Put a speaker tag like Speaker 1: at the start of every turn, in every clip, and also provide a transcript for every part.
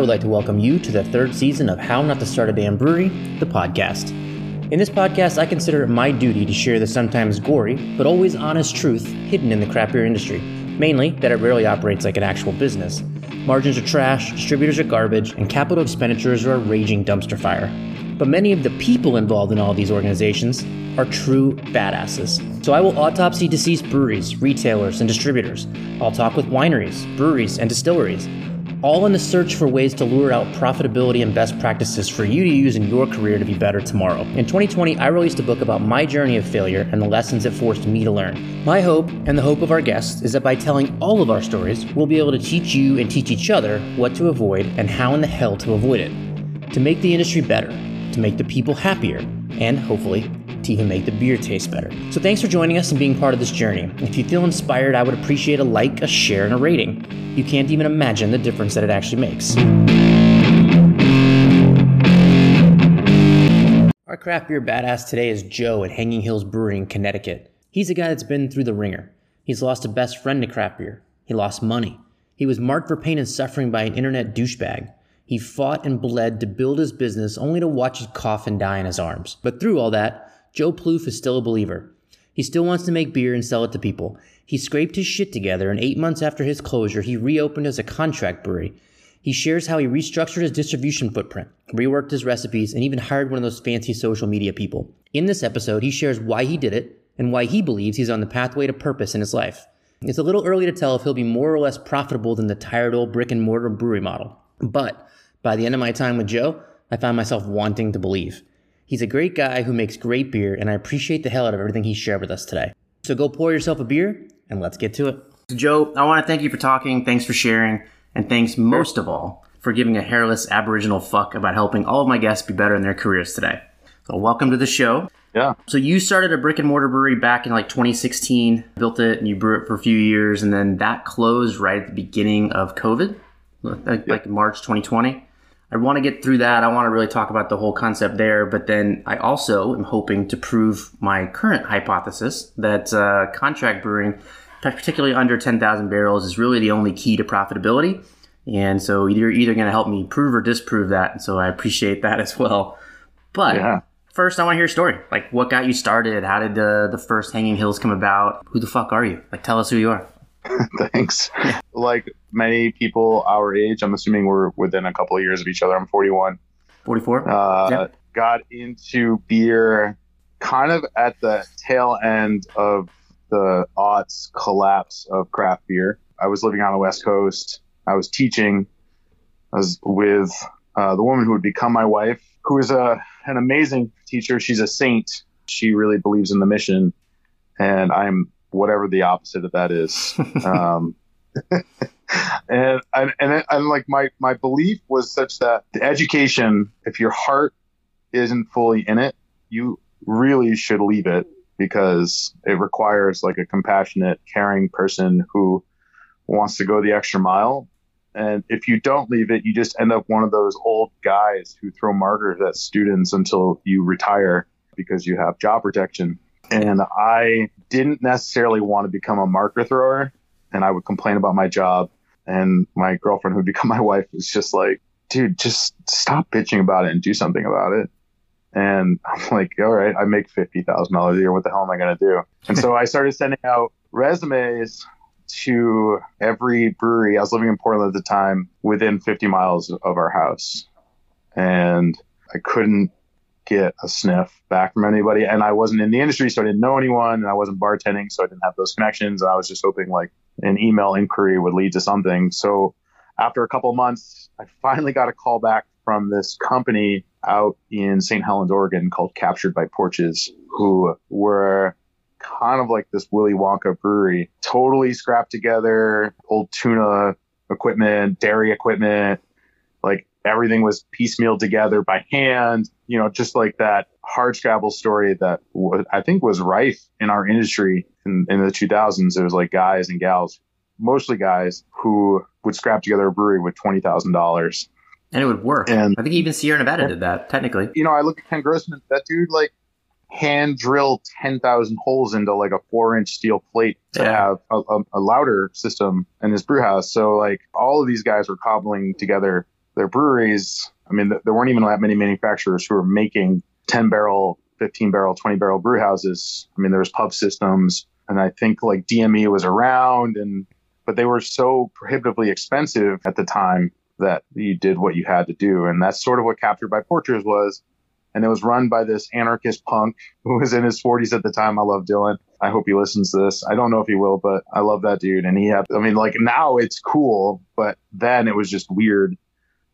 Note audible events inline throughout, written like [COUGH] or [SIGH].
Speaker 1: I would like to welcome you to the third season of How Not to Start a Damn Brewery, the podcast. In this podcast, I consider it my duty to share the sometimes gory, but always honest truth hidden in the craft beer industry. Mainly, that it rarely operates like an actual business. Margins are trash, distributors are garbage, and capital expenditures are a raging dumpster fire. But many of the people involved in all these organizations are true badasses. So I will autopsy deceased breweries, retailers, and distributors. I'll talk with wineries, breweries, and distilleries, all in the search for ways to lure out profitability and best practices for you to use in your career to be better tomorrow. In 2020, I released a book about my journey of failure and the lessons it forced me to learn. My hope, and the hope of our guests, is that by telling all of our stories, we'll be able to teach you and teach each other what to avoid and how in the hell to avoid it. To make the industry better, to make the people happier, and hopefully to even make the beer taste better. So thanks for joining us and being part of this journey. If you feel inspired, I would appreciate a like, a share, and a rating. You can't even imagine the difference that it actually makes. Our craft beer badass today is Joe at Hanging Hills Brewery in Connecticut. He's a guy that's been through the ringer. He's lost a best friend to craft beer. He lost money. He was marked for pain and suffering by an internet douchebag. He fought and bled to build his business only to watch it cough and die in his arms. But through all that, Joe Plouffe is still a believer. He still wants to make beer and sell it to people. He scraped his shit together, and eight months after his closure, he reopened as a contract brewery. He shares how he restructured his distribution footprint, reworked his recipes, and even hired one of those fancy social media people. In this episode, he shares why he did it and why he believes he's on the pathway to purpose in his life. It's a little early to tell if he'll be more or less profitable than the tired old brick and mortar brewery model. But by the end of my time with Joe, I found myself wanting to believe. He's a great guy who makes great beer, and I appreciate the hell out of everything he shared with us today. So go pour yourself a beer, and let's get to it. So Joe, I want to thank you for talking. Thanks for sharing, and thanks most of all for giving a hairless Aboriginal fuck about helping all of my guests be better in their careers today. So welcome to the show.
Speaker 2: Yeah.
Speaker 1: So you started a brick and mortar brewery back in like 2016, built it, and you brew it for a few years, and then that closed right at the beginning of COVID, like, like March 2020. I want to get through that. I want to really talk about the whole concept there. But then I also am hoping to prove my current hypothesis that uh, contract brewing, particularly under 10,000 barrels, is really the only key to profitability. And so you're either going to help me prove or disprove that. And so I appreciate that as well. But yeah. first, I want to hear a story. Like, what got you started? How did uh, the first Hanging Hills come about? Who the fuck are you? Like, tell us who you are. [LAUGHS]
Speaker 2: Thanks. Like many people our age, I'm assuming we're within a couple of years of each other. I'm 41.
Speaker 1: 44.
Speaker 2: Uh, Got into beer kind of at the tail end of the aughts collapse of craft beer. I was living on the West Coast. I was teaching. I was with uh, the woman who would become my wife, who is a an amazing teacher. She's a saint. She really believes in the mission, and I'm whatever the opposite of that is. [LAUGHS] um, [LAUGHS] and and and, and like my my belief was such that the education, if your heart isn't fully in it, you really should leave it because it requires like a compassionate, caring person who wants to go the extra mile. And if you don't leave it, you just end up one of those old guys who throw markers at students until you retire because you have job protection. And I didn't necessarily want to become a marker thrower. And I would complain about my job. And my girlfriend, who would [LAUGHS] become my wife, was just like, dude, just stop bitching about it and do something about it. And [LAUGHS] I'm like, all right, I make $50,000 a year. What the hell am I going to do? And so I started sending out resumes to every brewery. I was living in Portland at the time within 50 miles of our house. And I couldn't get a sniff back from anybody. And I wasn't in the industry, so I didn't know anyone, and I wasn't bartending, so I didn't have those connections. And I was just hoping like an email inquiry would lead to something. So after a couple months, I finally got a call back from this company out in St. Helens, Oregon called Captured by Porches, who were kind of like this Willy Wonka brewery, totally scrapped together, old tuna equipment, dairy equipment, like everything was piecemealed together by hand, you know, just like that hard scrabble story that w- I think was rife in our industry in, in the 2000s. It was like guys and gals, mostly guys, who would scrap together a brewery with $20,000.
Speaker 1: And it would work. And I think even Sierra Nevada did that, technically.
Speaker 2: You know, I look at Ken Grossman, that dude, like, hand drill 10,000 holes into like a four inch steel plate to yeah. have a, a, a, lauter system in his brew house. So, like, all of these guys were cobbling together their breweries, I mean, there weren't even that many manufacturers who were making 10 barrel, 15 barrel, 20 barrel brew houses. I mean, there was pub systems, and I think like DME was around, and but they were so prohibitively expensive at the time that you did what you had to do, and that's sort of what Captured by Porches was. And it was run by this anarchist punk [LAUGHS] who was in his 40s at the time. I love Dylan. I hope he listens to this. I don't know if he will, but I love that dude. And he had, I mean, like now it's cool, but then it was just weird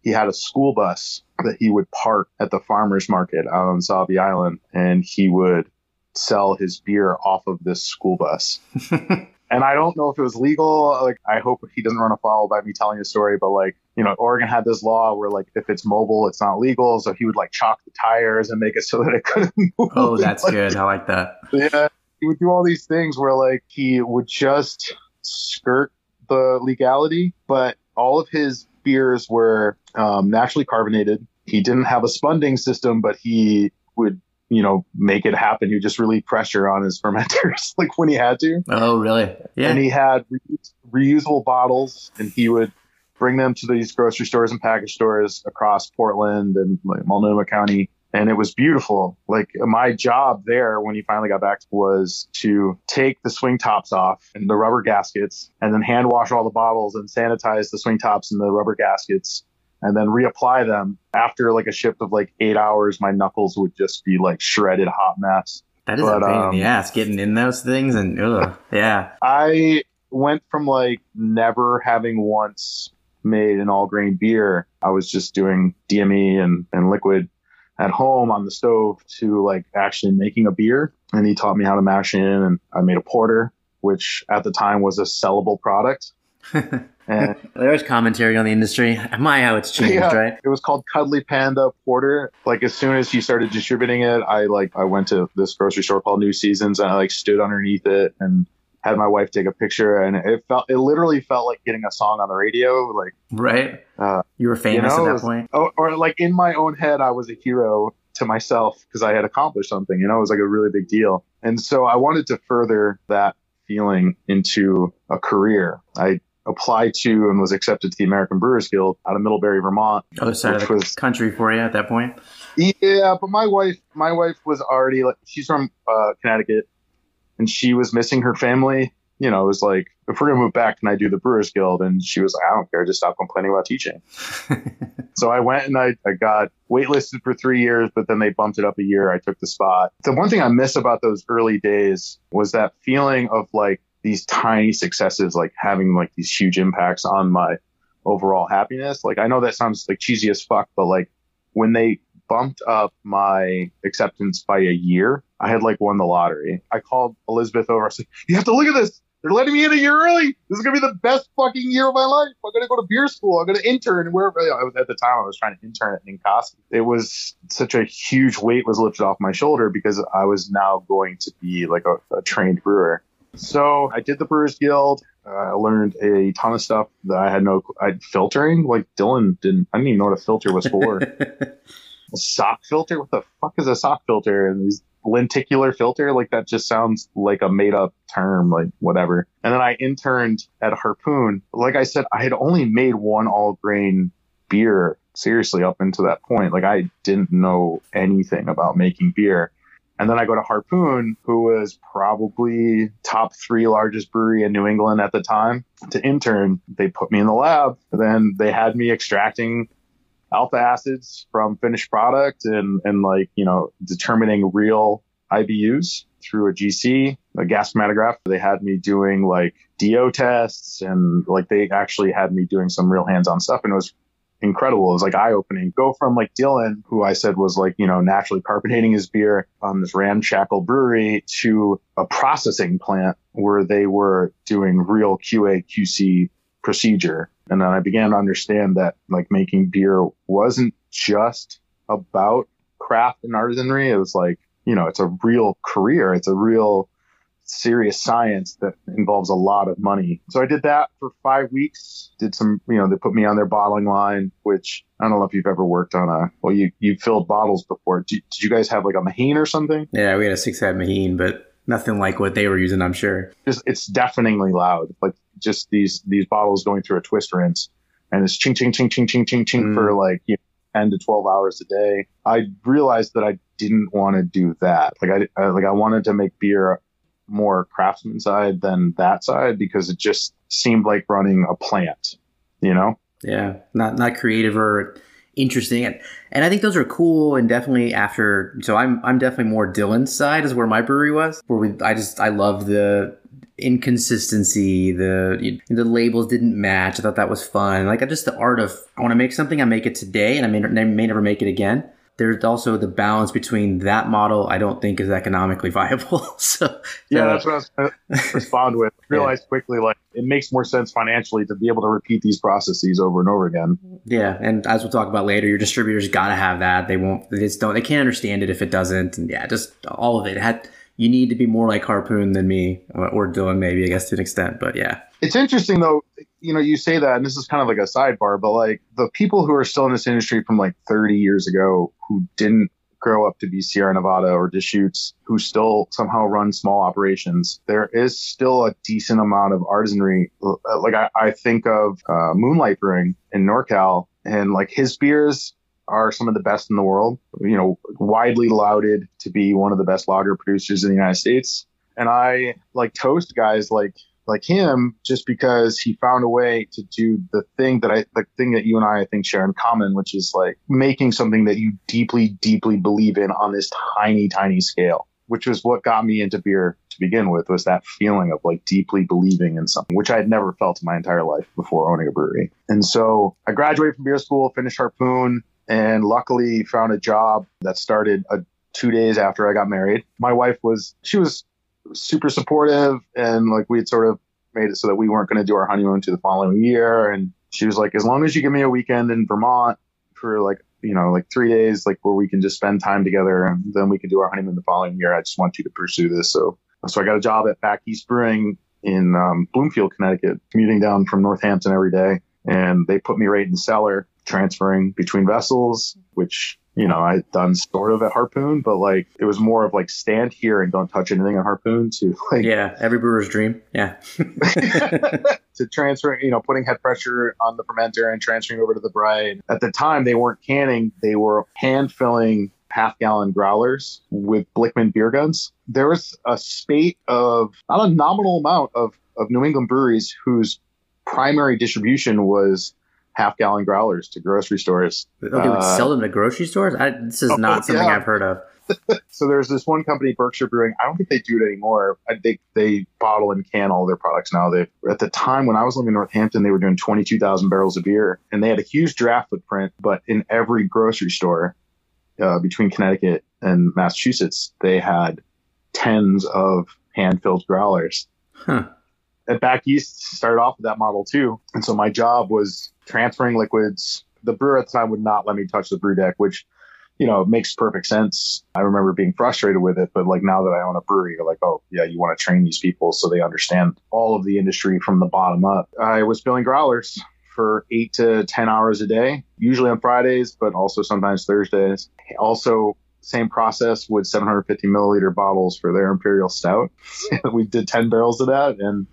Speaker 2: he had a school bus that he would park at the farmers market out on Sauvie Island, and he would sell his beer off of this school bus. [LAUGHS] and I don't know if it was legal. Like, I hope he doesn't run afoul by me telling a story, but like, you know, Oregon had this law where like if it's mobile, it's not legal. So he would like chalk the tires and make it so that it couldn't [LAUGHS] move.
Speaker 1: Oh, that's like, good. I like that.
Speaker 2: Yeah. He would do all these things where like he would just skirt the legality, but all of his beers were um, naturally carbonated. He didn't have a spunding system, but he would, you know, make it happen. He would just relieve pressure on his [LAUGHS] fermenters, like when he had to.
Speaker 1: Oh, really?
Speaker 2: Yeah. And he had re- reusable bottles, and he would bring them to these grocery stores and package stores across Portland and like Multnomah County and it was beautiful. Like my job there when he finally got back was to take the swing tops off and the rubber gaskets and then hand wash all the bottles and sanitize the swing tops and the rubber gaskets and then reapply them. After like a shift of like eight hours, my knuckles would just be like shredded hot mess.
Speaker 1: That is but, a pain um, in the ass getting in those things and ugh, yeah.
Speaker 2: I went from like never having once made an all grain beer. I was just doing DME and, and liquid at home on the stove to like actually making a beer. And he taught me how to mash in, and I made a porter, which at the time was a sellable product. [LAUGHS]
Speaker 1: and there's commentary on the industry. [LAUGHS] My how it's changed, yeah, right?
Speaker 2: It was called Cuddly Panda Porter. Like as soon as he started distributing it, I like I went to this grocery store called New Seasons and I like stood underneath it and had my wife take a picture, and it felt it literally felt like getting a song on the radio. Like
Speaker 1: right, uh, you were famous you know, at that point,
Speaker 2: or, or like in my own head, I was a hero to myself because I had accomplished something. You know, it was like a really big deal, and so I wanted to further that feeling into a career. I applied to and was accepted to the American Brewers Guild out of Middlebury, Vermont.
Speaker 1: Other side of the was, country for you at that point.
Speaker 2: Yeah, but my wife, my wife was already like she's from uh, Connecticut, and she was missing her family. You know, it was like, if we're gonna move back, can I do the Brewers Guild? And she was like, I don't care, just stop complaining about teaching. [LAUGHS] so I went and I, I got waitlisted for three years, but then they bumped it up a year. I took the spot. The one thing I miss about those early days was that feeling of like these tiny successes, like having like these huge impacts on my overall happiness. Like I know that sounds like cheesy as fuck, but like when they bumped up my acceptance by a year. I had like won the lottery. I called Elizabeth over. I said, "You have to look at this. They're letting me in a year early. This is gonna be the best fucking year of my life. I'm gonna go to beer school. I'm gonna intern wherever." I was at the time. I was trying to intern at Ninkasi. It was such a huge weight was lifted off my shoulder because I was now going to be like a, a trained brewer. So I did the Brewers Guild. Uh, I learned a ton of stuff that I had no. I filtering like Dylan didn't. I didn't even know what a filter was for. [LAUGHS] a sock filter? What the fuck is a sock filter? And these lenticular filter, like that just sounds like a made up term, like whatever. And then I interned at Harpoon. Like I said, I had only made one all grain beer seriously up until that point. Like I didn't know anything about making beer. And then I go to Harpoon, who was probably top three largest brewery in New England at the time to intern. They put me in the lab. Then they had me extracting alpha acids from finished product and, and like, you know, determining real IBUs through a GC, a gas chromatograph. They had me doing like DO tests and like they actually had me doing some real hands on stuff. And it was incredible. It was like eye opening. Go from like Dylan, who I said was like, you know, naturally carbonating his beer on this ramshackle brewery to a processing plant where they were doing real QA QC procedure and then I began to understand that like making beer wasn't just about craft and artisanry. It was like, you know, it's a real career. It's a real serious science that involves a lot of money. So I did that for five weeks. Did some, you know, they put me on their bottling line, which I don't know if you've ever worked on a, well, you, you filled bottles before. Did, did you guys have like a Meheen or something?
Speaker 1: Yeah, we had a six head Meheen, but nothing like what they were using, I'm sure.
Speaker 2: Just, it's deafeningly loud. Like just these these bottles going through a twist rinse. and it's ching ching ching ching ching ching ching
Speaker 1: Mm.
Speaker 2: for like you know, 10 to 12 hours a day. I realized that I didn't want to do that. Like I, I like I wanted to make beer more craftsman side than that side because it just seemed like running a plant, you know?
Speaker 1: Yeah, not not creative or interesting, and and I think those are cool. And definitely after, so I'm I'm definitely more Dylan's side is where my brewery was. Where we, I just I love the inconsistency. The the labels didn't match. I thought that was fun. Like I just the art of I want to make something. I make it today, and I may, I may never make it again. There's also the balance between that model. I don't think is economically [LAUGHS] viable. so
Speaker 2: Yeah,
Speaker 1: uh,
Speaker 2: that's what I was going [LAUGHS] to respond with. Realized quickly, like, it makes more sense financially to be able to repeat these processes over and over again.
Speaker 1: Yeah, and as we'll talk about later, your distributors got to have that. They won't. They just don't. They can't understand it if it doesn't. And yeah, just all of it. it had you need to be more like Harpoon than me or, or Dylan, maybe I guess to an extent. But yeah,
Speaker 2: It's interesting though, you know, you say that, and this is kind of like a sidebar, but like the people who are still in this industry from like 30 years ago who didn't grow up to be Sierra Nevada or Deschutes, who still somehow run small operations, there is still a decent amount of artisanry. Like I, I think of uh, Moonlight Brewing in NorCal, and like his beers are some of the best in the world. You know, widely lauded to be one of the best lager producers in the United States. And I like toast guys like like him just because he found a way to do the thing that I the thing that you and I I think share in common, which is like making something that you deeply, deeply believe in on this tiny, tiny scale. Which was what got me into beer to begin with, was that feeling of like deeply believing in something, which I had never felt in my entire life before owning a brewery. And so I graduated from beer school, finished Harpoon, and luckily found a job that started a, two days after I got married. My wife was she was super supportive, and like we had sort of made it so that we weren't going to do our honeymoon to the following year. And she was like, as long as you give me a weekend in Vermont for like you know like three days, like where we can just spend time together, then we can do our honeymoon the following year. I just want you to pursue this. So so I got a job at Back East Brewing in um, Bloomfield, Connecticut, commuting down from Northampton every day, and they put me right in the cellar transferring between vessels, which, you know, I'd done sort of at Harpoon, but like it was more of like stand here and don't touch anything at Harpoon to like
Speaker 1: yeah, every brewer's dream. Yeah, [LAUGHS]
Speaker 2: to transfer, you know, putting head pressure on the fermenter and transferring over to the bride. At the time, they weren't canning, they were hand filling half gallon growlers with Blichmann beer guns. There was a spate of not a nominal amount of, of New England breweries whose primary distribution was half gallon growlers to grocery stores.
Speaker 1: okay, we
Speaker 2: Uh,
Speaker 1: sell them to grocery stores. I, this is
Speaker 2: oh,
Speaker 1: not something
Speaker 2: yeah.
Speaker 1: I've heard of. [LAUGHS]
Speaker 2: So there's this one company, Berkshire Brewing. I don't think they do it anymore. I think they bottle and can all their products now. They at the time when I was living in Northampton, they were doing 22,000 barrels of beer, and they had a huge draft footprint. But in every grocery store uh, between Connecticut and Massachusetts, they had tens of hand-filled growlers.
Speaker 1: Huh.
Speaker 2: At Back East, started off with that model too, and so my job was transferring liquids. The brewer at the time would not let me touch the brew deck, which you know, makes perfect sense. I remember being frustrated with it, but like now that I own a brewery, you're like, oh yeah, you want to train these people so they understand all of the industry from the bottom up. I was filling growlers for eight to ten hours a day, usually on Fridays, but also sometimes Thursdays. Also, same process with 750 milliliter bottles for their imperial stout. [LAUGHS] we did 10 barrels of that, and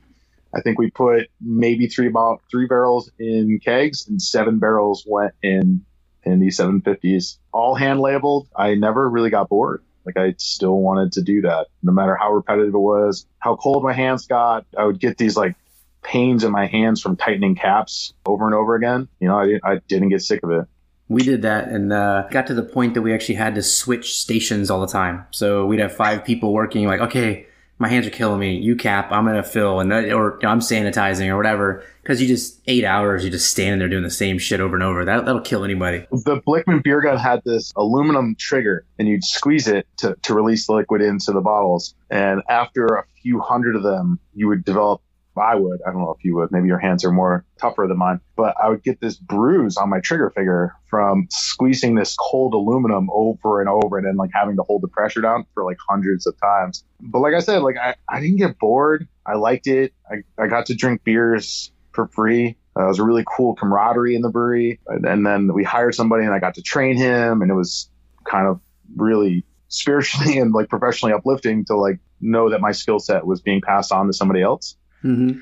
Speaker 2: I think we put maybe three about three barrels in kegs, and seven barrels went in in these 750s, all hand labeled. I never really got bored. Like I still wanted to do that, no matter how repetitive it was, how cold my hands got. I would get these like pains in my hands from tightening caps over and over again. You know, I didn't, I didn't get sick of it.
Speaker 1: We did that and uh, got to the point that we actually had to switch stations all the time. So we'd have five people working, like, okay, my hands are killing me. You cap, I'm gonna fill, and that, or you know, I'm sanitizing or whatever. Because you just eight hours, you just standing there doing the same shit over and over. That that'll kill anybody.
Speaker 2: The Blichmann beer gun had this aluminum trigger, and you'd squeeze it to, to release the liquid into the bottles. And after a few hundred of them, you would develop. I would. I don't know if you would. Maybe your hands are more tougher than mine. But I would get this bruise on my trigger finger from squeezing this cold aluminum over and over, and then like having to hold the pressure down for like hundreds of times. But like I said, like I, I didn't get bored. I liked it. I, I got to drink beers for free. Uh, it was a really cool camaraderie in the brewery. And, and then we hired somebody and I got to train him and it was kind of really spiritually [LAUGHS] and like professionally uplifting to like know that my skill set was being passed on to somebody else.
Speaker 1: Mm-hmm.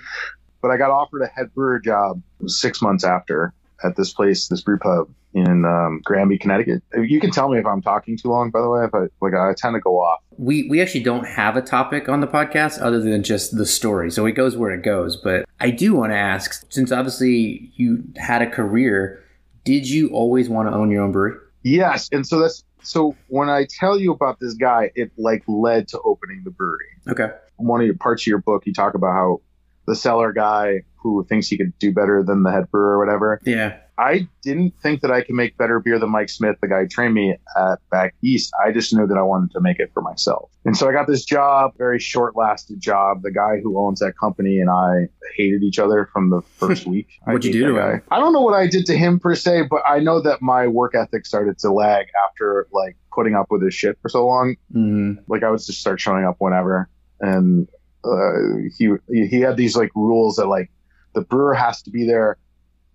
Speaker 2: But I got offered a head brewer job six months after at this place, this brew pub in um, Granby, Connecticut. You can tell me if I'm talking too long, by the way. If I like, I tend to go off.
Speaker 1: We we actually don't have a topic on the podcast other than just the story, so it goes where it goes. But I do want to ask, since obviously you had a career, did you always want to own your own brewery?
Speaker 2: Yes, and so that's so when I tell you about this guy, it like led to opening the brewery.
Speaker 1: Okay.
Speaker 2: One of your parts of your book, you talk about how the cellar guy who thinks he could do better than the head brewer or whatever.
Speaker 1: Yeah.
Speaker 2: I didn't think that I could make better beer than Mike Smith, the guy who trained me at back east. I just knew that I wanted to make it for myself. And so I got this job, very short lasted job. The guy who owns that company and I hated each other from the [LAUGHS] first week.
Speaker 1: What'd you do to
Speaker 2: guy.
Speaker 1: him?
Speaker 2: I don't know what I did to him per se, but I know that my work ethic started to lag after like putting up with his shit for so long
Speaker 1: hmm
Speaker 2: like I would just start showing up whenever, and uh, he he had these like rules that like the brewer has to be there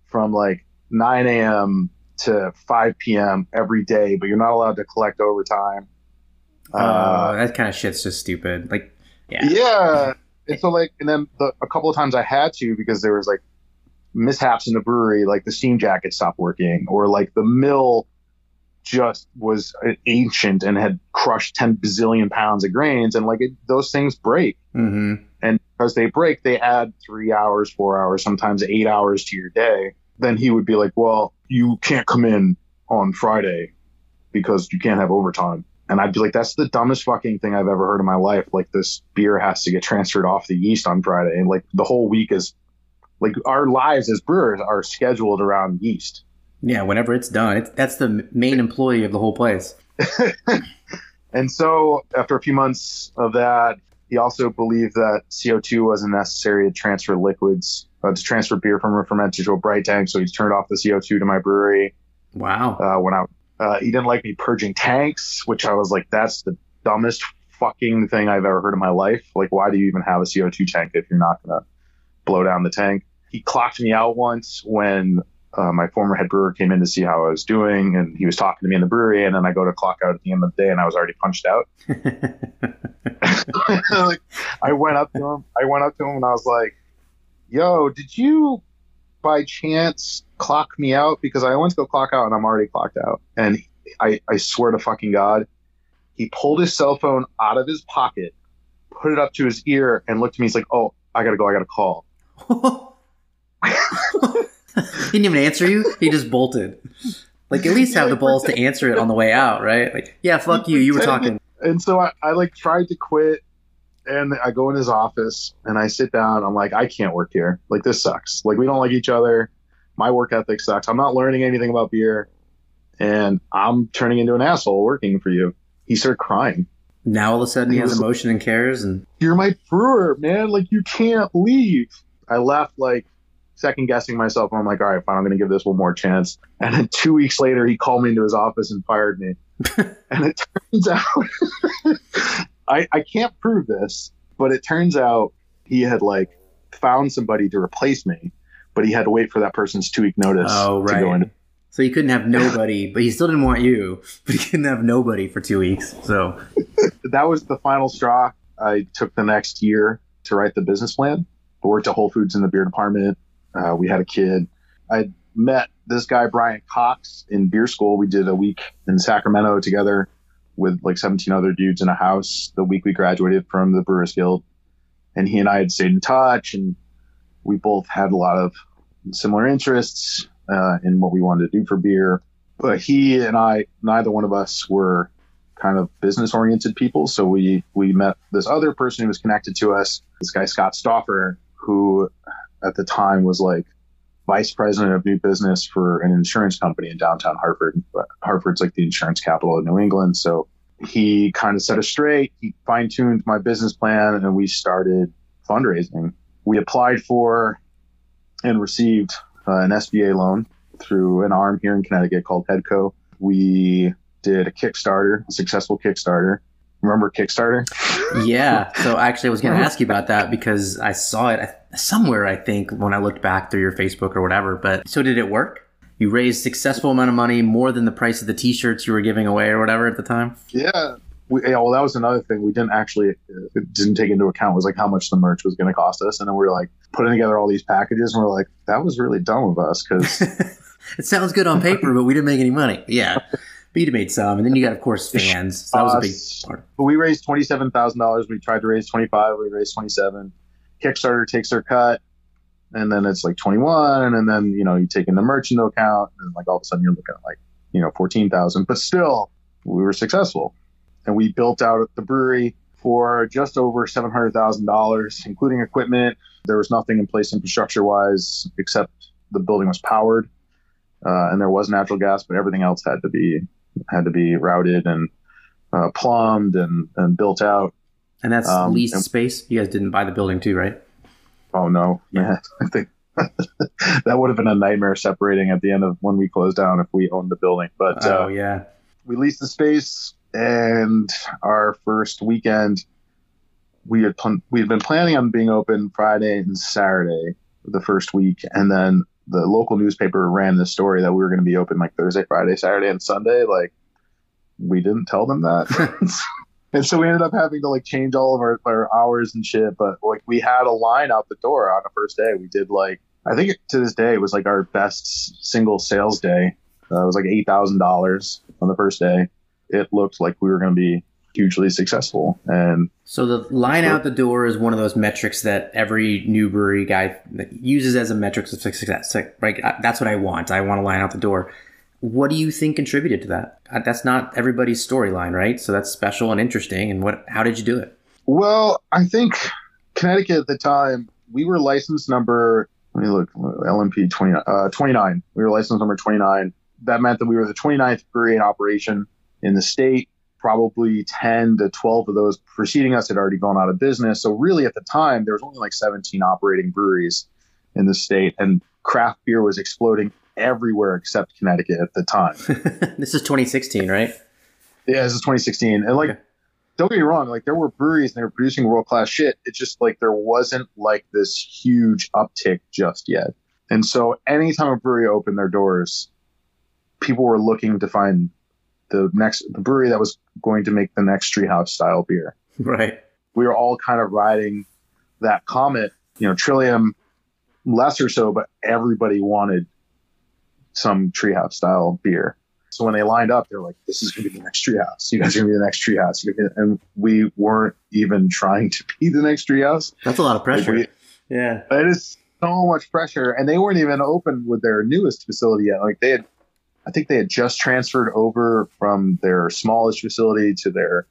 Speaker 2: from like 9 a.m. to 5 p.m. every day, but you're not allowed to collect overtime.
Speaker 1: Uh,
Speaker 2: Uh,
Speaker 1: that kind of shit's just stupid. Like, yeah.
Speaker 2: yeah, and so like, and then the, a couple of times I had to because there was like mishaps in the brewery, like the steam jacket stopped working, or like the mill just was ancient and had crushed 10 bazillion pounds of grains, and like it, those things break.
Speaker 1: hmm
Speaker 2: and because they break, they add three hours, four hours, sometimes eight hours to your day. Then he would be like, "Well, you can't come in on Friday because you can't have overtime." And I'd be like, "That's the dumbest fucking thing I've ever heard in my life." Like this beer has to get transferred off the yeast on Friday, and like the whole week is like our lives as brewers are scheduled around yeast.
Speaker 1: Yeah. Whenever it's done, it's, that's the main employee of the whole place. [LAUGHS]
Speaker 2: And so after a few months of that, he also believed that CO2 wasn't necessary to transfer liquids, uh, to transfer beer from a fermenter to a bright tank. So he turned off the CO2 to my brewery.
Speaker 1: Wow.
Speaker 2: Uh, when I, uh, he didn't like me purging tanks, which I was like, that's the dumbest fucking thing I've ever heard in my life. Like, why do you even have a CO2 tank if you're not going to blow down the tank? He clocked me out once when uh, my former head brewer came in to see how I was doing, and he was talking to me in the brewery, and then I go to clock out at the end of the day, and I was already punched out. [LAUGHS] [LAUGHS] like, I went up to him. I went up to him and I was like, "Yo, did you by chance clock me out? Because I went to go clock out and I'm already clocked out." And I, I swear to fucking God, he pulled his cell phone out of his pocket, put it up to his ear, and looked at me. He's like, "Oh, I gotta go. I gotta call." [LAUGHS]
Speaker 1: he didn't even answer you. He just bolted. Like at least have the balls to answer it on the way out, right? Like, yeah, fuck you. You were talking.
Speaker 2: And so I, I like tried to quit and I go in his office and I sit down. I'm like, I can't work here. Like this sucks. Like we don't like each other. My work ethic sucks. I'm not learning anything about beer and I'm turning into an asshole working for you. He started crying.
Speaker 1: Now all of a sudden he
Speaker 2: He
Speaker 1: has emotion and cares, and
Speaker 2: You're my brewer, man. Like you can't leave. I left like second guessing myself. I'm like, all right, fine. I'm going to give this one more chance. And then two weeks later, he called me into his office and fired me. [LAUGHS] and it turns out, [LAUGHS] I, I can't prove this, but it turns out he had like found somebody to replace me, but he had to wait for that person's two week notice
Speaker 1: oh
Speaker 2: to go
Speaker 1: right.
Speaker 2: in.
Speaker 1: So he couldn't have nobody, [LAUGHS] but he still didn't want you. But he couldn't have nobody for two weeks. So
Speaker 2: That was the final straw. I took the next year to write the business plan. I worked at Whole Foods in the beer department. Uh, we had a kid. I met this guy, Brian Cox, in beer school. We did a week in Sacramento together with like 17 other dudes in a house the week we graduated from the Brewers Guild. And he and I had stayed in touch, and we both had a lot of similar interests uh, in what we wanted to do for beer. But he and I, neither one of us were kind of business oriented people. So we we met this other person who was connected to us, this guy Scott Stauffer, who at the time was like vice president of new business for an insurance company in downtown Hartford. But Hartford's like the insurance capital of New England. So he kind of set us straight. He fine tuned my business plan and we started fundraising. We applied for and received uh, an SBA loan through an arm here in Connecticut called HEDCO. We did a Kickstarter, a successful Kickstarter. Remember Kickstarter?
Speaker 1: yeah. So actually, I was going to ask you about that because I saw it somewhere. I think when I looked back through your Facebook or whatever. But so did it work? You raised successful amount of money, more than the price of the T-shirts you were giving away or whatever at the time.
Speaker 2: Yeah. We, yeah, well, that was another thing we didn't actually uh, didn't take into account was like how much the merch was going to cost us, and then we were like putting together all these packages, and we're like, that was really dumb of us because [LAUGHS]
Speaker 1: it sounds good on paper, but we didn't make any money. Yeah. [LAUGHS] But you made some, and then you got, of course, fans. So that was a big part.
Speaker 2: But we raised twenty seven thousand dollars. We tried to raise twenty five. We raised twenty seven. Kickstarter takes their cut, and then it's like twenty one, and then you know you take in the merch into account, and like all of a sudden you're looking at like you know fourteen thousand. But still, we were successful, and we built out the brewery for just over seven hundred thousand dollars, including equipment. There was nothing in place infrastructure wise except the building was powered, uh, and there was natural gas, but everything else had to be had to be routed and uh, plumbed and, and built out.
Speaker 1: And that's
Speaker 2: Um,
Speaker 1: leased
Speaker 2: and-
Speaker 1: space. You guys didn't buy the building too, right?
Speaker 2: Oh no, man! [LAUGHS] I think [LAUGHS] that would have been a nightmare separating at the end of when we closed down if we owned the building. But uh,
Speaker 1: oh yeah.
Speaker 2: we leased the space, and our first weekend, we had pl- we had been planning on being open Friday and Saturday the first week, and then the local newspaper ran this story that we were going to be open like Thursday, Friday, Saturday, and Sunday. Like we didn't tell them that. [LAUGHS] [LAUGHS] And so we ended up having to like change all of our, our hours and shit. But like we had a line out the door on the first day. We did like I think to this day it was like our best single sales day. Uh, it was like eight thousand dollars on the first day. It looked like we were going to be hugely successful, and
Speaker 1: So the line out the door is one of those metrics that every new brewery guy uses as a metric of success. Like, right, that's what I want. I want to line out the door. What do you think contributed to that? Uh, That's not everybody's storyline, right? So that's special and interesting. And what? How did you do it?
Speaker 2: Well, I think Connecticut at the time, we were license number, let me look, LMP 20, uh, 29. We were license number 29. That meant that we were the 29th brewery in operation in the state. Probably 10 to 12 of those preceding us had already gone out of business. So, really, at the time, there was only like 17 operating breweries in the state, and craft beer was exploding everywhere except Connecticut at the time. [LAUGHS]
Speaker 1: this is 2016, right?
Speaker 2: Yeah, this is 2016. And like,
Speaker 1: Okay.
Speaker 2: don't get me wrong, like there were breweries and they were producing world class shit. It's just like there wasn't like this huge uptick just yet. And so anytime a brewery opened their doors, people were looking to find the next the brewery that was going to make the next treehouse style beer. [LAUGHS]
Speaker 1: Right.
Speaker 2: We were all kind of riding that comet, you know, Trillium less or so, but everybody wanted some treehouse style beer. So when they lined up, they're like, "This is going to be the next treehouse. You guys are going to be the next treehouse." You're gonna be- And we weren't even trying to be the next treehouse.
Speaker 1: That's a lot of pressure.
Speaker 2: Like,
Speaker 1: yeah.
Speaker 2: we- it is so much pressure, and they weren't even open with their newest facility yet. Like they had, I think they had just transferred over from their smallest facility to their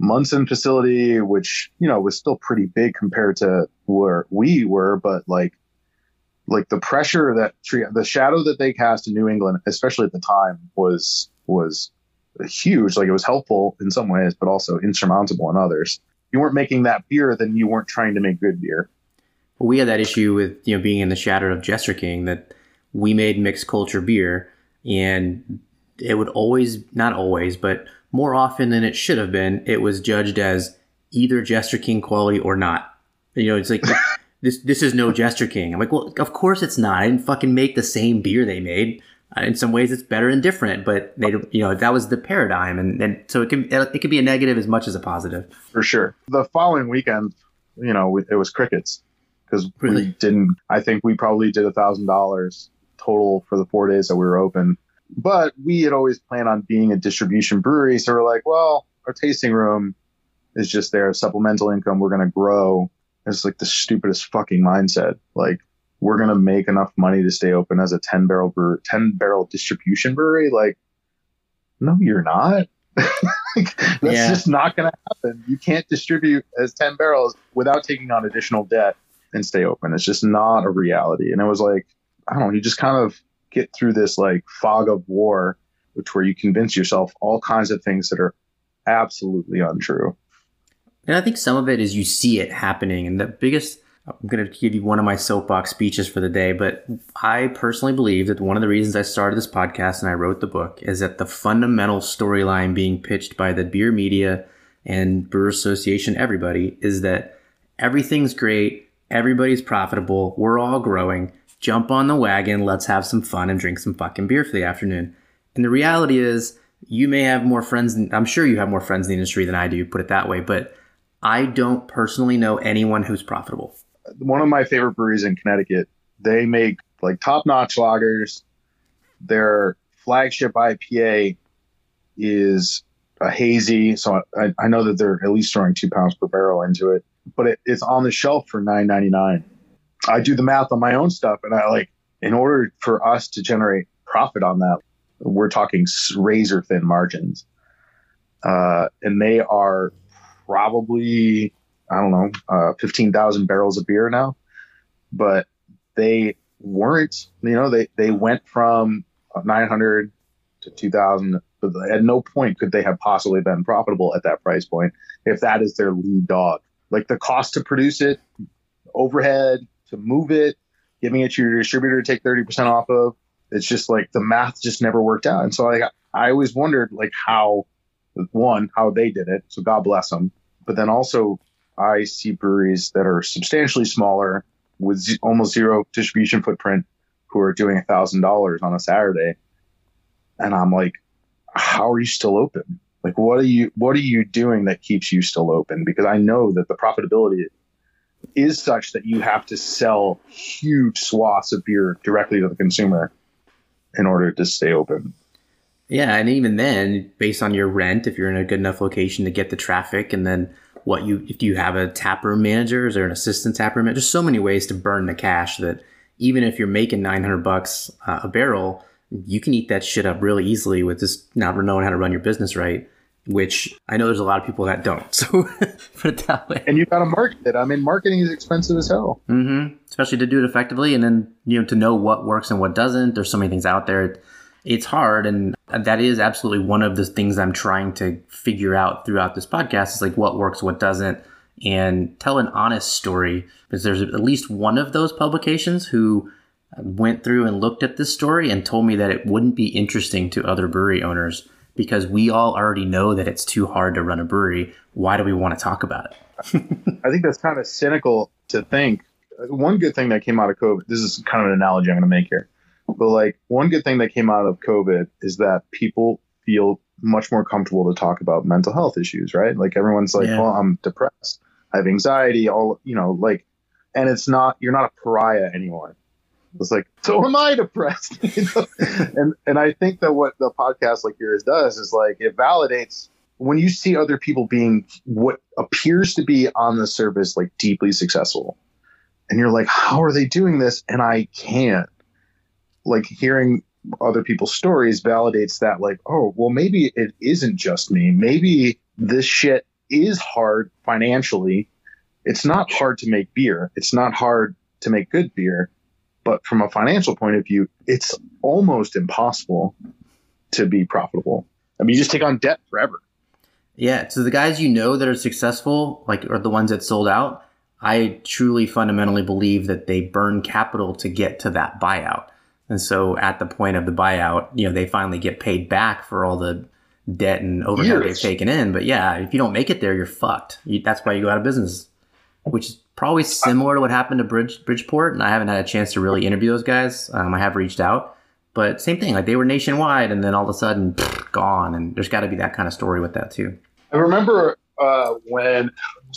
Speaker 2: Monson facility, which you know was still pretty big compared to where we were, but like like the pressure that the shadow that they cast in New England, especially at the time, was was huge. Like it was helpful in some ways, but also insurmountable in others. You weren't making that beer, then you weren't trying to make good beer.
Speaker 1: Well, we had that issue with you know being in the shadow of Jester King that we made mixed culture beer, and it would always not always, but more often than it should have been, it was judged as either Jester King quality or not. You know, it's like [LAUGHS] this this is no Jester King. I'm like, well, of course it's not. I didn't fucking make the same beer they made. Uh, In some ways, it's better and different, but they, you know, that was the paradigm, and, and so it can it can be a negative as much as a positive.
Speaker 2: for sure. The following weekend, you know, it was crickets because
Speaker 1: Really?
Speaker 2: we didn't. I think we probably did a thousand dollars total for the four days that we were open. But we had always planned on being a distribution brewery, so we're like, well, our tasting room is just there, supplemental income. We're gonna grow. It's like the stupidest fucking mindset. Like we're gonna make enough money to stay open as a ten barrel brewer, ten barrel distribution brewery. Like, no, you're not. [LAUGHS] Like, that's
Speaker 1: Yeah.
Speaker 2: just not going to happen. You can't distribute as 10 barrels without taking on additional debt and stay open. It's just not a reality. And it was like, I don't know, you just kind of get through this like fog of war, which where you convince yourself all kinds of things that are absolutely untrue.
Speaker 1: And I think some of it is you see it happening. And the biggest, I'm going to give you one of my soapbox speeches for the day, but I personally believe that one of the reasons I started this podcast and I wrote the book is that the fundamental storyline being pitched by the beer media and Brewer Association, everybody, is that everything's great, everybody's profitable, we're all growing. Jump on the wagon, let's have some fun and drink some fucking beer for the afternoon. And the reality is, you may have more friends, than, I'm sure you have more friends in the industry than I do, put it that way, but I don't personally know anyone who's profitable.
Speaker 2: One of my favorite breweries in Connecticut, they make like top notch lagers, their flagship IPA is a hazy. So I, I know that they're at least throwing two pounds per barrel into it, but it, it's on the shelf for nine ninety nine. I do the math on my own stuff, and I like in order for us to generate profit on that, we're talking razor thin margins, uh, and they are probably I don't know uh, fifteen thousand barrels of beer now, but they weren't. You know, they they went from nine hundred to two thousand at no point could they have possibly been profitable at that price point if that is their lead dog. Like the cost to produce it, overhead, to move it, giving it to your distributor to take 30% off of. It's just like the math just never worked out. And so like I always wondered like how one, how they did it. So God bless them. But then also I see breweries that are substantially smaller with z- almost zero distribution footprint who are doing a thousand dollars on a Saturday. And I'm like, how are you still open? Like, what are you, what are you doing that keeps you still open? Because I know that the profitability is such that you have to sell huge swaths of beer directly to the consumer in order to stay open.
Speaker 1: Yeah, and even then, based on your rent, if you're in a good enough location to get the traffic, and then what you if you have a taproom manager or an assistant taproom manager, there's so many ways to burn the cash that even if you're making 900 bucks uh, a barrel, you can eat that shit up really easily with just not knowing how to run your business right. Which I know there's a lot of people that don't. [LAUGHS] So put it that way.
Speaker 2: And you got to market it. I mean, marketing is expensive as hell.
Speaker 1: Mm-hmm. Especially to do it effectively, and then you know to know what works and what doesn't. There's so many things out there. It's hard, and that is absolutely one of the things I'm trying to figure out throughout this podcast. Is like what works, what doesn't, and tell an honest story. Because there's at least one of those publications who went through and looked at this story and told me that it wouldn't be interesting to other brewery owners because we all already know that it's too hard to run a brewery. Why do we want to talk about it?
Speaker 2: I think that's kind of cynical to think. One good thing that came out of COVID, this is kind of an analogy I'm going to make here, but like one good thing that came out of COVID is that people feel much more comfortable to talk about mental health issues, right? Like everyone's like, yeah. well, I'm depressed, I have anxiety, all, you know, like, and it's not, you're not a pariah anymore. It's like, so am I depressed? [LAUGHS] you know? and and I think that what the podcast like yours does is like it validates when you see other people being what appears to be on the surface like deeply successful, and you're like, how are they doing this? And I can't. Like hearing other people's stories validates that like, oh, well, maybe it isn't just me. Maybe this shit is hard financially. It's not hard to make beer. It's not hard to make good beer but from a financial point of view, it's almost impossible to be profitable. I mean, you just take on debt forever.
Speaker 1: Yeah. So the guys you know that are successful, like, are the ones that sold out. I truly fundamentally believe that they burn capital to get to that buyout. And so at the point of the buyout, you know, they finally get paid back for all the debt and overhead Years. they've taken in. But yeah, if you don't make it there, you're fucked. You, that's why you go out of business, which is probably similar to what happened to Bridge, Bridgeport. And I haven't had a chance to really interview those guys. Um, I have reached out, but same thing. Like they were nationwide, and then all of a sudden, gone. And there's got to be that kind of story with that too.
Speaker 2: I remember uh, when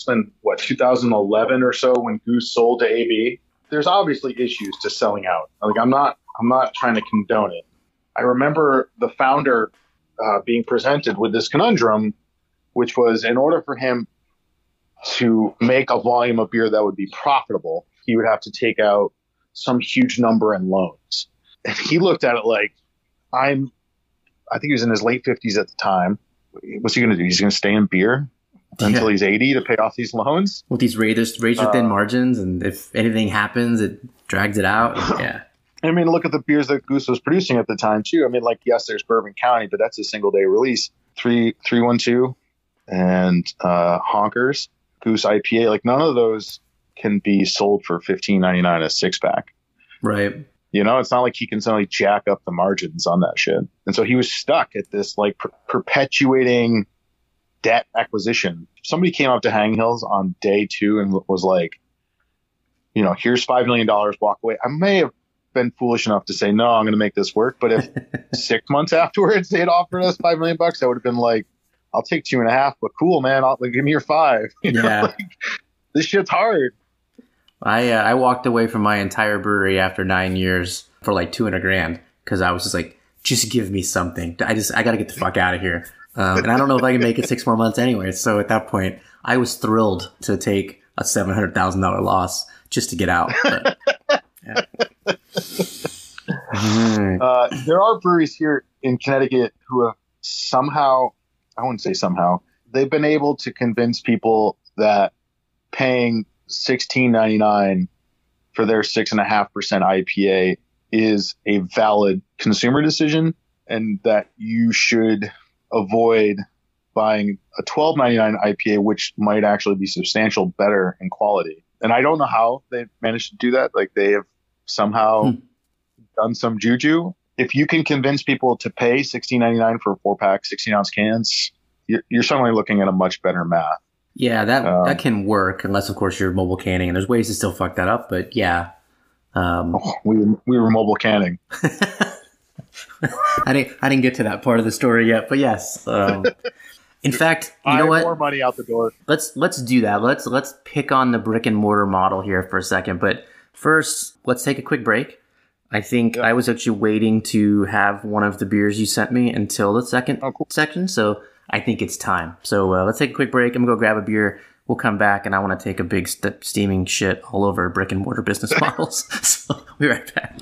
Speaker 2: been what 2011 or so when Goose sold to AB. There's obviously issues to selling out. Like I'm not I'm not trying to condone it. I remember the founder uh, being presented with this conundrum, which was in order for him to make a volume of beer that would be profitable, he would have to take out some huge number in loans. And he looked at it like, I'm, I think he was in his late 50s at the time. What's he going to do? He's going to stay in beer until yeah. he's 80 to pay off these loans?
Speaker 1: With these razor, razor thin uh, margins. And if anything happens, it drags it out. [LAUGHS] yeah.
Speaker 2: I mean, look at the beers that Goose was producing at the time too. I mean, like yes, there's Bourbon County, but that's a single day release. Three three one two, and uh, Honkers. Goose IPA, like none of those can be sold for fifteen ninety nine a six pack.
Speaker 1: Right.
Speaker 2: You know, it's not like he can suddenly jack up the margins on that shit. And so he was stuck at this like per- perpetuating debt acquisition. Somebody came up to Hang Hills on day two and was like, you know, here's $5 million, walk away. I may have been foolish enough to say, no, I'm going to make this work. But if [LAUGHS] six months afterwards they had offered us 5 million bucks, I would have been like, I'll take two and a half, but cool, man. I'll like, give me your five. [LAUGHS] You know, yeah. Like, this shit's hard.
Speaker 1: I uh, I walked away from my entire brewery after nine years for like two hundred grand because I was just like, just give me something. I just I got to get the fuck out of here. Um, and I don't know if I can make it six more months anyway. So at that point, I was thrilled to take a seven hundred thousand dollar loss just to get out. But, yeah. [LAUGHS]
Speaker 2: Uh, there are breweries here in Connecticut who have somehow, I wouldn't say somehow, they've been able to convince people that paying sixteen ninety nine for their six and a half percent IPA is a valid consumer decision, and that you should avoid buying a twelve ninety nine IPA, which might actually be substantial better in quality. And I don't know how they managed to do that. Like they have somehow hmm. done some juju. If you can convince people to pay sixteen ninety nine for a four pack, sixteen ounce cans, you're, you're certainly looking at a much better math.
Speaker 1: Yeah, that um, that can work unless, of course, you're mobile canning, and there's ways to still fuck that up. But yeah, um,
Speaker 2: oh, we we were mobile canning. [LAUGHS]
Speaker 1: I didn't I didn't get to that part of the story yet, but yes. Um, in [LAUGHS] fact, you I know what?
Speaker 2: More money out the door.
Speaker 1: Let's let's do that. Let's let's pick on the brick and mortar model here for a second. But first, let's take a quick break. I think yep. I was actually waiting to have one of the beers you sent me until the second oh, cool. section. So I think it's time. So uh, let's take a quick break. I'm gonna go grab a beer. We'll come back, and I want to take a big st- steaming shit all over brick and mortar business [LAUGHS] models. [LAUGHS] so we'll be right back.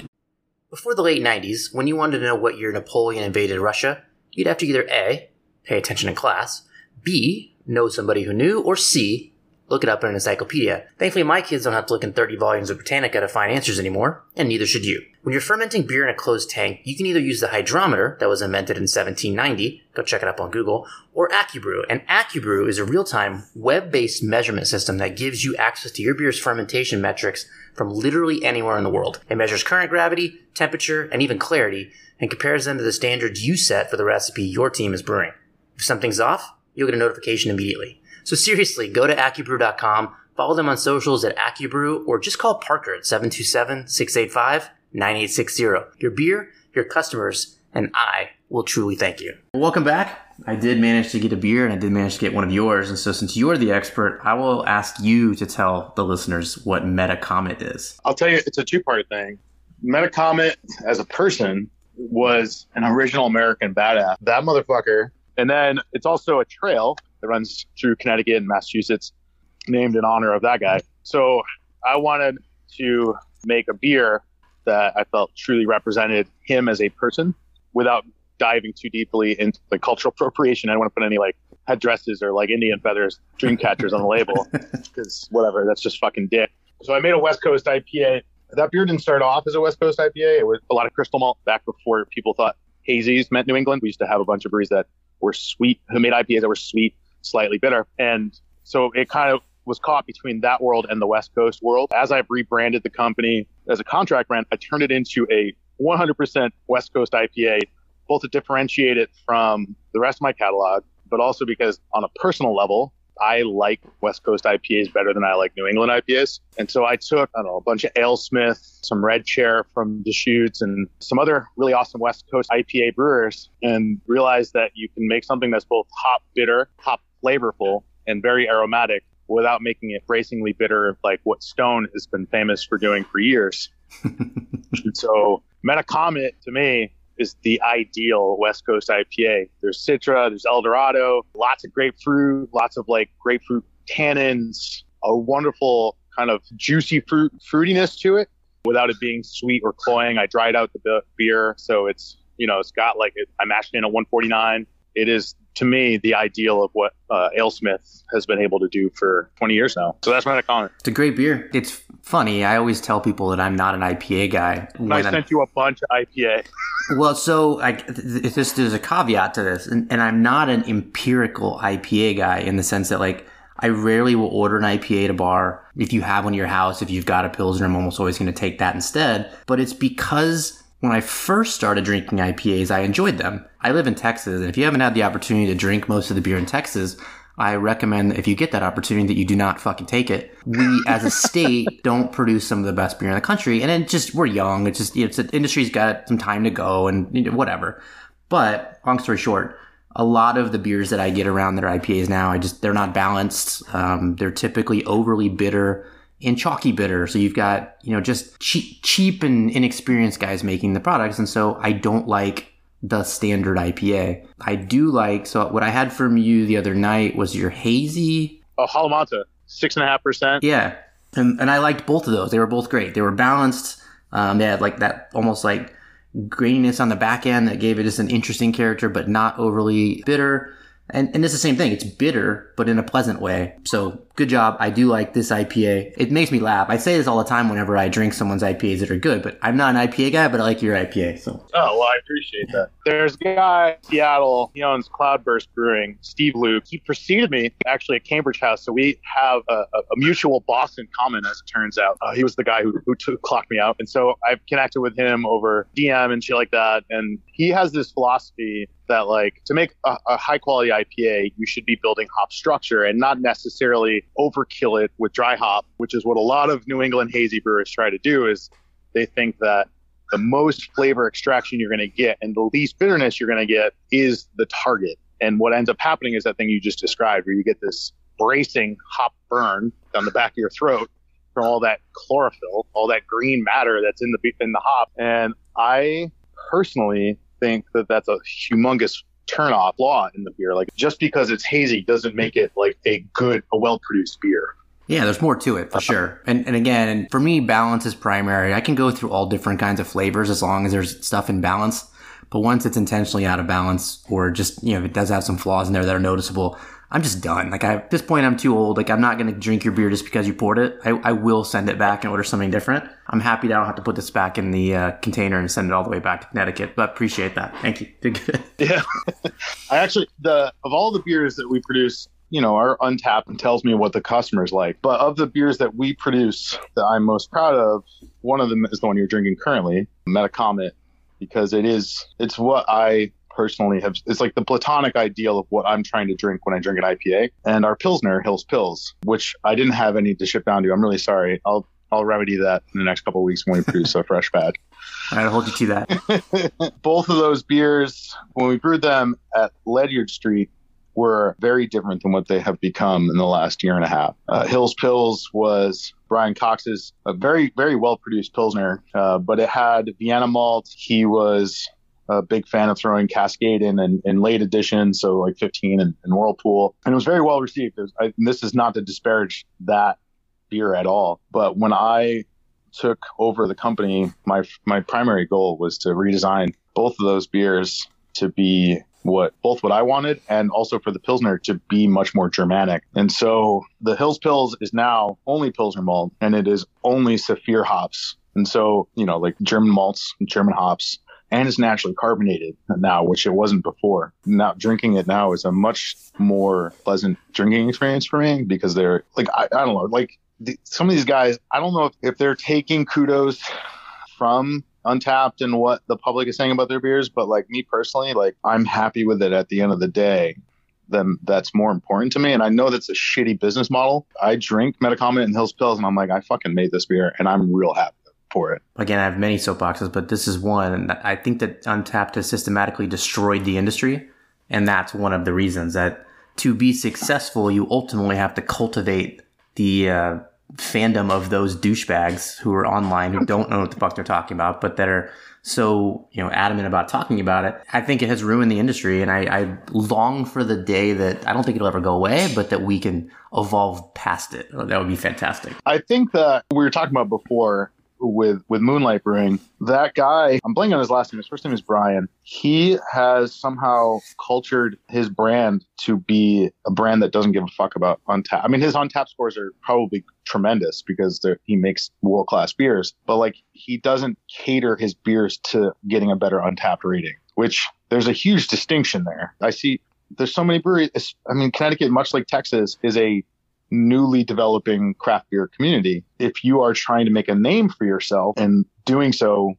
Speaker 1: Before the late 90s, when you wanted to know what year Napoleon invaded Russia, you'd have to either A, pay attention in class, B, know somebody who knew, or C, look it up in an encyclopedia. Thankfully, my kids don't have to look in 30 volumes of Britannica to find answers anymore, and neither should you. When you're fermenting beer in a closed tank, you can either use the hydrometer that was invented in 1790, go check it up on Google, or AccuBrew. And AccuBrew is a real-time, web-based measurement system that gives you access to your beer's fermentation metrics from literally anywhere in the world. It measures current gravity, temperature, and even clarity, and compares them to the standards you set for the recipe your team is brewing. If something's off, you'll get a notification immediately. So seriously, go to AccuBrew.com, follow them on socials at AccuBrew, or just call Parker at 727-685-9860. Your beer, your customers, and I will truly thank you. Welcome back. I did manage to get a beer and I did manage to get one of yours. And so since you're the expert, I will ask you to tell the listeners what Metacomet is.
Speaker 2: I'll tell you, it's a two-part thing. Metacomet as a person was an original American badass. That motherfucker. And then it's also a trail that runs through Connecticut and Massachusetts, named in honor of that guy. So I wanted to make a beer that I felt truly represented him as a person without diving too deeply into the cultural [LAUGHS] appropriation. I don't want to put any like headdresses or like Indian feathers, dream catchers on the label [LAUGHS] because whatever, that's just fucking dick. So I made a West Coast IPA. That beer didn't start off as a West Coast IPA. It was a lot of crystal malt back before people thought hazies meant New England. We used to have a bunch of breweries that were sweet, who made IPAs that were sweet slightly bitter. And so it kind of was caught between that world and the West Coast world. As I've rebranded the company as a contract brand, I turned it into a 100% West Coast IPA, both to differentiate it from the rest of my catalog, but also because on a personal level, I like West Coast IPAs better than I like New England IPAs. And so I took, I don't know, a bunch of AleSmith, some Red Chair from Deschutes, and some other really awesome West Coast IPA brewers and realized that you can make something that's both hop bitter, hop flavorful and very aromatic without making it bracingly bitter like what Stone has been famous for doing for years. [LAUGHS] so Metacomet to me is the ideal West Coast IPA. There's Citra, there's Eldorado, lots of grapefruit, lots of like grapefruit tannins, a wonderful kind of juicy fruit fruitiness to it without it being sweet or cloying. I dried out the beer, so it's you know it's got like it, I mashed in a 149. It is to me the ideal of what uh, AleSmith has been able to do for 20 years now. So that's my comment.
Speaker 1: It's a great beer. It's funny. I always tell people that I'm not an IPA guy.
Speaker 2: I sent I'm, you a bunch of IPA. [LAUGHS]
Speaker 1: well, so I, this, there's a caveat to this, and, and I'm not an empirical IPA guy in the sense that like I rarely will order an IPA at a bar. If you have one in your house, if you've got a Pilsner, I'm almost always going to take that instead. But it's because when I first started drinking IPAs, I enjoyed them. I live in Texas, and if you haven't had the opportunity to drink most of the beer in Texas, I recommend if you get that opportunity that you do not fucking take it. We as a state [LAUGHS] don't produce some of the best beer in the country, and it just we're young. It's just you know, it's, the industry's got some time to go and you know, whatever. But long story short, a lot of the beers that I get around that are IPAs now, I just they're not balanced. Um, they're typically overly bitter and chalky bitter. So you've got, you know, just cheap, cheap and inexperienced guys making the products. And so I don't like the standard IPA. I do like so what I had from you the other night was your hazy.
Speaker 2: Oh, Halamata, six and a half percent.
Speaker 1: Yeah, and and I liked both of those. They were both great. They were balanced. Um, they had like that almost like graininess on the back end that gave it just an interesting character, but not overly bitter. And, and it's the same thing. It's bitter, but in a pleasant way. So good job. I do like this IPA. It makes me laugh. I say this all the time whenever I drink someone's IPAs that are good, but I'm not an IPA guy, but I like your IPA. So.
Speaker 2: Oh, well, I appreciate that. There's a guy in Seattle. He owns Cloudburst Brewing, Steve Luke. He preceded me actually at Cambridge House. So we have a, a mutual boss in common, as it turns out. Uh, he was the guy who, who took, clocked me out. And so I've connected with him over DM and shit like that. And he has this philosophy that like to make a, a, high quality IPA, you should be building hop structure and not necessarily overkill it with dry hop, which is what a lot of New England hazy brewers try to do. Is they think that the most flavor extraction you're going to get and the least bitterness you're going to get is the target. And what ends up happening is that thing you just described, where you get this bracing hop burn down the back of your throat from all that chlorophyll, all that green matter that's in the in the hop. And I personally think that that's a humongous turnoff law in the beer. Like just because it's hazy doesn't make it like a good, a well produced beer.
Speaker 1: Yeah, there's more to it for uh-huh. sure. And and again, for me, balance is primary. I can go through all different kinds of flavors as long as there's stuff in balance. But once it's intentionally out of balance, or just you know, if it does have some flaws in there that are noticeable, I'm just done. Like I, at this point, I'm too old. Like I'm not going to drink your beer just because you poured it. I, I, will send it back and order something different. I'm happy that I don't have to put this back in the uh, container and send it all the way back to Connecticut. But appreciate that. Thank you. [LAUGHS]
Speaker 2: yeah, [LAUGHS] I actually the of all the beers that we produce, you know, our Untappd tells me what the customers like. But of the beers that we produce, that I'm most proud of, one of them is the one you're drinking currently, Metacomet, because it is it's what I personally have it's like the platonic ideal of what I'm trying to drink when I drink an IPA. And our Pilsner, Hills Pills, which I didn't have any to ship down to. I'm really sorry. I'll I'll remedy that in the next couple of weeks when we produce a fresh batch. [LAUGHS]
Speaker 1: I'll hold you to
Speaker 2: that. [LAUGHS] Both of those beers, when we brewed them at Ledyard Street, were very different than what they have become in the last year and a half. Uh, Hills Pills was Brian Cox's a very, very well produced Pilsner, uh, but it had Vienna malt. He was a big fan of throwing Cascade in in late edition, so like 15 and, and, Whirlpool, and it was very well received. Was, I, this is not to disparage that beer at all, but when I took over the company, my my primary goal was to redesign both of those beers to be what both what I wanted and also for the Pilsner to be much more Germanic. And so the Hills Pils is now only Pilsner malt and it is only Saphir hops. And so, you know, like German malts, and German hops, and it's naturally carbonated now, which it wasn't before. Now drinking it now is a much more pleasant drinking experience for me because they're like I, I don't know, like the, some of these guys, I don't know if, if they're taking kudos from Untappd and what the public is saying about their beers, but like me personally, like I'm happy with it at the end of the day. Then that's more important to me. And I know that's a shitty business model. I drink Metacomet and Hills Pills, and I'm like, I fucking made this beer, and I'm real happy for it.
Speaker 1: Again, I have many soapboxes, but this is one. I think that Untappd has systematically destroyed the industry. And that's one of the reasons that to be successful, you ultimately have to cultivate the uh, fandom of those douchebags who are online who don't know what the fuck they're talking about, but that are so you know adamant about talking about it. I think it has ruined the industry, and I, I long for the day that I don't think it'll ever go away, but that we can evolve past it. That would be fantastic.
Speaker 2: I think that we were talking about before with with Moonlight Brewing. That guy, I'm blanking on his last name. His first name is Brian. He has somehow cultured his brand to be a brand that doesn't give a fuck about Untappd. I mean, his Untappd scores are probably tremendous because he makes world class beers, but like he doesn't cater his beers to getting a better Untappd rating. Which there's a huge distinction there. I see there's so many breweries. I mean, Connecticut, much like Texas, is a newly developing craft beer community. If you are trying to make a name for yourself and doing so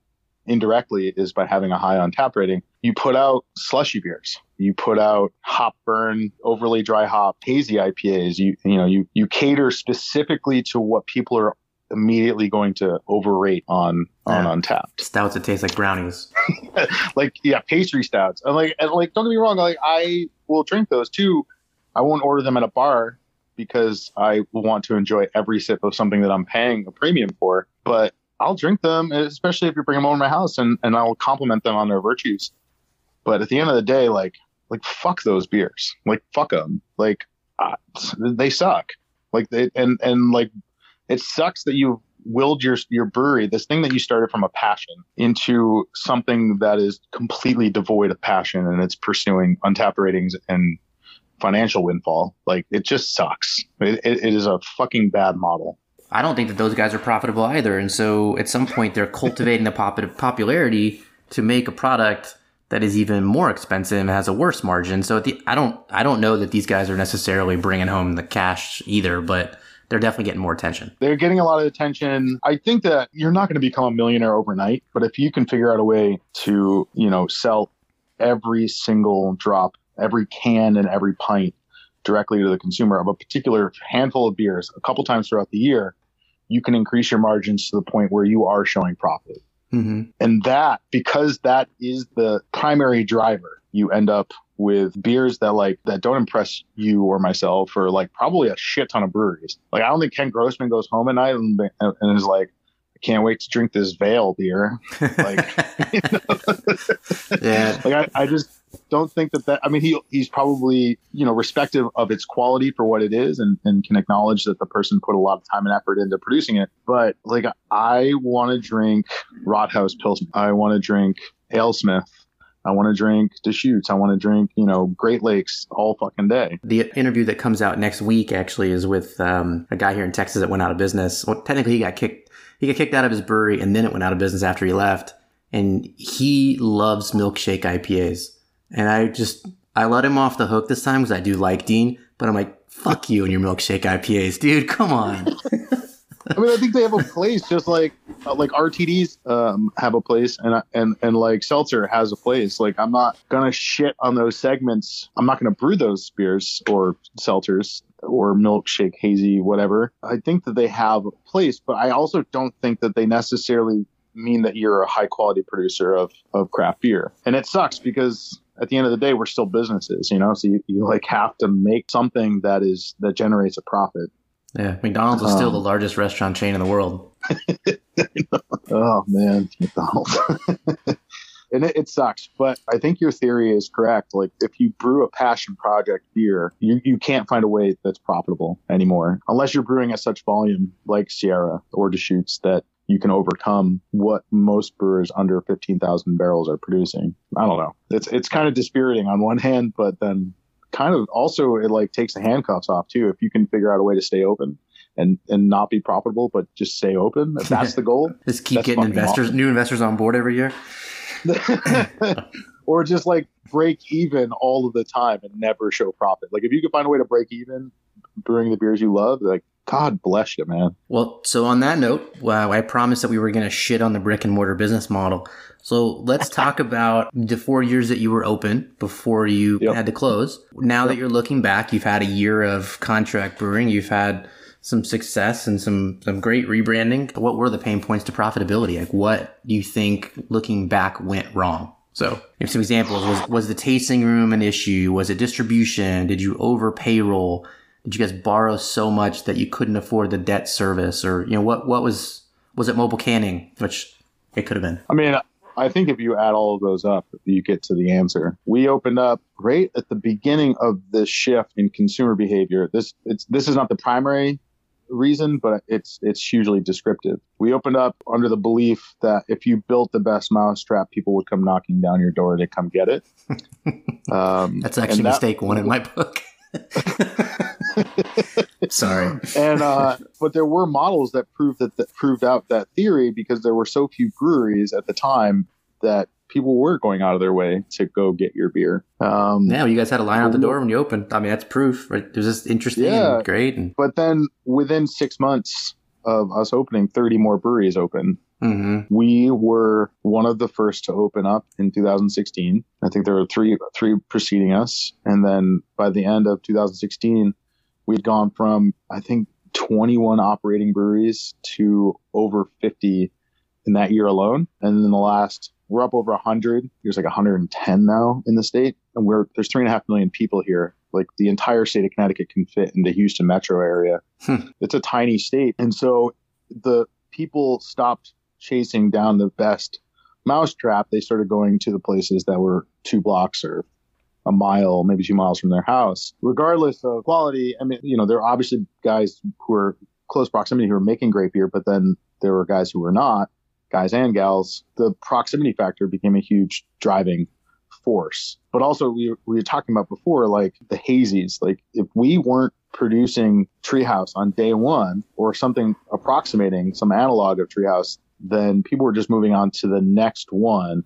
Speaker 2: indirectly is by having a high on tap rating, you put out slushy beers. You put out hop burn, overly dry hop, hazy IPAs. You you know, you you cater specifically to what people are immediately going to overrate on on yeah. Untappd.
Speaker 1: Stouts that taste like brownies. [LAUGHS]
Speaker 2: like yeah, pastry stouts. And like and like don't get me wrong, like I will drink those too. I won't order them at a bar because I want to enjoy every sip of something that I'm paying a premium for. But I'll drink them, especially if you bring them over my house, and, and I'll compliment them on their virtues. But at the end of the day, like like fuck those beers. Like fuck them. Like uh, they suck. Like they and and like it sucks that you willed your your brewery, this thing that you started from a passion, into something that is completely devoid of passion and it's pursuing Untappd ratings and financial windfall. Like it just sucks. It, it, it is a fucking bad model.
Speaker 1: I don't think that those guys are profitable either. And so at some point they're cultivating the pop- popularity to make a product that is even more expensive and has a worse margin. So the, I don't, I don't know that these guys are necessarily bringing home the cash either, but they're definitely getting more attention.
Speaker 2: They're getting a lot of attention. I think that you're not going to become a millionaire overnight, but if you can figure out a way to, you know, sell every single drop, every can and every pint directly to the consumer of a particular handful of beers a couple times throughout the year, you can increase your margins to the point where you are showing profit. Mm-hmm. And that, because that is the primary driver, you end up with beers that like that don't impress you or myself or like probably a shit ton of breweries. Like I don't think Ken Grossman goes home at night and, and is like, I can't wait to drink this Vale beer. [LAUGHS] Like, [LAUGHS] yeah, like I, I just don't think that that. I mean, he he's probably you know respective of its quality for what it is, and and can acknowledge that the person put a lot of time and effort into producing it. But like, I want to drink Rathaus Pilsner. I want to drink AleSmith. I want to drink Deschutes. I want to drink, you know, Great Lakes all fucking day.
Speaker 1: The interview that comes out next week actually is with um, a guy here in Texas that went out of business. Well, technically, he got kicked. He got kicked out of his brewery, and then it went out of business after he left. And he loves milkshake IPAs. And I just I let him off the hook this time because I do like Dean, but I'm like, fuck you and your milkshake IPAs, dude. Come on. [LAUGHS]
Speaker 2: I mean, I think they have a place, just like uh, like RTDs um, have a place, and and and like seltzer has a place. Like I'm not gonna shit on those segments. I'm not gonna brew those beers or seltzers or milkshake, hazy, whatever. I think that they have a place, but I also don't think that they necessarily mean that you're a high quality producer of of craft beer. And it sucks because at the end of the day, we're still businesses, you know. So you, you like have to make something that is that generates a profit.
Speaker 1: Yeah, McDonald's is still um, the largest restaurant chain in the world. [LAUGHS]
Speaker 2: oh man, McDonald's. [LAUGHS] and it, it, sucks, but I think your theory is correct. Like if you brew a passion project beer, you, you can't find a way that's profitable anymore unless you're brewing at such volume like Sierra or Deschutes that you can overcome what most brewers under 15,000 barrels are producing. I don't know. It's it's kind of dispiriting on one [LAUGHS] hand, but then kind of also it like takes the handcuffs off too. If you can figure out a way to stay open and and not be profitable, but just stay open, if that's the goal. [LAUGHS]
Speaker 1: just keep getting investors, awesome. new investors on board every year. [LAUGHS]
Speaker 2: or just like break even all of the time and never show profit. Like if you could find a way to break even brewing the beers you love, like God bless you, man.
Speaker 1: Well, so on that note, wow, I promised that we were going to shit on the brick and mortar business model. So let's [LAUGHS] talk about the four years that you were open before you yep. had to close. Now yep. that you're looking back, you've had a year of contract brewing. You've had some success and some, some great rebranding. What were the pain points to profitability? Like what do you think looking back went wrong? So give some examples. Was, was the tasting room an issue? Was it distribution? Did you over payroll? Did you guys borrow so much that you couldn't afford the debt service or, you know, what, what was, was it mobile canning, which it could have been?
Speaker 2: I mean, I think if you add all of those up, you get to the answer. We opened up right at the beginning of this shift in consumer behavior. This it's this is not the primary reason, but it's it's hugely descriptive. We opened up under the belief that if you built the best mousetrap, people would come knocking down your door to come get it. [LAUGHS]
Speaker 1: Um, That's actually that, mistake one in my book. [LAUGHS] Sorry. [LAUGHS]
Speaker 2: And uh, but there were models that proved that, that proved out that theory because there were so few breweries at the time that people were going out of their way to go get your beer.
Speaker 1: Um, yeah, well, you guys had a line out the door when you opened. I mean, that's proof, right? It was just interesting yeah, and great. And...
Speaker 2: But then within six months of us opening, 30 more breweries open. Mm-hmm. We were one of the first to open up in 2016. I think there were three three preceding us, and then by the end of 2016, we'd gone from I think 21 operating breweries to over 50 in that year alone. And in the last, we're up over 100. There's like 110 now in the state, and we're there's three and a half million people here. Like the entire state of Connecticut can fit in the Houston metro area. Hmm. It's a tiny state, and so the people stopped chasing down the best mousetrap. They started going to the places that were two blocks or a mile, maybe two miles from their house. Regardless of quality, I mean, you know, there are obviously guys who are close proximity who are making great beer, but then there were guys who were not, guys and gals. The proximity factor became a huge driving force. But also, we, we were talking about before, like the hazies. Like, if we weren't producing Treehouse on day one or something approximating some analog of Treehouse, then people were just moving on to the next one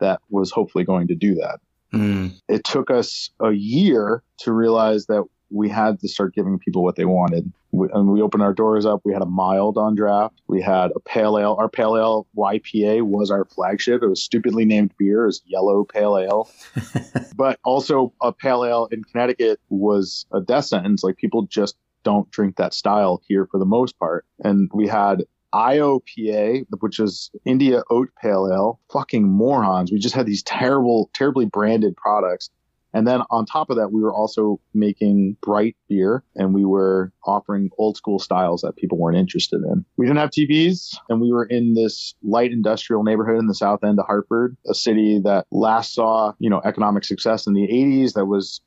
Speaker 2: that was hopefully going to do that.
Speaker 1: Mm.
Speaker 2: It took us a year to realize that we had to start giving people what they wanted. We, and we opened our doors up. We had a mild on draft. We had a pale ale. Our pale ale YPA was our flagship. It was stupidly named beer as yellow pale ale. [LAUGHS] but also a pale ale in Connecticut was a death sentence. Like people just don't drink that style here for the most part. And we had IOPA, which is India Oat Pale Ale. Fucking morons. We just had these terrible, terribly branded products. And then on top of that, we were also making bright beer and we were offering old school styles that people weren't interested in. We didn't have TVs and we were in this light industrial neighborhood in the south end of Hartford, a city that last saw, you know, economic success in the 80s that was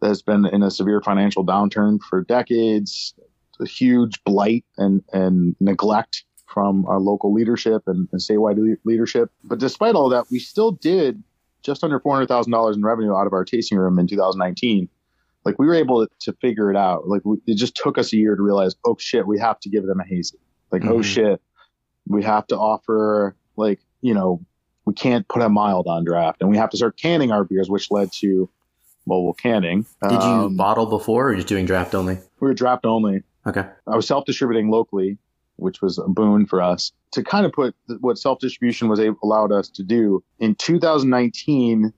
Speaker 2: that has been in a severe financial downturn for decades, a huge blight and and neglect from our local leadership and, and statewide le- leadership. But despite all that, we still did just under four hundred thousand dollars in revenue out of our tasting room in 2019. Like we were able to, to figure it out. Like we, it just took us a year to realize, oh shit, we have to give them a hazy. Like oh
Speaker 1: Mhm.
Speaker 2: shit, we have to offer like you know we can't put a mild on draft, and we have to start canning our beers, which led to mobile canning.
Speaker 1: Did you
Speaker 2: Um,
Speaker 1: bottle before or just doing draft only?
Speaker 2: we were draft only.
Speaker 1: Okay.
Speaker 2: I was self distributing locally, which was a boon for us to kind of put what self distribution was able, allowed us to do. In 2019,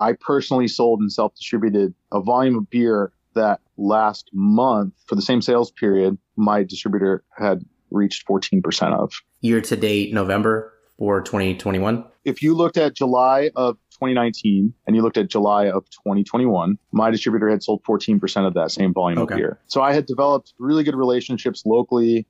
Speaker 2: I personally sold and self distributed a volume of beer that last month for the same sales period, my distributor had reached 14% of.
Speaker 1: Year to date, November for 2021.
Speaker 2: If you looked at July of 2019 and you looked at July of 2021, my distributor had sold 14% of that same volume
Speaker 1: Okay.
Speaker 2: of beer. So I had developed really good relationships locally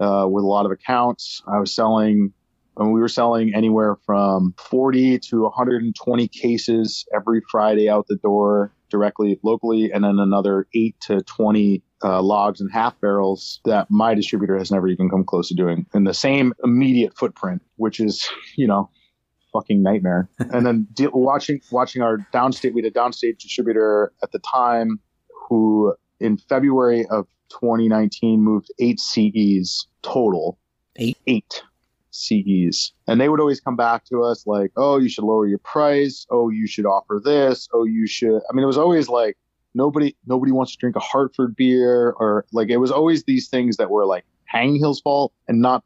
Speaker 2: uh, with a lot of accounts. I was selling, and we were selling anywhere from 40 to 120 cases every Friday out the door directly locally, and then another 8 to 20 uh, logs and half barrels that my distributor has never even come close to doing in the same immediate footprint, which is, you know, fucking nightmare. and then de- watching watching our downstate, we had a downstate distributor at the time who in February of 2019 moved eight CEs total.
Speaker 1: Eight?
Speaker 2: Eight CEs. And they would always come back to us like, oh, you should lower your price. Oh, you should offer this. Oh, you should. I mean, it was always like, nobody nobody wants to drink a Hartford beer or like it was always these things that were like Hanging Hill's fault and not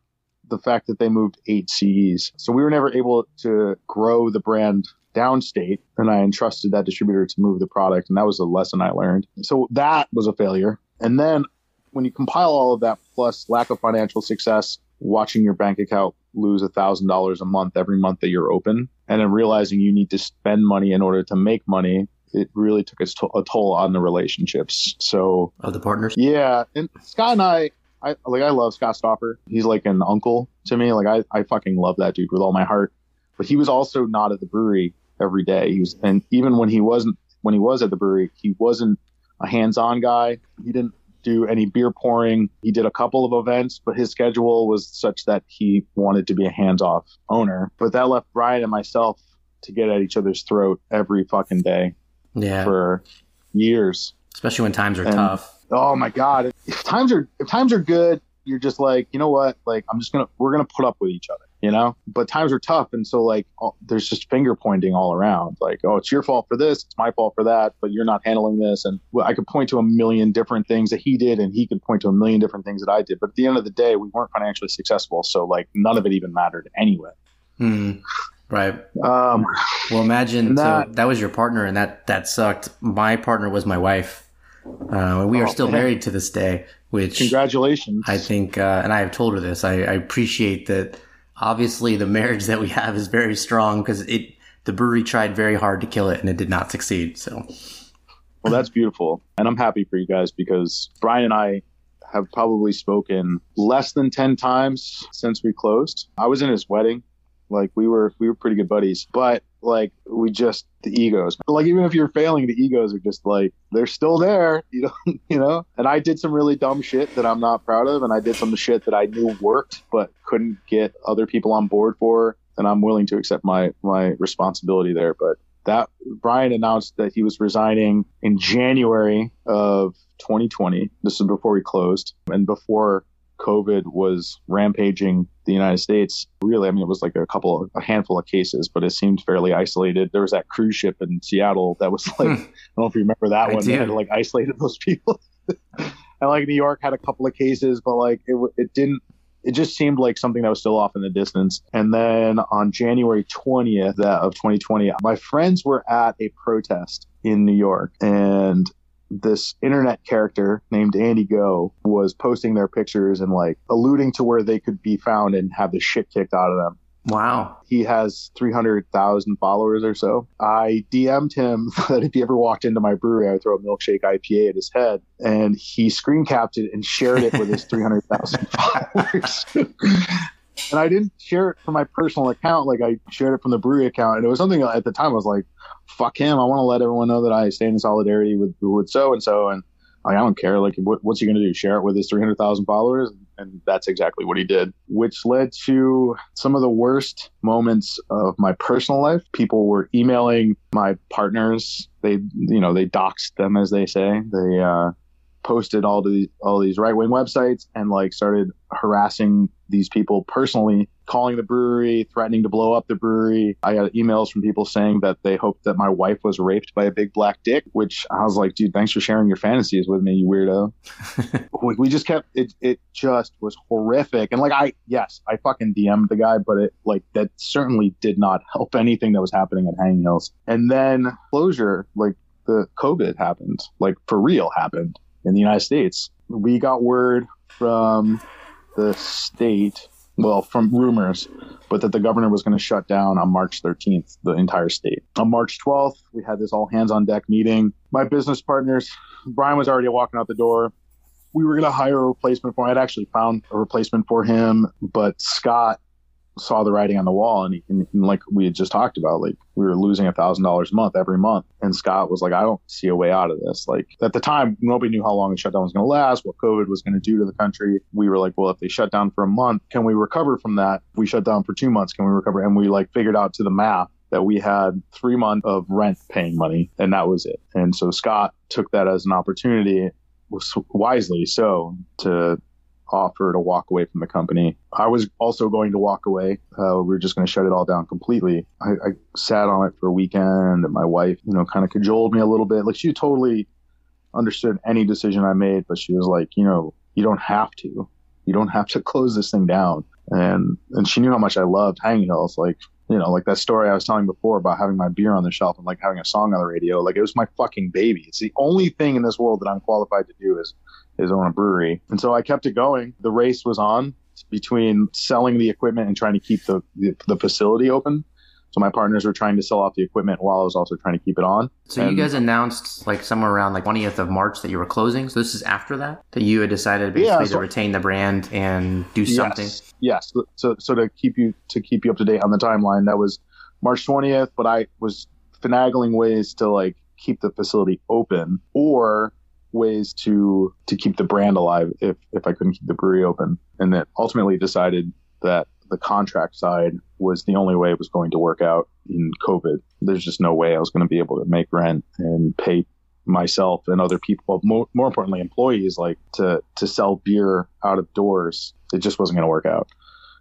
Speaker 2: the fact that they moved eight CEs. So we were never able to grow the brand downstate and I entrusted that distributor to move the product and that was a lesson I learned. So that was a failure. And then when you compile all of that plus lack of financial success, watching your bank account lose a thousand dollars a month every month that you're open and then realizing you need to spend money in order to make money it really took a toll on the relationships. So
Speaker 1: Of the partners?
Speaker 2: yeah, and Scott and I, I like I love Scott Stopper. He's like an uncle to me. Like I, I fucking love that dude with all my heart. But he was also not at the brewery every day. He was, and even when he wasn't, when he was at the brewery, he wasn't a hands-on guy. He didn't do any beer pouring. He did a couple of events, but his schedule was such that he wanted to be a hands-off owner. But that left Brian and myself to get at each other's throat every fucking day
Speaker 1: Yeah.
Speaker 2: for years.
Speaker 1: Especially when times are
Speaker 2: And-
Speaker 1: tough.
Speaker 2: Oh my god! If times are if times are good, you're just like, you know what? Like, I'm just gonna we're gonna put up with each other, you know. But times are tough, and so like, all, there's just finger pointing all around. Like, oh, it's your fault for this, it's my fault for that, but you're not handling this. And well, I could point to a million different things that he did, and he could point to a million different things that I did. But at the end of the day, we weren't financially successful, so like, none of it even mattered anyway.
Speaker 1: Hmm. Right.
Speaker 2: Um,
Speaker 1: Well, imagine
Speaker 2: And
Speaker 1: so
Speaker 2: that-
Speaker 1: that was your partner, and that that sucked. My partner was my wife. Uh, we are
Speaker 2: Oh,
Speaker 1: still
Speaker 2: man.
Speaker 1: married to this day, which
Speaker 2: congratulations.
Speaker 1: I think, uh, and I have told her this. I, I appreciate that. Obviously, the marriage that we have is very strong because it. The brewery tried very hard to kill it, and it did not succeed. So,
Speaker 2: Well, that's beautiful. And I'm happy for you guys because Brian and I have probably spoken less than 10 times since we closed. I was in his wedding. Like we were we were pretty good buddies. But like we just the egos. Like even if you're failing the egos are just like they're still there [LAUGHS] you know you know? And i did some really dumb shit that i'm not proud of and i did some shit that i knew worked but couldn't get other people on board for and i'm willing to accept my my responsibility there. But that brian announced that he was resigning in january of 2020 this is before we closed. And before COVID was rampaging the United States. Really, I mean, it was like a couple, a handful of cases, but it seemed fairly isolated. There was that cruise ship in Seattle that was [LAUGHS] like, hmm. I don't know if you remember that I one. They had like isolated those people. [LAUGHS] and like New York had a couple of cases, but like it, it didn't. It just seemed like something that was still off in the distance. And then on January 20th of 2020, my friends were at a protest in New York, and this internet character named Andy Ngo was posting their pictures and like alluding to where they could be found and have the shit kicked out of them.
Speaker 1: Wow.
Speaker 2: He has 300,000 followers or so. I DM'd him [LAUGHS] that if he ever walked into my brewery, I would throw a milkshake IPA at his head. And he screen capped it and shared it with his [LAUGHS] 300,000 followers. And I didn't share it from my personal account. Like I shared it from the brewery account. And it was something at the time I was like, fuck him. I want to let everyone know that I stand in solidarity with with so and so, and like, I don't care. Like, what, what's he going to do? Share it with his 300,000 followers? And that's exactly what he did, which led to some of the worst moments of my personal life. People were emailing my partners. They, you know, they doxed them, as they say. They, uh, posted all these all these right wing websites and like started harassing these people personally, calling the brewery, threatening to blow up the brewery. I got emails from people saying that they hoped that my wife was raped by a big black dick, which I was like, dude, thanks for sharing your fantasies with me, you weirdo. [LAUGHS] we, we just kept it. It just was horrific, and like I, yes, I fucking DM'd the guy, but it like that certainly did not help anything that was happening at Hanging Hills. And then closure, like the COVID happened, like for real happened in the United States. We got word from the state, well, from rumors, but that the governor was going to shut down on March 13th, the entire state. On March 12th, we had this all hands on deck meeting. My business partners, Brian was already walking out the door. We were going to hire a replacement for him. I'd actually found a replacement for him, but Scott saw the writing on the wall and, he, and, like we had just talked about like we were losing a thousand dollars a month every month. And scott was like i don't see a way out of this. Like at the time nobody knew how long the shutdown was going to last what covid was going to do to the country. We were like well if they shut down for a month can we recover from that? If we shut down for two months can we recover? And we like figured out to the math that we had three months of rent paying money and that was it. And so scott took that as an opportunity wisely so to offer to walk away from the company. I was also going to walk away. Uh, we were just going to shut it all down completely. I, I, sat on it for a weekend, and my wife, you know, kind of cajoled me a little bit. Like she totally understood any decision I made, but she was like, you know, you don't have to. You don't have to [LAUGHS] close this thing down. And and she knew how much I loved Hanging Hills. Like you know, like that story I was telling before about having my beer on the shelf and like having a song on the radio. Like it was my fucking baby. It's the only thing in this world that I'm qualified to do is is own a brewery. And so I kept it going. The race was on between selling the equipment and trying to keep the, the, the facility open. So my partners were trying to sell off the equipment while I was also trying to keep it on.
Speaker 1: So and you guys announced like somewhere around like 20th of March that you were closing. So this is after that that you had decided basically yeah, so, to retain the brand and do something.
Speaker 2: Yes, yes. So so to keep you to keep you up to date on the timeline, that was March 20th. But I was finagling ways to like keep the facility open or ways to to keep the brand alive if if I couldn't keep the brewery open, and that ultimately decided that the contract side was the only way it was going to work out in COVID. There's just no way I was going to be able to make rent and pay myself and other people, more, more importantly, employees, like to to sell beer out of doors. It just wasn't going to work out.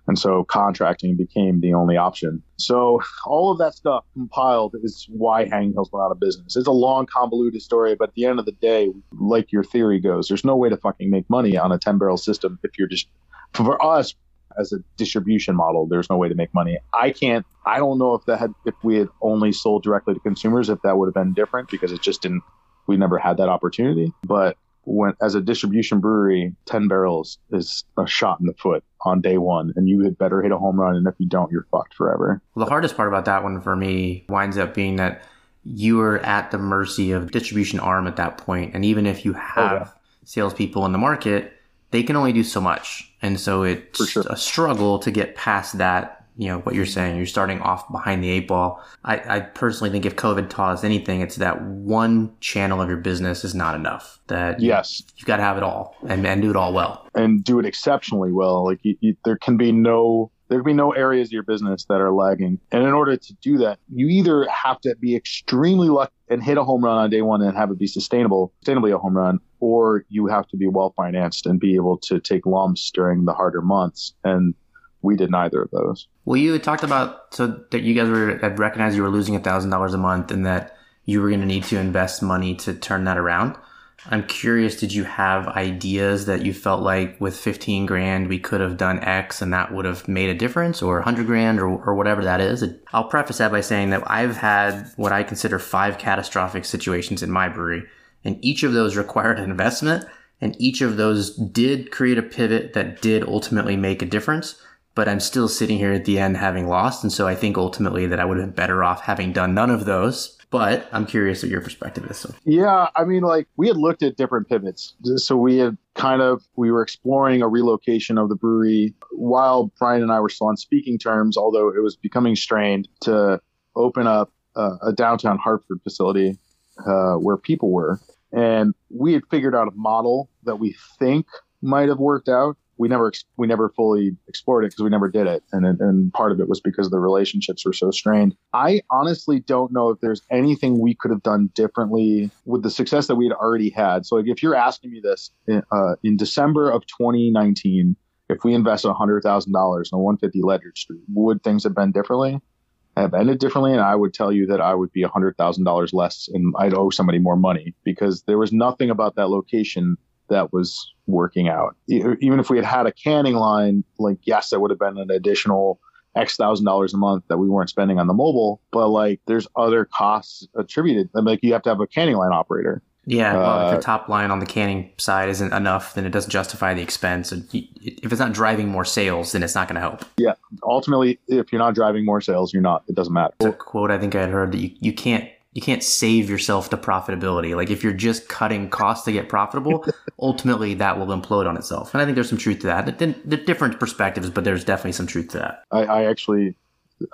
Speaker 2: And so contracting became the only option. So all of that stuff compiled is why Hanging Hills went out of business. It's a long, convoluted story, but at the end of the day, like your theory goes, there's no way to fucking make money on a 10 barrel system if you're just, for us, as a distribution model, there's no way to make money. I can't, I don't know if that had, if we had only sold directly to consumers, if that would have been different because it just didn't, we never had that opportunity. But when as a distribution brewery, 10 barrels is a shot in the foot on day one, and you had better hit a home run. And if you don't, you're fucked forever.
Speaker 1: Well, the hardest part about that one for me winds up being that you are at the mercy of distribution arm at that point. And even if you oh, have oh, yeah. salespeople in the market, they can only do so much. And so it's sure. a struggle to get past that you know what you're saying. You're starting off behind the eight ball. I, I personally think if COVID taught us anything, it's that one channel of your business is not enough. That
Speaker 2: yes,
Speaker 1: you, have got to have it all and, and do it all well
Speaker 2: and do it exceptionally well. Like you, you, there can be no there can be no areas of your business that are lagging. And in order to do that, you either have to be extremely lucky and hit a home run on day one and have it be sustainable, sustainably a home run, or you have to be well financed and be able to take lumps during the harder months. And we did neither of those.
Speaker 1: Well, you had talked about so that you guys were had recognized you were losing a thousand dollars a month and that you were going to need to invest money to turn that around. I'm curious, did you have ideas that you felt like with 15 grand we could have done X and that would have made a difference or 100 grand or, or whatever that is? I'll preface that by saying that I've had what I consider five catastrophic situations in my brewery and each of those [LAUGHS] required an investment and each of those did create a pivot that did ultimately make a difference. But I'm still sitting here at the end having lost. And so I think ultimately that I would have been better off having done none of those but I'm curious what your perspective is. So.
Speaker 2: Yeah, I mean, like we had looked at different pivots. So we had kind of we were exploring a relocation of the brewery while Brian and I were still on speaking terms, although it was becoming strained to open up uh, a downtown Hartford facility uh, where people were. And we had figured out a model that we think might have worked out we never we never fully explored it because we never did it, and and part of it was because the relationships were so strained. I honestly don't know if there's anything we could have done differently with the success that we had already had. So like if you're asking me this in, uh, in December of 2019, if we invested hundred thousand dollars on 150 Ledyard Street, would things have been differently? Have ended differently, and I would tell you that I would be hundred thousand dollars less, and I'd owe somebody more money because there was nothing about that location that was working out. Even if we had had a canning line, like yes, that would have been an additional X thousand dollars a month that we weren't spending on the mobile. But like, there's other costs attributed. Like, you have to have a canning line operator.
Speaker 1: Yeah, well, uh, if the top line on the canning side isn't enough, then it doesn't justify the expense. If it's not driving more sales, then it's not going to help.
Speaker 2: Yeah, ultimately, if you're not driving more sales, you're not. It doesn't matter.
Speaker 1: a quote I think I had heard that you, you can't you can't save yourself to profitability. Like if you're just cutting costs to get profitable, [LAUGHS] ultimately that will implode on itself. And I think there's some truth to that. The different perspectives, but there's definitely some truth to that.
Speaker 2: I, I actually,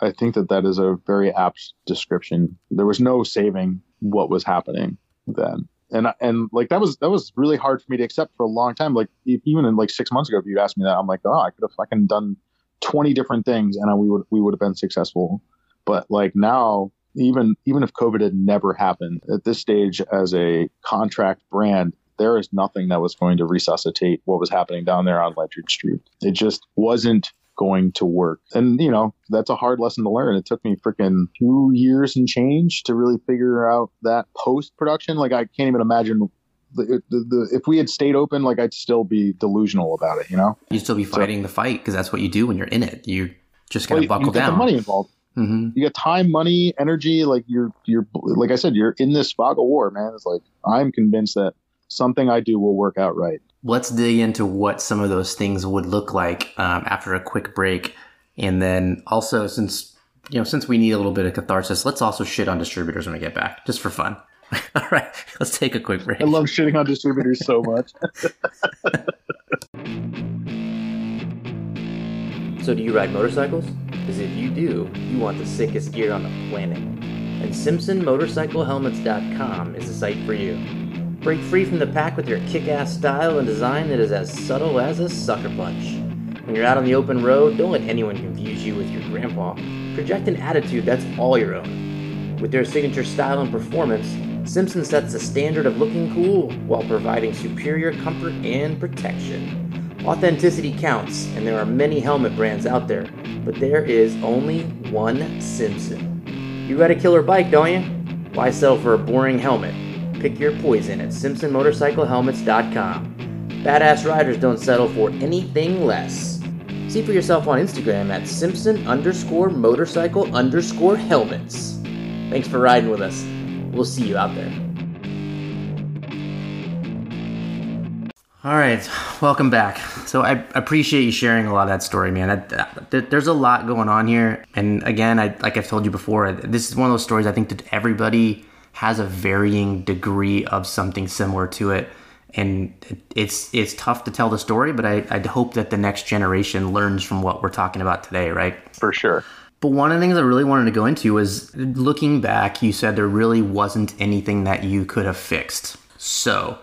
Speaker 2: I think that that is a very apt description. There was no saving what was happening then. And, and like that was that was really hard for me to accept for a long time. Like even in like six months ago, if you asked me that, I'm like, oh, I could have fucking done twenty different things, and I, we would we would have been successful. But like now, even even if COVID had never happened at this stage as a contract brand, there is nothing that was going to resuscitate what was happening down there on Ledyard Street. It just wasn't going to work. And you know, that's a hard lesson to learn. It took me freaking two years and change to really figure out that post production. Like I can't even imagine the, the, the, if we had stayed open, like I'd still be delusional about it, you know?
Speaker 1: You'd still be fighting so, the fight because that's what you do when you're in it. You're just to well, buckle
Speaker 2: you
Speaker 1: down.
Speaker 2: The money involved. Mm-hmm. You got time, money, energy. Like you're, you're, like I said, you're in this fog of war, man. It's like I'm convinced that something I do will work out right.
Speaker 1: Let's dig into what some of those things would look like um, after a quick break, and then also since you know since we need a little bit of catharsis, let's also shit on distributors when we get back, just for fun. [LAUGHS] All right, let's take a quick break.
Speaker 2: I love shitting on distributors so much. [LAUGHS]
Speaker 3: so, do you ride motorcycles? Because if you do, you want the sickest gear on the planet. And SimpsonMotorcycleHelmets.com is the site for you. Break free from the pack with your kick ass style and design that is as subtle as a sucker punch. When you're out on the open road, don't let anyone confuse you with your grandpa. Project an attitude that's all your own. With their signature style and performance, Simpson sets the standard of looking cool while providing superior comfort and protection. Authenticity counts, and there are many helmet brands out there, but there is only one Simpson. You got a killer bike, don't you? Why settle for a boring helmet? Pick your poison at SimpsonMotorcycleHelmets.com. Badass riders don't settle for anything less. See for yourself on Instagram at Simpson underscore motorcycle underscore helmets. Thanks for riding with us. We'll see you out there.
Speaker 1: All right, welcome back. So I appreciate you sharing a lot of that story, man. I, I, there's a lot going on here, and again, I, like I've told you before, this is one of those stories I think that everybody has a varying degree of something similar to it. and it's it's tough to tell the story, but I, I hope that the next generation learns from what we're talking about today, right?
Speaker 2: For sure.
Speaker 1: But one of the things I really wanted to go into was looking back, you said there really wasn't anything that you could have fixed. So,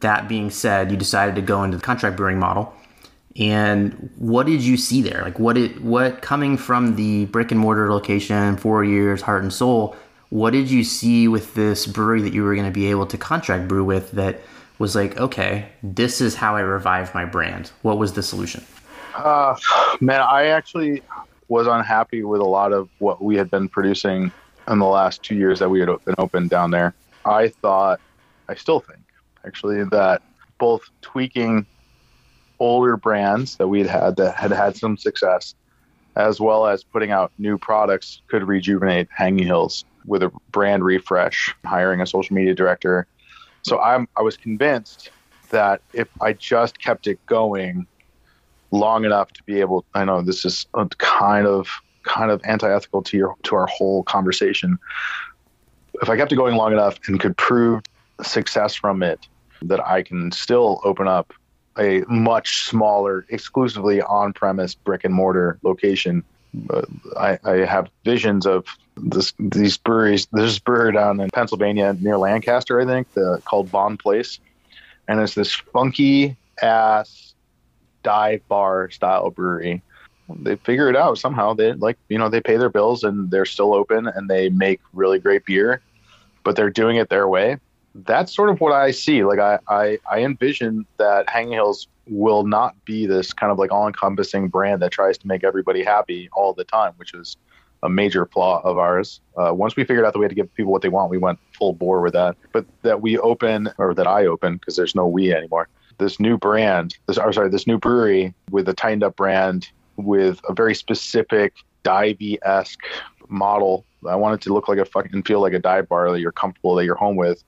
Speaker 1: that being said, you decided to go into the contract brewing model. And what did you see there? Like what it what coming from the brick and mortar location, four years, heart and soul, what did you see with this brewery that you were going to be able to contract brew with that was like, okay, this is how I revive my brand? What was the solution?
Speaker 2: Uh, man, I actually was unhappy with a lot of what we had been producing in the last two years that we had been open down there. I thought, I still think, actually, that both tweaking older brands that we'd had that had had some success, as well as putting out new products, could rejuvenate Hanging Hills with a brand refresh, hiring a social media director. So I'm I was convinced that if I just kept it going long enough to be able I know this is kind of kind of anti-ethical to your to our whole conversation. If I kept it going long enough and could prove success from it, that I can still open up a much smaller, exclusively on-premise brick and mortar location. Uh, I, I, have visions of this, these breweries. There's a brewery down in Pennsylvania near Lancaster, I think, the, called Bonn Place, and it's this funky ass dive bar style brewery. They figure it out somehow. They like you know they pay their bills and they're still open and they make really great beer, but they're doing it their way that's sort of what I see. Like I, I, I envision that Hanging Hills will not be this kind of like all encompassing brand that tries to make everybody happy all the time, which is a major flaw of ours. Uh, once we figured out the way to give people what they want, we went full bore with that. But that we open, or that I open, because there's no we anymore. This new brand, this, or sorry, this new brewery with a tightened up brand with a very specific divey esque model. I want it to look like a fucking feel like a dive bar that you're comfortable that you're home with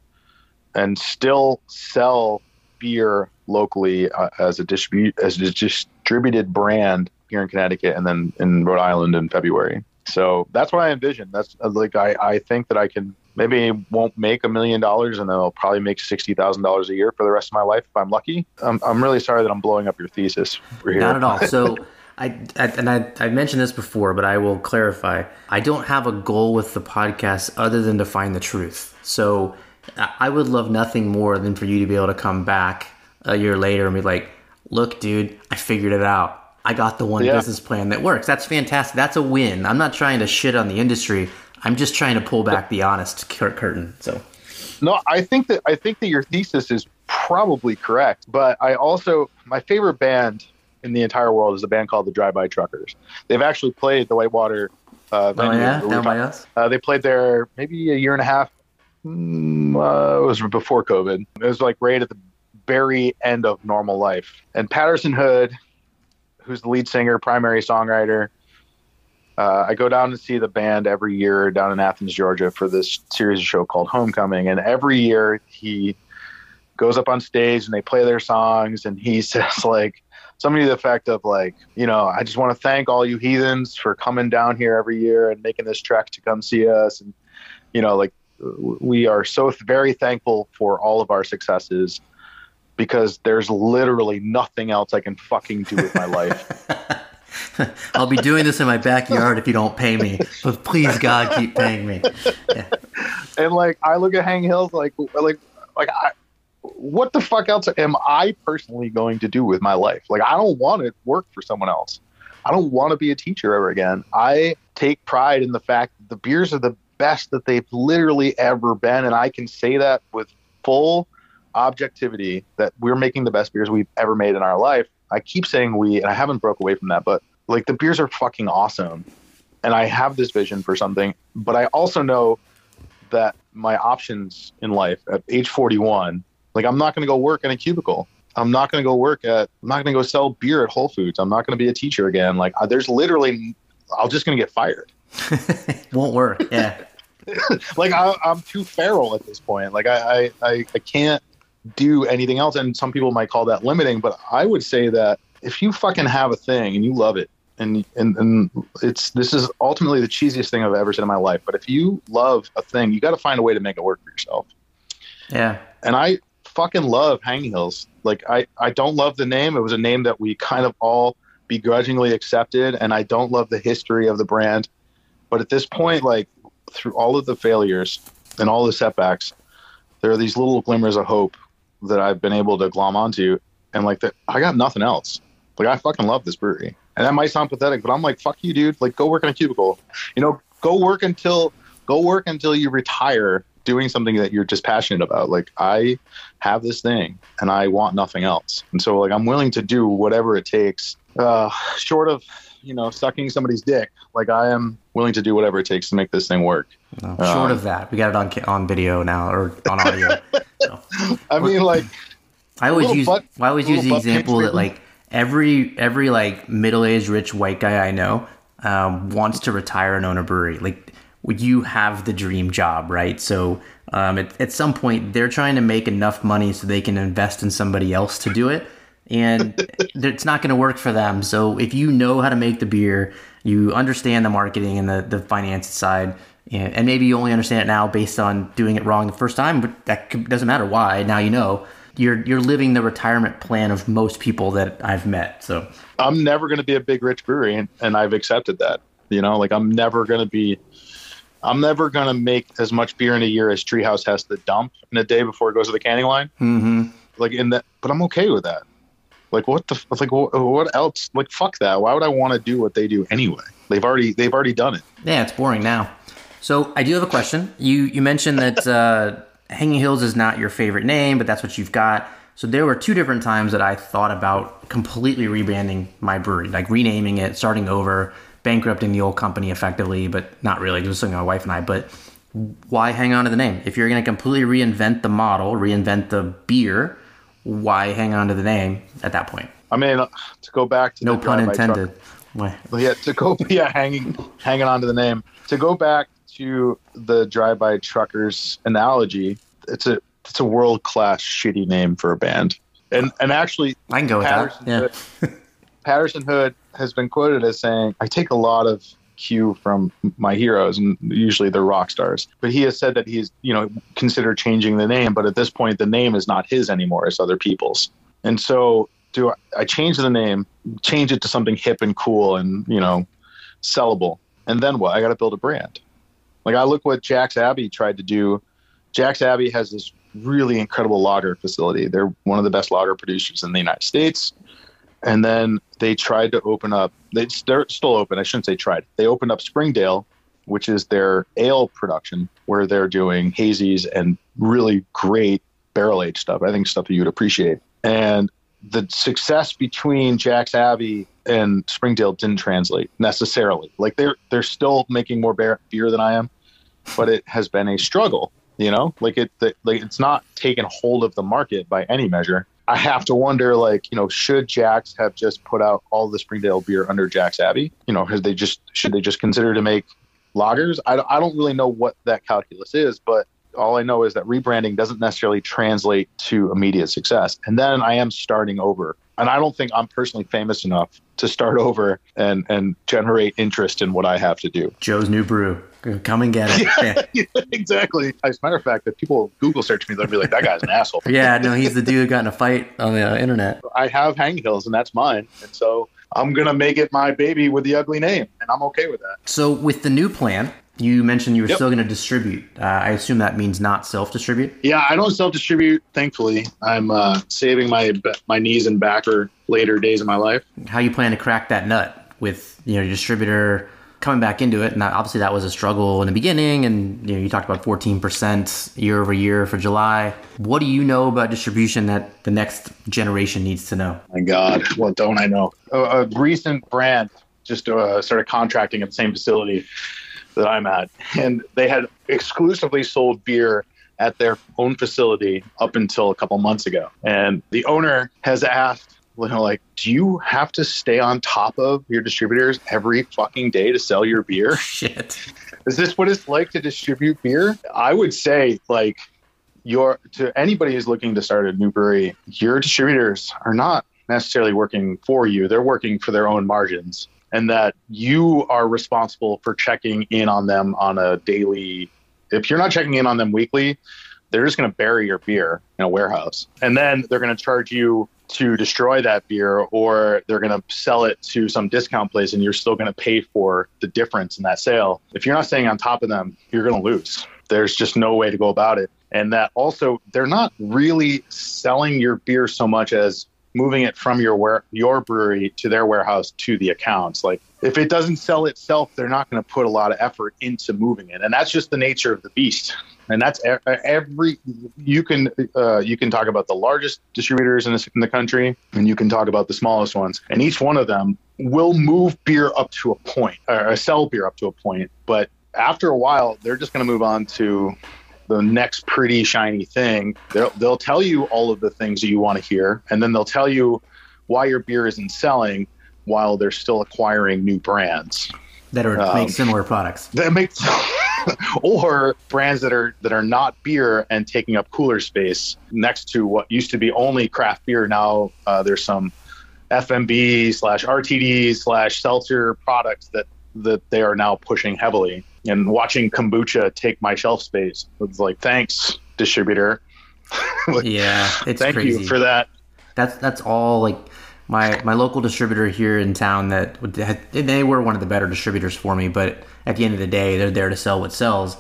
Speaker 2: and still sell beer locally uh, as a distribute as a distributed brand here in Connecticut and then in Rhode Island in February. So that's what I envision. That's uh, like I, I think that I can maybe won't make a million dollars and then I'll probably make sixty thousand dollars a year for the rest of my life if I'm lucky. I'm, I'm really sorry that I'm blowing up your thesis.
Speaker 1: Not at all. [LAUGHS] So I, I, and I, I mentioned this before, but I will clarify. I don't have a goal with the podcast other than to find the truth. So I would love nothing more than for you to be able to come back a year later and be like, look, dude, I figured it out. I got the one yeah. business plan that works. That's fantastic. That's a win. I'm not trying to shit on the industry. I'm just trying to pull back the honest curtain. So,
Speaker 2: no, I think that I think that your thesis is probably correct. But I also my favorite band in the entire world is a band called the Drive By Truckers. They've actually played the Whitewater. Uh,
Speaker 1: oh yeah, down by us.
Speaker 2: Uh, they played there maybe a year and a half uh, it was before COVID. It was like right at the very end of normal life. And Patterson Hood, who's the lead singer, primary songwriter, uh, I go down to see the band every year down in Athens, Georgia, for this series of show called Homecoming. And every year he goes up on stage and they play their songs, and he [LAUGHS] says like something to the effect of like, you know, I just want to thank all you heathens for coming down here every year and making this trek to come see us, and you know, like we are so very thankful for all of our successes because there's literally nothing else I can fucking do with my life. [LAUGHS]
Speaker 1: I'll be doing this in my backyard if you don't pay me, but please God, keep paying me.
Speaker 2: Yeah. And like, I look at Hang Hills, like, like, like, I, what the fuck else am I personally going to do with my life? Like, I don't want to work for someone else. I don't want to be a teacher ever again. I take pride in the fact that the beers are the best that they've literally ever been. And I can say that with full objectivity that we're making the best beers we've ever made in our life. I keep saying we, and I haven't broke away from that, but like the beers are fucking awesome. And I have this vision for something, but I also know that my options in life at age 41, like I'm not going to go work in a cubicle. I'm not going to go work at, I'm not going to go sell beer at Whole Foods. I'm not going to be a teacher again. Like there's literally, I'm just going to get fired. [LAUGHS]
Speaker 1: Won't work. Yeah. [LAUGHS]
Speaker 2: like I, am too feral at this point. Like I, I, I can't do anything else. And some people might call that limiting, but I would say that if you fucking have a thing and you love it, and and and it's this is ultimately the cheesiest thing I've ever said in my life. But if you love a thing, you got to find a way to make it work for yourself.
Speaker 1: Yeah.
Speaker 2: And I fucking love Hanging Hills. Like I, I don't love the name. It was a name that we kind of all begrudgingly accepted, and I don't love the history of the brand. But at this point, like through all of the failures and all the setbacks, there are these little glimmers of hope that I've been able to glom onto, and like that, I got nothing else. Like I fucking love this brewery, and that might sound pathetic, but I'm like, fuck you, dude. Like go work in a cubicle. You know, go work until go work until you retire doing something that you're just passionate about. Like I have this thing and I want nothing else. And so like I'm willing to do whatever it takes, uh, short of, you know, sucking somebody's dick. Like I am willing to do whatever it takes to make this thing work.
Speaker 1: No, short um, of that, we got it on on video now or on audio. [LAUGHS]
Speaker 2: so. I mean, like
Speaker 1: I always use butt, I always use the example that like every every like middle aged rich white guy I know um, wants to retire and own a brewery. Like you have the dream job, right? So um, at, at some point, they're trying to make enough money so they can invest in somebody else to do it. And it's not going to work for them. So if you know how to make the beer, you understand the marketing and the, the finance side, and, and maybe you only understand it now based on doing it wrong the first time, but that doesn't matter why. Now you know you're you're living the retirement plan of most people that I've met. So
Speaker 2: I'm never going to be a big rich brewery, and, and I've accepted that. You know, like I'm never going to be I'm never gonna make as much beer in a year as Tree House has to dump in a day before it goes to the canning line.
Speaker 1: Mm-hmm.
Speaker 2: Like in that, but I'm okay with that. Like what the like what, else? Like fuck that. Why would I want to do what they do anyway? They've already they've already done it.
Speaker 1: Yeah, it's boring now. So I do have a question. You you mentioned that uh, Hanging Hills is not your favorite name, but that's what you've got. So there were two different times that I thought about completely rebranding my brewery, like renaming it, starting over bankrupting the old company effectively, but not really. Just something my wife and I. But why hang on to the name? If you're going to completely reinvent the model, reinvent the beer, why hang on to the name at that point?
Speaker 2: I mean, uh, to go back to
Speaker 1: no pun intended.
Speaker 2: Why? Yeah, to go [LAUGHS] yeah hanging hanging on to the name. To go back to the drive-by truckers analogy, it's a it's a world class shitty name for a band. And and actually,
Speaker 1: I can go with that.
Speaker 2: Yeah. Hood, [LAUGHS] Patterson Hood has been quoted as saying, I take a lot of cue from my heroes, and usually they're rock stars. But he has said that he's, you know, considered changing the name, but at this point, the name is not his anymore; it's other people's. And so, do I, I change the name, change it to something hip and cool, and you know, sellable, and then what? I got to build a brand. Like I look what Jack's Abbey tried to do. Jack's Abbey has this really incredible lager facility. They're one of the best lager producers in the United States. And then they tried to open up. They, they're still open. I shouldn't say tried. They opened up Springdale, which is their ale production, where they're doing hazies and really great barrel aged stuff. I think stuff that you would appreciate. And the success between Jack's Abbey and Springdale didn't translate necessarily. Like they're they're still making more beer, beer than I am, but it has been a struggle. You know, like it the, like it's not taken hold of the market by any measure. I have to wonder, like, you know, should Jack's have just put out all the Springdale beer under Jack's Abbey? You know, has they just should they just consider to make lagers? I, I don't really know what that calculus is, but all I know is that rebranding doesn't necessarily translate to immediate success. And then I am starting over. And I don't think I'm personally famous enough to start over and, and generate interest in what I have to do.
Speaker 1: Joe's New Brew. Come and get it. [LAUGHS]
Speaker 2: Yeah, exactly. As a matter of fact, if people Google search me, they'll be like, "That guy's an asshole." [LAUGHS]
Speaker 1: yeah, no, he's the dude who got in a fight on the uh, internet.
Speaker 2: I have Hang Hills, and that's mine, and so I'm gonna make it my baby with the ugly name, and I'm okay with that.
Speaker 1: So, with the new plan, you mentioned you were yep. still going to distribute. Uh, I assume that means not self-distribute.
Speaker 2: Yeah, I don't self-distribute. Thankfully, I'm uh, saving my my knees and back for later days of my life.
Speaker 1: How you plan to crack that nut with you know your distributor? Coming back into it, and obviously that was a struggle in the beginning. And you know, you talked about 14% year over year for July. What do you know about distribution that the next generation needs to know?
Speaker 2: My God, what don't I know? A, a recent brand just uh, started contracting at the same facility that I'm at, and they had exclusively sold beer at their own facility up until a couple months ago. And the owner has asked you know, like, do you have to stay on top of your distributors every fucking day to sell your beer? [LAUGHS]
Speaker 1: Shit.
Speaker 2: Is this what it's like to distribute beer? I would say, like, your to anybody who's looking to start a new brewery, your distributors are not necessarily working for you; they're working for their own margins, and that you are responsible for checking in on them on a daily. If you're not checking in on them weekly, they're just going to bury your beer in a warehouse. And then they're going to charge you to destroy that beer or they're going to sell it to some discount place and you're still going to pay for the difference in that sale. If you're not staying on top of them, you're going to lose. There's just no way to go about it. And that also, they're not really selling your beer so much as moving it from your your brewery to their warehouse to the accounts. Like if it doesn't sell itself, they're not going to put a lot of effort into moving it, and that's just the nature of the beast. And that's every you can uh, you can talk about the largest distributors in, this, in the country, and you can talk about the smallest ones, and each one of them will move beer up to a point, or sell beer up to a point, but after a while, they're just going to move on to the next pretty shiny thing. They'll, they'll tell you all of the things that you want to hear, and then they'll tell you why your beer isn't selling while they're still acquiring new brands
Speaker 1: that are um, make similar products.
Speaker 2: That make [LAUGHS] or brands that are that are not beer and taking up cooler space next to what used to be only craft beer. Now uh, there's some FMB slash RTD slash seltzer products that that they are now pushing heavily and watching kombucha take my shelf space was like, thanks, distributor. [LAUGHS]
Speaker 1: like, yeah, it's
Speaker 2: thank
Speaker 1: crazy.
Speaker 2: you for that.
Speaker 1: That's that's all like my my local distributor here in town that they were one of the better distributors for me, but at the end of the day, they're there to sell what sells.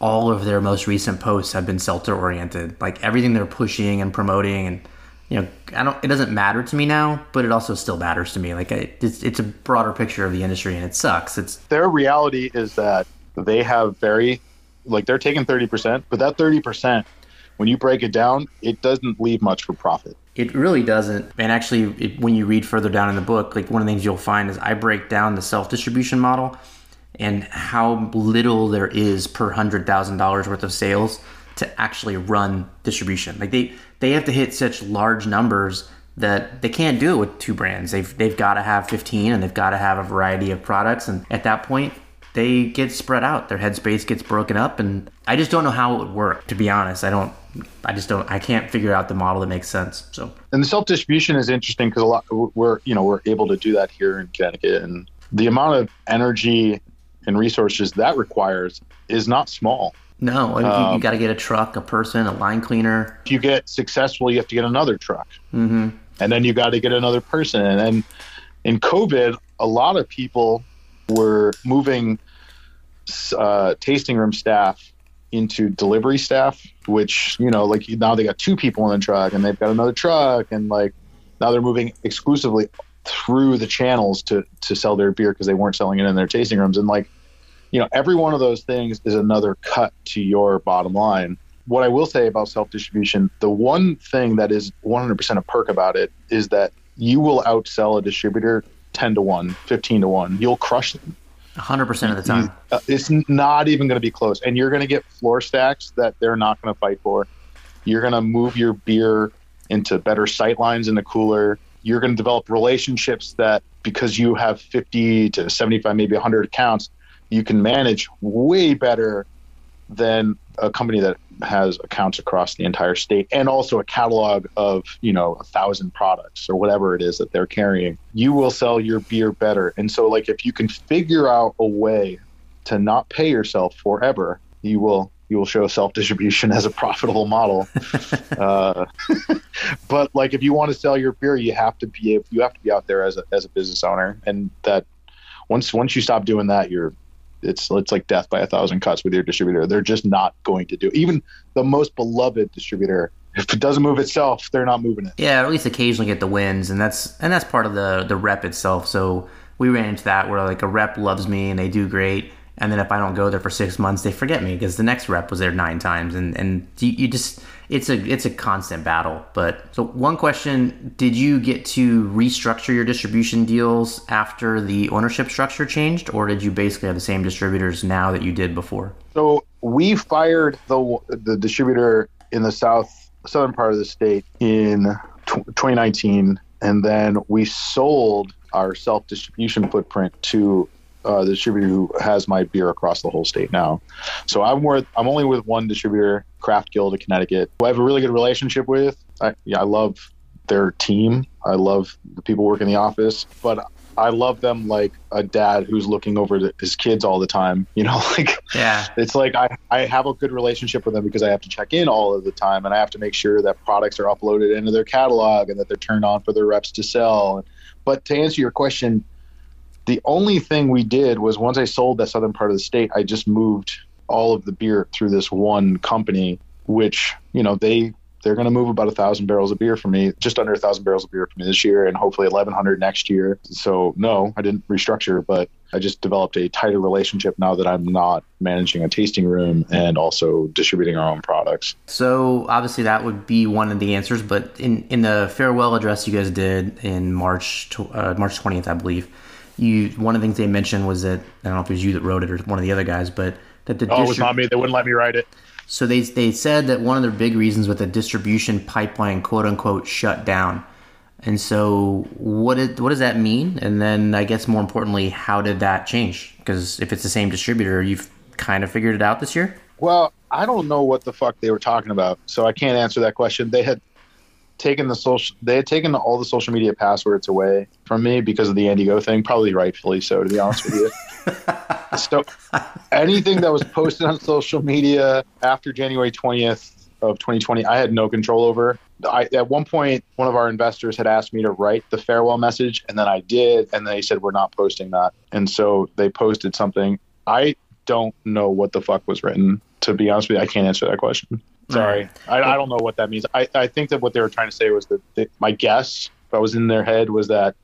Speaker 1: All of their most recent posts have been seltzer oriented. Like everything they're pushing and promoting and you know, I don't. It doesn't matter to me now, but it also still matters to me. Like it's it's a broader picture of the industry, and it sucks. It's
Speaker 2: their reality is that they have very, like they're taking thirty percent, but that thirty percent, when you break it down, it doesn't leave much for profit.
Speaker 1: It really doesn't. And actually, it, when you read further down in the book, like one of the things you'll find is I break down the self distribution model and how little there is per hundred thousand dollars worth of sales to actually run distribution. Like they they have to hit such large numbers that they can't do it with two brands. They've they've got to have 15 and they've got to have a variety of products and at that point they get spread out. Their headspace gets broken up and I just don't know how it would work to be honest. I don't I just don't I can't figure out the model that makes sense. So
Speaker 2: And the self-distribution is interesting cuz a lot we're you know we're able to do that here in Connecticut and the amount of energy and resources that requires is not small.
Speaker 1: No, you, um, you got to get a truck, a person, a line cleaner.
Speaker 2: If you get successful, you have to get another truck,
Speaker 1: mm-hmm.
Speaker 2: and then you got to get another person. And then in COVID, a lot of people were moving uh, tasting room staff into delivery staff, which you know, like now they got two people in the truck, and they've got another truck, and like now they're moving exclusively through the channels to to sell their beer because they weren't selling it in their tasting rooms, and like you know, every one of those things is another cut to your bottom line. What I will say about self distribution, the one thing that is 100% a perk about it is that you will outsell a distributor 10 to 1, 15 to 1. You'll crush them.
Speaker 1: 100% of the time.
Speaker 2: Uh, it's not even going to be close. And you're going to get floor stacks that they're not going to fight for. You're going to move your beer into better sight lines in the cooler. You're going to develop relationships that because you have 50 to 75, maybe 100 accounts, you can manage way better than a company that has accounts across the entire state and also a catalog of you know a thousand products or whatever it is that they're carrying you will sell your beer better. And so like if you can figure out a way to not pay yourself forever you will you will show self distribution as a profitable model. [LAUGHS] Uh, [LAUGHS] but like if you want to sell your beer you have to be you have to be out there as a, as a business owner. And that once once you stop doing that you're it's it's like death by a thousand cuts with your distributor. They're just not going to do. it. Even the most beloved distributor, if it doesn't move itself, they're not moving it.
Speaker 1: Yeah, at least occasionally get the wins, and that's and that's part of the the rep itself. So we ran into that where like a rep loves me and they do great, and then if I don't go there for six months, they forget me because the next rep was there nine times, and and you, you just it's a it's a constant battle. But so one question: Did you get to restructure your distribution deals after the ownership structure changed, or did you basically have the same distributors now that you did before?
Speaker 2: So we fired the the distributor in the south southern part of the state in t- 2019, and then we sold our self distribution footprint to uh, the distributor who has my beer across the whole state now. So I'm with I'm only with one distributor, Craft Guild of Connecticut, who I have a really good relationship with. I, yeah, I love their team. I love the people working in the office, but I love them like a dad who's looking over his kids all the time. [LAUGHS] You know, like
Speaker 1: yeah,
Speaker 2: it's like I, I have a good relationship with them because I have to check in all of the time and I have to make sure that products are uploaded into their catalog and that they're turned on for their reps to sell. But to answer your question, the only thing we did was once I sold that southern part of the state, I just moved all of the beer through this one company, which you know they they're going to move about a thousand barrels of beer for me, just under a thousand barrels of beer for me this year, and hopefully 1,100 next year. So no, I didn't restructure, but I just developed a tighter relationship now that I'm not managing a tasting room and also distributing our own products.
Speaker 1: So obviously that would be one of the answers, but in in the farewell address you guys did in March uh, March 20th, I believe, you one of the things they mentioned was that I don't know if it was you that wrote it or one of the other guys, but that the
Speaker 2: oh, distri- it was not me. They wouldn't let me write it.
Speaker 1: So they they said that one of their big reasons with the distribution pipeline, quote unquote, shut down. And so what it, what does that mean? And then I guess more importantly, how did that change? Because if it's the same distributor, you've kind of figured it out this year.
Speaker 2: Well, I don't know what the fuck they were talking about, so I can't answer that question. They had taken the social they had taken all the social media passwords away from me because of the Andy Ngo thing, probably rightfully so to be honest with you. [LAUGHS] so anything that was posted on social media after January 20th of 2020, I had no control over. I, at one point, one of our investors had asked me to write the farewell message, and then I did, and they said we're not posting that, and so they posted something. I don't know what the fuck was written. To be honest with you, I can't answer that question. Sorry, I, I, don't know what that means. I, I think that what they were trying to say was that they, my guess, if I was in their head, was that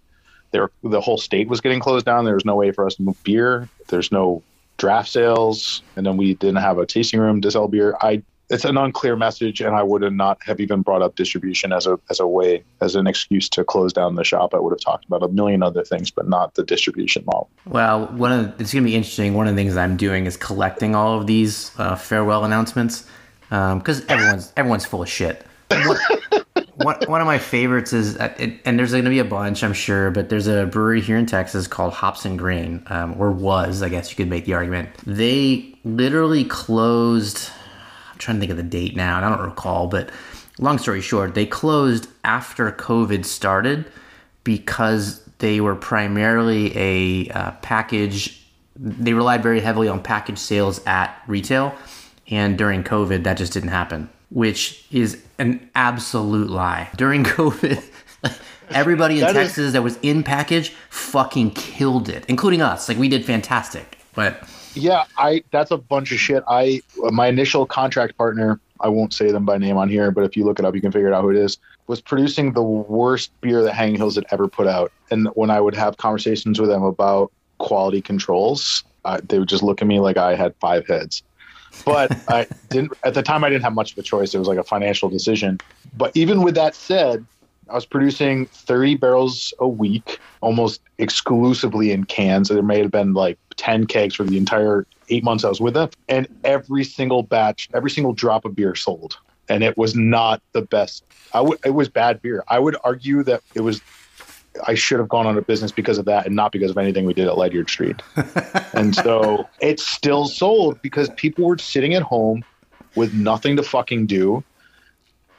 Speaker 2: there the whole state was getting closed down. There was no way for us to move beer. There's no draft sales, and then we didn't have a tasting room to sell beer. I it's an unclear message, and I would have not have even brought up distribution as a as a way as an excuse to close down the shop. I would have talked about a million other things, but not the distribution model.
Speaker 1: Well, one of it's going to be interesting. One of the things I'm doing is collecting all of these uh, farewell announcements because um, everyone's everyone's full of shit. one, one of my favorites is, uh, and there's going to be a bunch, I'm sure, but there's a brewery here in Texas called Hops and Grain, um, or was, I guess you could make the argument. They literally closed. I'm trying to think of the date now, and I don't recall, but long story short, they closed after COVID started because they were primarily a uh, package. They relied very heavily on package sales at retail, and during COVID, that just didn't happen which is an absolute lie. During [LAUGHS] COVID, everybody in that Texas is- that was in package fucking killed it, including us. Like we did fantastic. But
Speaker 2: yeah, I that's a bunch of shit. I my initial contract partner, I won't say them by name on here, but if you look it up, you can figure out who it is. Was producing the worst beer that Hanging Hills had ever put out, and when I would have conversations with them about quality controls, uh, they would just look at me like I had five heads but [LAUGHS] I didn't at the time. I didn't have much of a choice. It was like a financial decision. But even with that said, I was producing 30 barrels a week, almost exclusively in cans. There may have been like 10 kegs for the entire eight months I was with them, and every single batch, every single drop of beer sold, and it was not the best. I would, it was bad beer. I would argue that it was I should have gone out of business because of that and not because of anything we did at Ledyard Street. [LAUGHS] and so it still sold because people were sitting at home with nothing to fucking do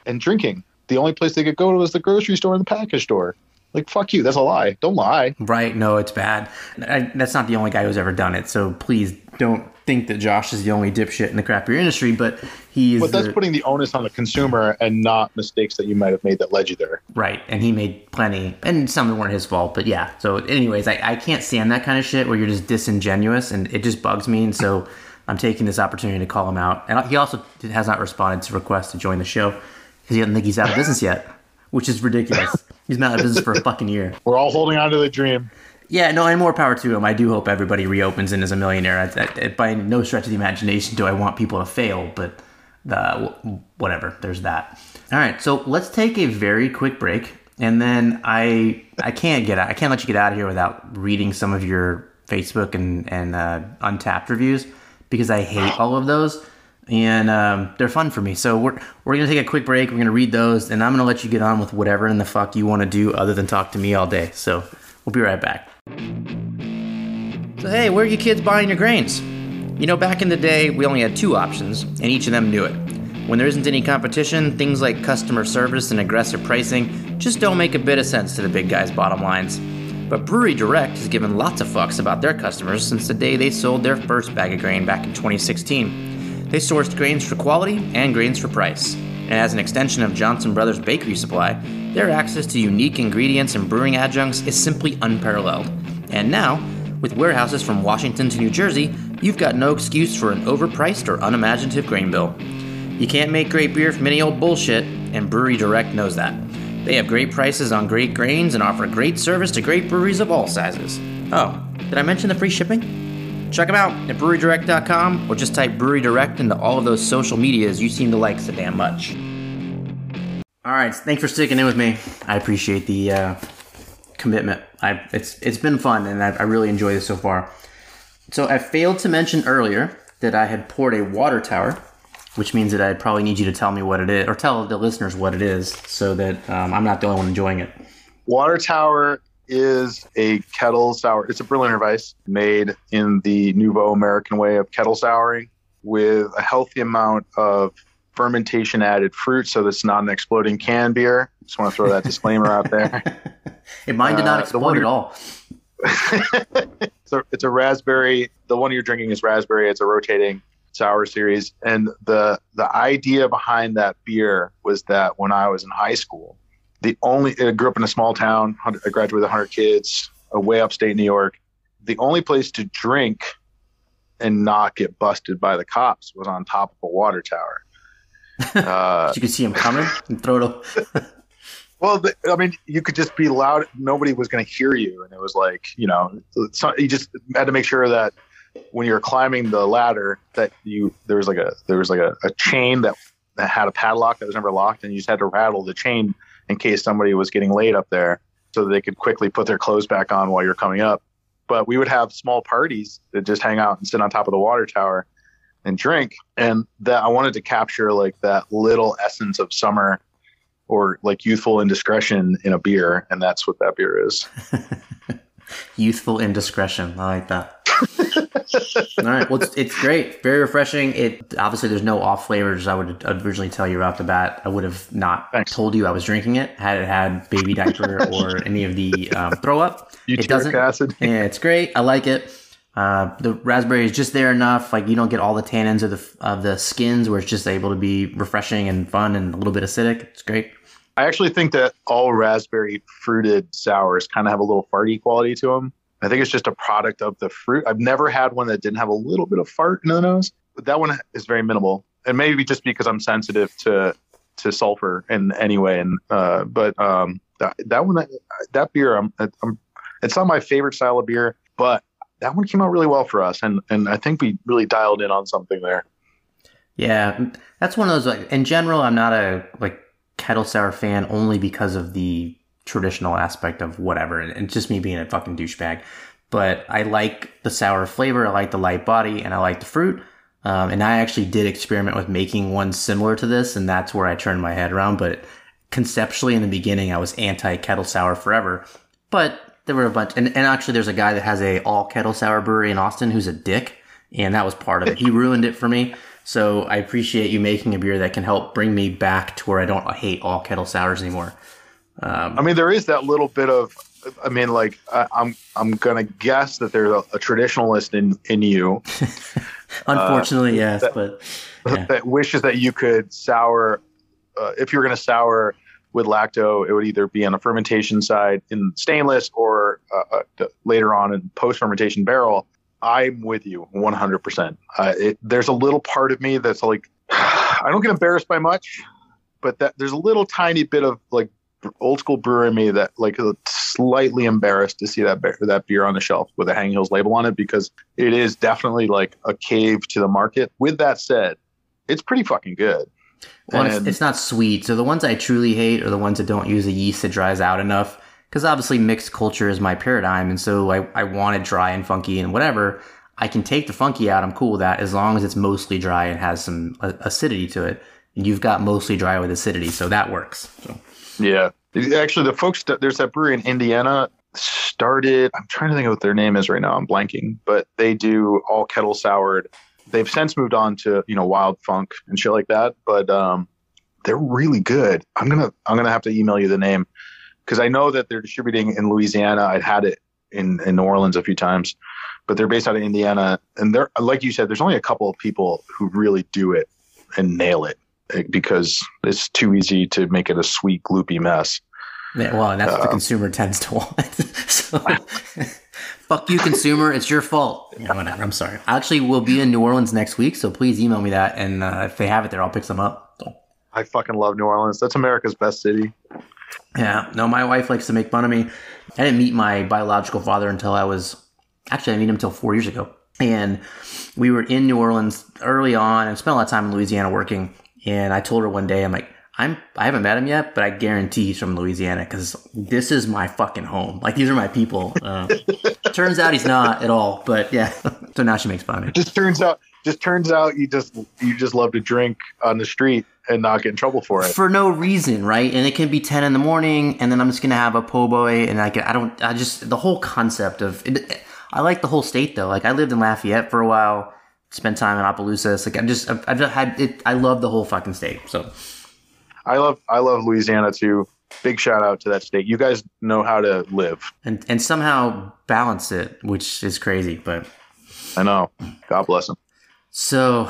Speaker 2: and drinking. The only place they could go to was the grocery store and the package store. Like, fuck you. That's a lie. Don't lie.
Speaker 1: Right. No, it's bad. I, that's not the only guy who's ever done it. So please don't think that Josh is the only dipshit in the craft beer industry, but he is.
Speaker 2: But that's the, putting the onus on the consumer and not mistakes that you might have made that led you there.
Speaker 1: Right. And he made plenty, and some that weren't his fault. But yeah. So, anyways, I, I can't stand that kind of shit where you're just disingenuous and it just bugs me. And so [LAUGHS] I'm taking this opportunity to call him out. And he also has not responded to requests to join the show because he doesn't think he's out of business yet, which is ridiculous. [LAUGHS] He's been out of business for a fucking year.
Speaker 2: We're all holding on to the dream.
Speaker 1: Yeah, no, and more power to him. I do hope everybody reopens and is a millionaire. I, I, by no stretch of the imagination do I want people to fail, but uh, whatever. There's that. All right, so let's take a very quick break, and then I I can't get out. I can't let you get out of here without reading some of your Facebook and and uh, Untappd reviews because I hate all of those and um, they're fun for me. So we're we're gonna take a quick break. We're gonna read those, and I'm gonna let you get on with whatever in the fuck you want to do other than talk to me all day. So we'll be right back. So hey, where are you kids buying your grains? You know, back in the day, we only had two options, and each of them knew it. When there isn't any competition, things like customer service and aggressive pricing just don't make a bit of sense to the big guys' bottom lines. But Brewery Direct has given lots of fucks about their customers since the day they sold their first bag of grain back in 2016. They sourced grains for quality and grains for price. And as an extension of Johnson Brothers bakery supply, their access to unique ingredients and brewing adjuncts is simply unparalleled. And now, with warehouses from Washington to New Jersey, you've got no excuse for an overpriced or unimaginative grain bill. You can't make great beer from any old bullshit, and Brewery Direct knows that. They have great prices on great grains and offer great service to great breweries of all sizes. Oh, did I mention the free shipping? Check them out at brewerydirect.com or just type Brewery Direct into all of those social medias you seem to like so damn much. All right, thanks for sticking in with me. I appreciate the uh, commitment. I, it's it's been fun, and I, I really enjoy this so far. So I failed to mention earlier that I had poured a water tower which means that I probably need you to tell me what it is, or tell the listeners what it is, so that um, I'm not the only one enjoying it.
Speaker 2: Water Tower is a kettle sour. It's a Berliner Weiss made in the nouveau American way of kettle souring with a healthy amount of fermentation added fruit, so this is not an exploding can beer. Just want to throw that disclaimer out there. [LAUGHS]
Speaker 1: It mine did not uh, explode at all. [LAUGHS]
Speaker 2: a, it's a raspberry. The one you're drinking is raspberry. It's a rotating sour series. And the the idea behind that beer was that when I was in high school, the only I grew up in a small town. I graduated with 100 kids, way upstate New York. The only place to drink and not get busted by the cops was on top of a water tower. [LAUGHS]
Speaker 1: Uh, you could see him coming and throw
Speaker 2: it. Up. [LAUGHS] well, the, I mean, you could just be loud. Nobody was going to hear you, and it was like, you know, you just had to make sure that when you're climbing the ladder that you there was like a there was like a, a chain that, that had a padlock that was never locked and you just had to rattle the chain in case somebody was getting laid up there so they could quickly put their clothes back on while you're coming up. But we would have small parties that just hang out and sit on top of the water tower and drink. And that i wanted to capture like that little essence of summer or like youthful indiscretion in a beer and that's what that beer is. [LAUGHS]
Speaker 1: Youthful indiscretion. I like that [LAUGHS] All right. Well, it's, it's, great. Very refreshing. It obviously there's no off flavors. I would originally tell you right off the bat. I would have not Thanks. told you I was drinking it had it had baby diaper [LAUGHS] or any of the um, throw up.
Speaker 2: it doesn't. Acid. [LAUGHS]
Speaker 1: Yeah, it's great. I like it. Uh, the raspberry is just there enough. Like you don't get all the tannins of the of the skins, where it's just able to be refreshing and fun and a little bit acidic. It's great.
Speaker 2: I actually think that all raspberry fruited sours kind of have a little farty quality to them. I think it's just a product of the fruit. I've never had one that didn't have a little bit of fart in the nose, but that one is very minimal. And maybe just because I'm sensitive to to sulfur in any way. And uh, but um, that, that one, that beer, I'm, I'm, it's not my favorite style of beer, but that one came out really well for us, and and I think we really dialed in on something there.
Speaker 1: Yeah, that's one of those. Like in general, I'm not a like kettle sour fan only because of the traditional aspect of whatever, and just me being a fucking douchebag. But I like the sour flavor, I like the light body, and I like the fruit. Um, and I actually did experiment with making one similar to this, and that's where I turned my head around. But conceptually, in the beginning, I was anti kettle sour forever. But there were a bunch, and, and actually, there's a guy that has a all kettle sour brewery in Austin who's a dick, and that was part of it. He ruined it for me. So I appreciate you making a beer that can help bring me back to where I don't hate all kettle sours anymore.
Speaker 2: Um, I mean, there is that little bit of. I mean, like I, I'm I'm gonna guess that there's a, a traditionalist in in you. [LAUGHS]
Speaker 1: Unfortunately, uh, yes, that, but
Speaker 2: yeah. that wishes that you could sour. Uh, if you're gonna sour with lacto, it would either be on a fermentation side in stainless or uh, uh later on in post fermentation barrel. I'm with you 100%. Uh, it, there's a little part of me that's like, [SIGHS] I don't get embarrassed by much, but that there's a little tiny bit of like old school brewer in me that like slightly embarrassed to see that beer, that beer on the shelf with a Hanging Hills label on it because it is definitely like a cave to the market. With that said, it's pretty fucking good.
Speaker 1: Well, it's, it's, not sweet. So the ones I truly hate are the ones that don't use a yeast that dries out enough. Because obviously mixed culture is my paradigm, and so I, I want it dry and funky and whatever. I can take the funky out. I'm cool with that as long as it's mostly dry and has some acidity to it. And you've got mostly dry with acidity, so that works. So.
Speaker 2: Yeah, actually, the folks that, there's that brewery in Indiana started. I'm trying to think of what their name is right now. I'm blanking, but they do all kettle soured. They've since moved on to you know wild funk and shit like that, but um, they're really good. I'm gonna I'm gonna have to email you the name because I know that they're distributing in Louisiana. I'd had it in, in New Orleans a few times, but they're based out of Indiana. And they're, like you said, there's only a couple of people who really do it and nail it because it's too easy to make it a sweet, gloopy mess.
Speaker 1: Yeah, well, and that's what the
Speaker 2: Um,
Speaker 1: consumer tends to want. [LAUGHS] so, [LAUGHS] fuck you, consumer. It's your fault. Yeah, whatever. I'm sorry. I actually will be in New Orleans next week, so please email me that, and uh, if they have it there, I'll pick some up. So,
Speaker 2: I fucking love New Orleans. That's America's best city.
Speaker 1: yeah, no, my wife likes to make fun of me. I didn't meet my biological father until I was actually I didn't meet him until four years ago, and we were in New Orleans early on and spent a lot of time in Louisiana working. And I told her one day, I'm like, I'm I haven't met him yet, but I guarantee he's from Louisiana because this is my fucking home. Like these are my people. Uh, [LAUGHS] turns out he's not at all, but yeah. [LAUGHS] so now she makes fun of me.
Speaker 2: Just turns out, just turns out you just you just love to drink on the street and not get in trouble for it.
Speaker 1: for no reason, right? And it can be ten in the morning, and then I'm just gonna have a po' boy, and I can, I don't, I just the whole concept of it, I like the whole state though. Like I lived in Lafayette for a while, spent time in Opelousas. Like I'm just, I've, I've just had it. I love the whole fucking state. So
Speaker 2: I love I love Louisiana too. Big shout out to that state. You guys know how to live.
Speaker 1: and and somehow balance it, which is crazy. But
Speaker 2: I know. God bless them.
Speaker 1: so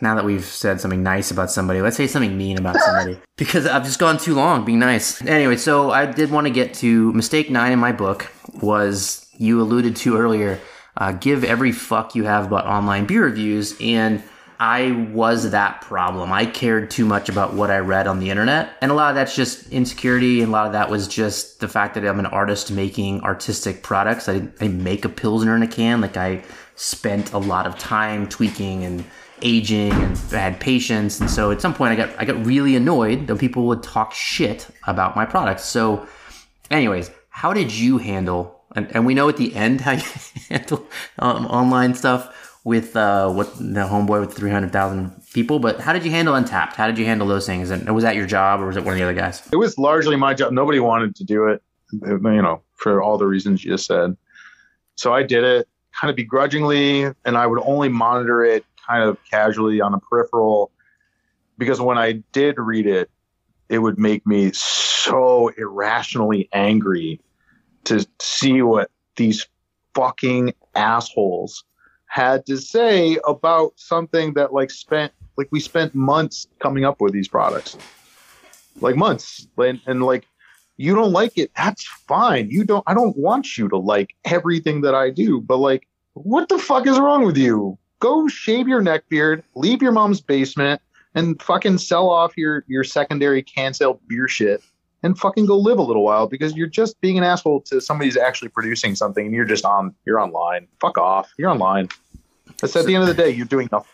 Speaker 1: now that we've said something nice about somebody, let's say something mean about somebody [LAUGHS] because I've just gone too long being nice. Anyway, so I did want to get to mistake nine in my book was you alluded to earlier. Uh, give every fuck you have about online beer reviews and. I was that problem. I cared too much about what I read on the internet. And a lot of that's just insecurity. And a lot of that was just the fact that I'm an artist making artistic products. I, I make a Pilsner in a can. Like I spent a lot of time tweaking and aging and had patience. And so at some point I got, I got really annoyed that people would talk shit about my products. So anyways, how did you handle, and, and we know at the end how you [LAUGHS] handle um, online stuff with uh, what the homeboy with 300,000 people, but how did you handle Untappd? How did you handle those things? And was that your job or was it one of the other guys?
Speaker 2: It was largely my job. Nobody wanted to do it, you know, for all the reasons you just said. So I did it kind of begrudgingly, and I would only monitor it kind of casually on a peripheral because when I did read it, it would make me so irrationally angry to see what these fucking assholes had to say about something that like spent like we spent months coming up with these products. Like months. And, and like you don't like it that's fine. You don't i don't want you to like everything that i do but like what the fuck is wrong with you? Go shave your neck beard leave your mom's basement and fucking sell off your your secondary can beer shit and fucking go live a little while because you're just being an asshole to somebody who's actually producing something and you're just on you're online fuck off you're online that's at the end of the day you're doing nothing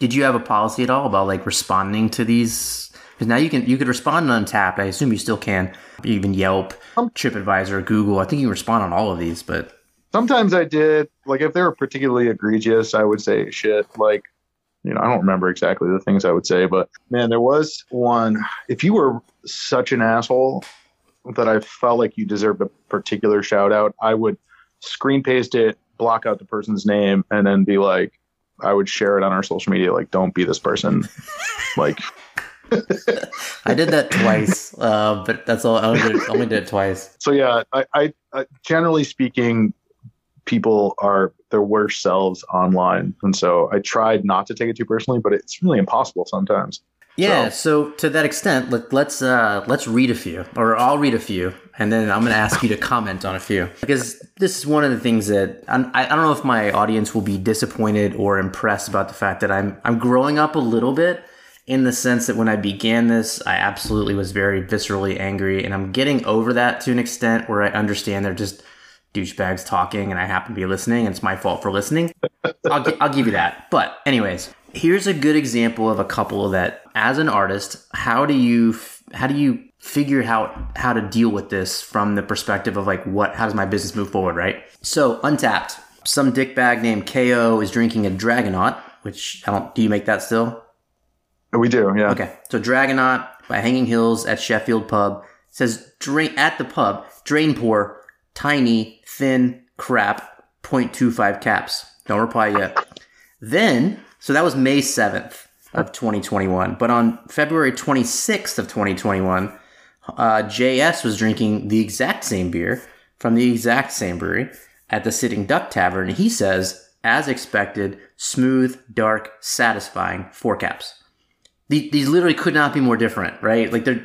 Speaker 1: Did you have a policy at all about like responding to these? Because now you can you could respond on Untappd. I assume you still can. Even Yelp,
Speaker 2: Um,
Speaker 1: TripAdvisor, Google. I think you respond on all of these. But
Speaker 2: Sometimes I did. Like if they were particularly egregious, I would say shit. Like, you know, I don't remember exactly the things I would say, but man, there was one. If you were such an asshole that I felt like you deserved a particular shout out, I would screen paste it, block out the person's name, and then be like, I would share it on our social media. Like, don't be this person. [LAUGHS] like, [LAUGHS]
Speaker 1: I did that twice. Uh, but that's all. I only did, only did it twice.
Speaker 2: so yeah, I, I, I generally speaking, people are their worst selves online, and so I tried not to take it too personally, but it's really impossible sometimes.
Speaker 1: Yeah. So, to that extent, let, let's uh, let's read a few, or I'll read a few, and then I'm going to ask you to comment on a few because this is one of the things that I I don't know if my audience will be disappointed or impressed about the fact that I'm I'm growing up a little bit in the sense that when I began this, I absolutely was very viscerally angry, and I'm getting over that to an extent where I understand they're just douchebags talking, and I happen to be listening, and it's my fault for listening. I'll, gi- I'll give you that. But, anyways, here's a good example of a couple that, as an artist, how do you how do you figure out how to deal with this from the perspective of like what how does my business move forward, right? So, Untappd, some dickbag named KO is drinking a Dragonaut, which I don't. Do you make that still?
Speaker 2: We do, yeah.
Speaker 1: Okay, so Dragonaut by Hanging Hills at Sheffield Pub says drain at the pub drain pour tiny thin crap 0.25 caps. Don't reply yet. Then so that was May 7th of 2021, but on February 26th of 2021, Uh, JS was drinking the exact same beer from the exact same brewery at the Sitting Duck Tavern. And he says, as expected, smooth, dark, satisfying, four caps. These, these literally could not be more different, right? Like they're,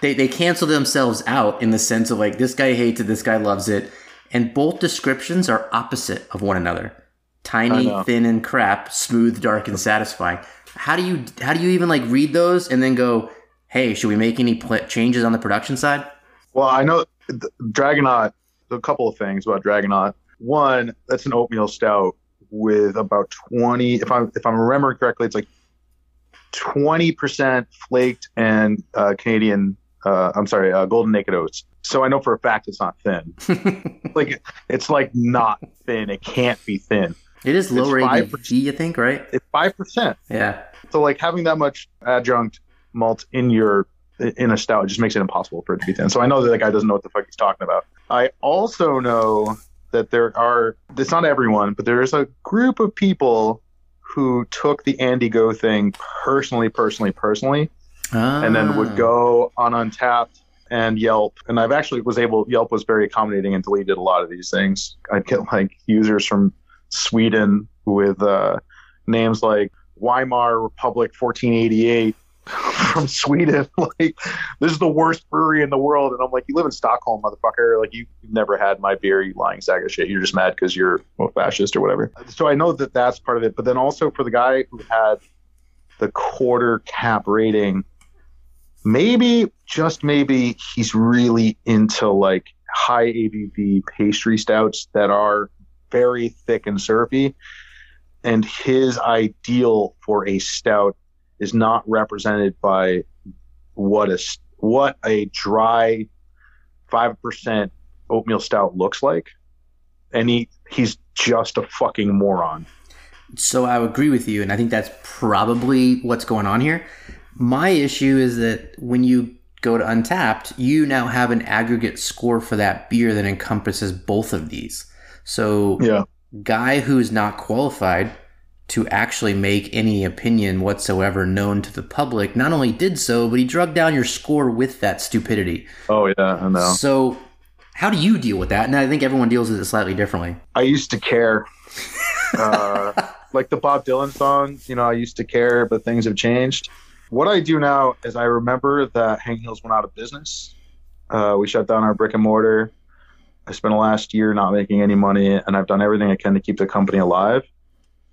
Speaker 1: they, they cancel themselves out in the sense of like, this guy hates it, this guy loves it. And both descriptions are opposite of one another. Tiny, thin, and crap, smooth, dark, and satisfying. How do you how do you even like read those and then go, hey, should we make any pl- changes on the production side?
Speaker 2: Well, I know Dragonaut. A couple of things about Dragonaut. One, that's an oatmeal stout with about twenty. If I'm if I'm remembering correctly, it's like twenty percent flaked and uh, Canadian. Uh, I'm sorry, uh, golden naked oats. So I know for a fact it's not thin. [LAUGHS] like it's like not thin. It can't be thin.
Speaker 1: It is lower ABV, you think, right?
Speaker 2: It's five percent.
Speaker 1: Yeah.
Speaker 2: So like having that much adjunct malt in your in a stout just makes it impossible for it to be thin. So I know that the guy doesn't know what the fuck he's talking about. I also know that there are it's not everyone, but there is a group of people who took the Andy Ngo thing personally, personally, personally, ah. and then would go on Untappd and Yelp. And I've actually was able Yelp was very accommodating and deleted a lot of these things. I'd get like users from Sweden with uh, names like Weimar Republic 1488 [LAUGHS] from Sweden. [LAUGHS] like, this is the worst brewery in the world. And I'm like, you live in Stockholm, motherfucker. Like, you, have never had my beer, you lying sack of shit. You're just mad because you're a fascist or whatever. So I know that that's part of it. But then also for the guy who had the quarter cap rating, maybe, just maybe, he's really into like high ABV pastry stouts that are very thick and syrupy. And his ideal for a stout is not represented by what a what a dry five percent oatmeal stout looks like, and he he's just a fucking moron.
Speaker 1: So I agree with you, and I think that's probably what's going on here. My issue is that when you go to Untappd, you now have an aggregate score for that beer that encompasses both of these. So,
Speaker 2: yeah.
Speaker 1: guy who's not qualified to actually make any opinion whatsoever known to the public not only did so, but he drug down your score with that stupidity.
Speaker 2: Oh, yeah, I know.
Speaker 1: So, how do you deal with that? And I think everyone deals with it slightly differently.
Speaker 2: I used to care. uh, [LAUGHS] like the Bob Dylan song, you know, I used to care, but things have changed. What I do now is I remember that Hanging Hills went out of business. Uh, we shut down our brick and mortar. I spent the last year not making any money, and I've done everything I can to keep the company alive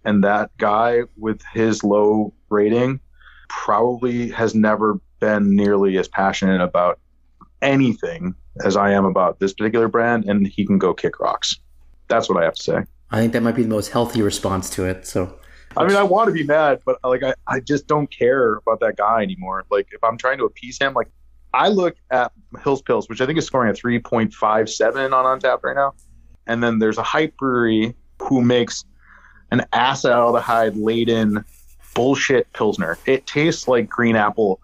Speaker 2: and that guy with his low rating probably has never been nearly as passionate about anything as I am about this particular brand, and he can go kick rocks. That's what I have to say.
Speaker 1: I think that might be the most healthy response to it. So,
Speaker 2: I mean, I want to be mad, but like, I, I just don't care about that guy anymore. Like, if I'm trying to appease him, like, I look at Hills Pils, which I think is scoring a 3.57 on Untappd right now, and then there's a hype brewery who makes an acetaldehyde laden bullshit pilsner. It tastes like green apple,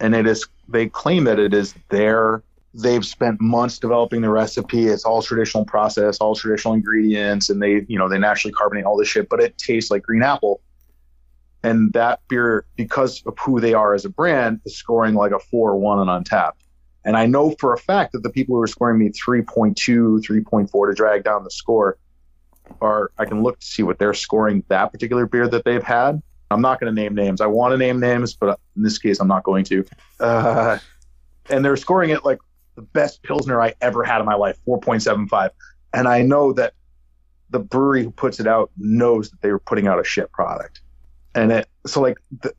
Speaker 2: and it is. They claim that it is their. They've spent months developing the recipe. It's all traditional process, all traditional ingredients, and they, you know, they naturally carbonate all this shit. But it tastes like green apple, and that beer, because of who they are as a brand, is scoring like a four or one on Untappd. And I know for a fact that the people who are scoring me 3.2, 3.4 to drag down the score are I can look to see what they're scoring that particular beer that they've had. I'm not going to name names. I want to name names, but in this case, I'm not going to. Uh, and they're scoring it like the best pilsner I ever had in my life, 4.75. And I know that the brewery who puts it out knows that they were putting out a shit product. And it so like the,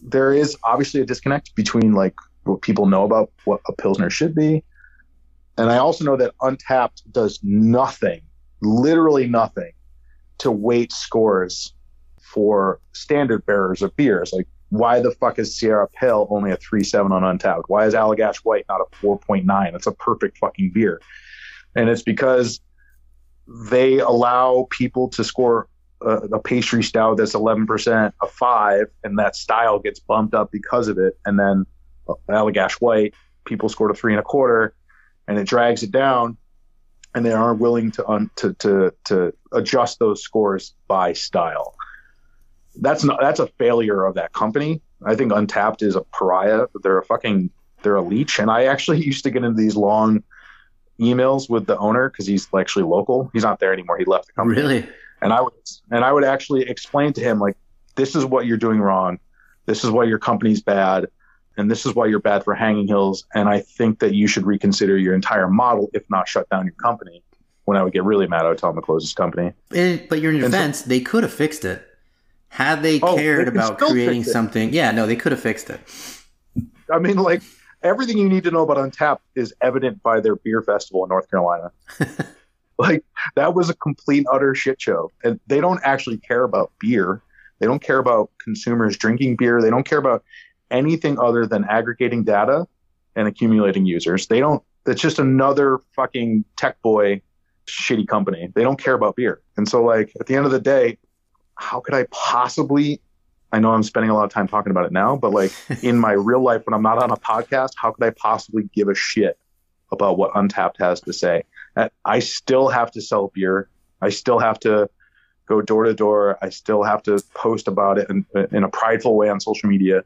Speaker 2: there is obviously a disconnect between like what people know about what a pilsner should be, and I also know that Untappd does nothing literally nothing to weight scores for standard bearers of beers. Like, why the fuck is Sierra Pale only a 3.7 on Untappd Why is Allagash White not a 4.9? It's a perfect fucking beer. And it's because they allow people to score a, pastry stout that's 11% a 5, and that style gets bumped up because of it. And then uh, Allagash White, people scored a three and a quarter, and it drags it down and they aren't willing to, un, to to to adjust those scores by style. That's not that's a failure of that company. I think Untappd is a pariah. They're a fucking they're a leech. And I actually [LAUGHS] used to get into these long emails with the owner because he's actually local. He's not there anymore. He left the company.
Speaker 1: Really?
Speaker 2: And I would and I would actually explain to him like, this is what you're doing wrong. This is why your company's bad. And this is why you're bad for Hanging Hills. And I think that you should reconsider your entire model, if not shut down your company. When I would get really mad, I would tell him to close his company.
Speaker 1: Eh, but you're in
Speaker 2: And so-
Speaker 1: defense, they could have fixed it. Had they
Speaker 2: Oh,
Speaker 1: cared
Speaker 2: they
Speaker 1: about creating something, yeah, no, they could have fixed it.
Speaker 2: I mean, like everything you need to know about Untappd is evident by their beer festival in North Carolina. [LAUGHS] [LAUGHS] like that was a complete utter shit show, and they don't actually care about beer. They don't care about consumers drinking beer. They don't care about anything other than aggregating data and accumulating users. They don't. It's just another fucking tech boy, shitty company. They don't care about beer. And so, like at the end of the day, how could I possibly? I know I'm spending a lot of time talking about it now, but like [LAUGHS] in my real life when I'm not on a podcast, how could I possibly give a shit about what Untappd has to say? I still have to sell beer. I still have to go door to door. I still have to post about it in, in a prideful way on social media.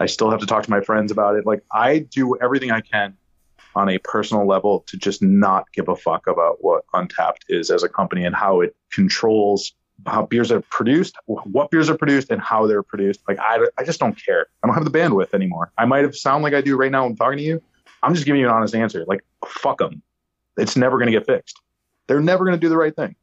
Speaker 2: I still have to talk to my friends about it. Like I do everything I can on a personal level to just not give a fuck about what Untappd is as a company and how it controls how beers are produced, what beers are produced, and how they're produced. Like I, I just don't care. I don't have the bandwidth anymore. I might have sound like I do right now when I'm talking to you. I'm just giving you an honest answer. Like fuck them. It's never going to get fixed. They're never going to do the right thing.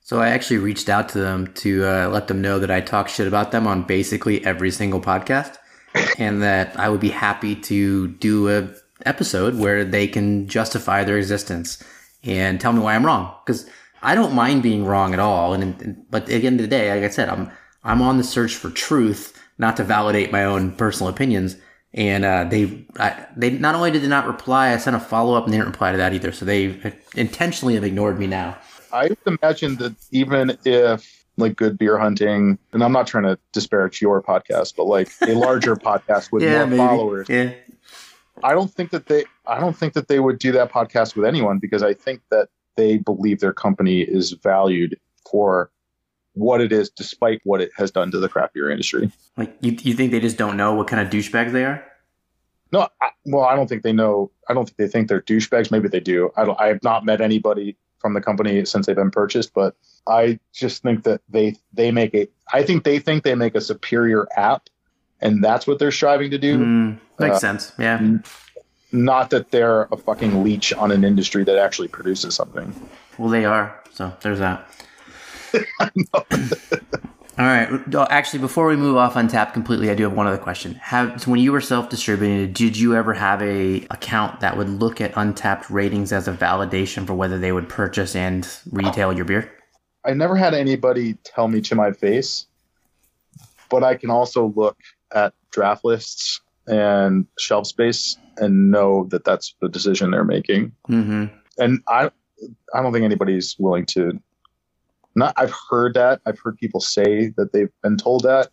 Speaker 1: So I actually reached out to them to uh, let them know that I talk shit about them on basically every single podcast, [LAUGHS] and that I would be happy to do a episode where they can justify their existence and tell me why I'm wrong. Because I don't mind being wrong at all. And, and but at the end of the day, like I said, I'm I'm on the search for truth, not to validate my own personal opinions. And uh, they I, they not only did they not reply, I sent a follow up and they didn't reply to that either. So they intentionally have ignored me now.
Speaker 2: I would imagine that even if like good beer hunting, and I'm not trying to disparage your podcast, but like a larger [LAUGHS] podcast with more followers,
Speaker 1: Yeah.
Speaker 2: I don't think that they I don't think that they would do that podcast with anyone because I think that they believe their company is valued for what it is despite what it has done to the craft beer industry.
Speaker 1: Like you, you think they just don't know what kind of douchebags they are?
Speaker 2: No, I, well, I don't think they know. I don't think they think they're douchebags. Maybe they do. I don't. I have not met anybody from the company since they've been purchased, but I just think that they they make a. I think they think they make a superior app, and that's what they're striving to do.
Speaker 1: Mm, makes
Speaker 2: Uh,
Speaker 1: sense. Yeah.
Speaker 2: Not that they're a fucking leech on an industry that actually produces something.
Speaker 1: Well, they are. So there's that. All right. Actually, before we move off Untappd completely, I do have one other question. Have so when you were self-distributed, did you ever have a account that would look at Untappd ratings as a validation for whether they would purchase and retail your beer?
Speaker 2: I never had anybody tell me to my face, but I can also look at draft lists and shelf space and know that that's the decision they're making.
Speaker 1: Mm-hmm.
Speaker 2: And I, I don't think anybody's willing to. Not, I've heard that. I've heard people say that they've been told that.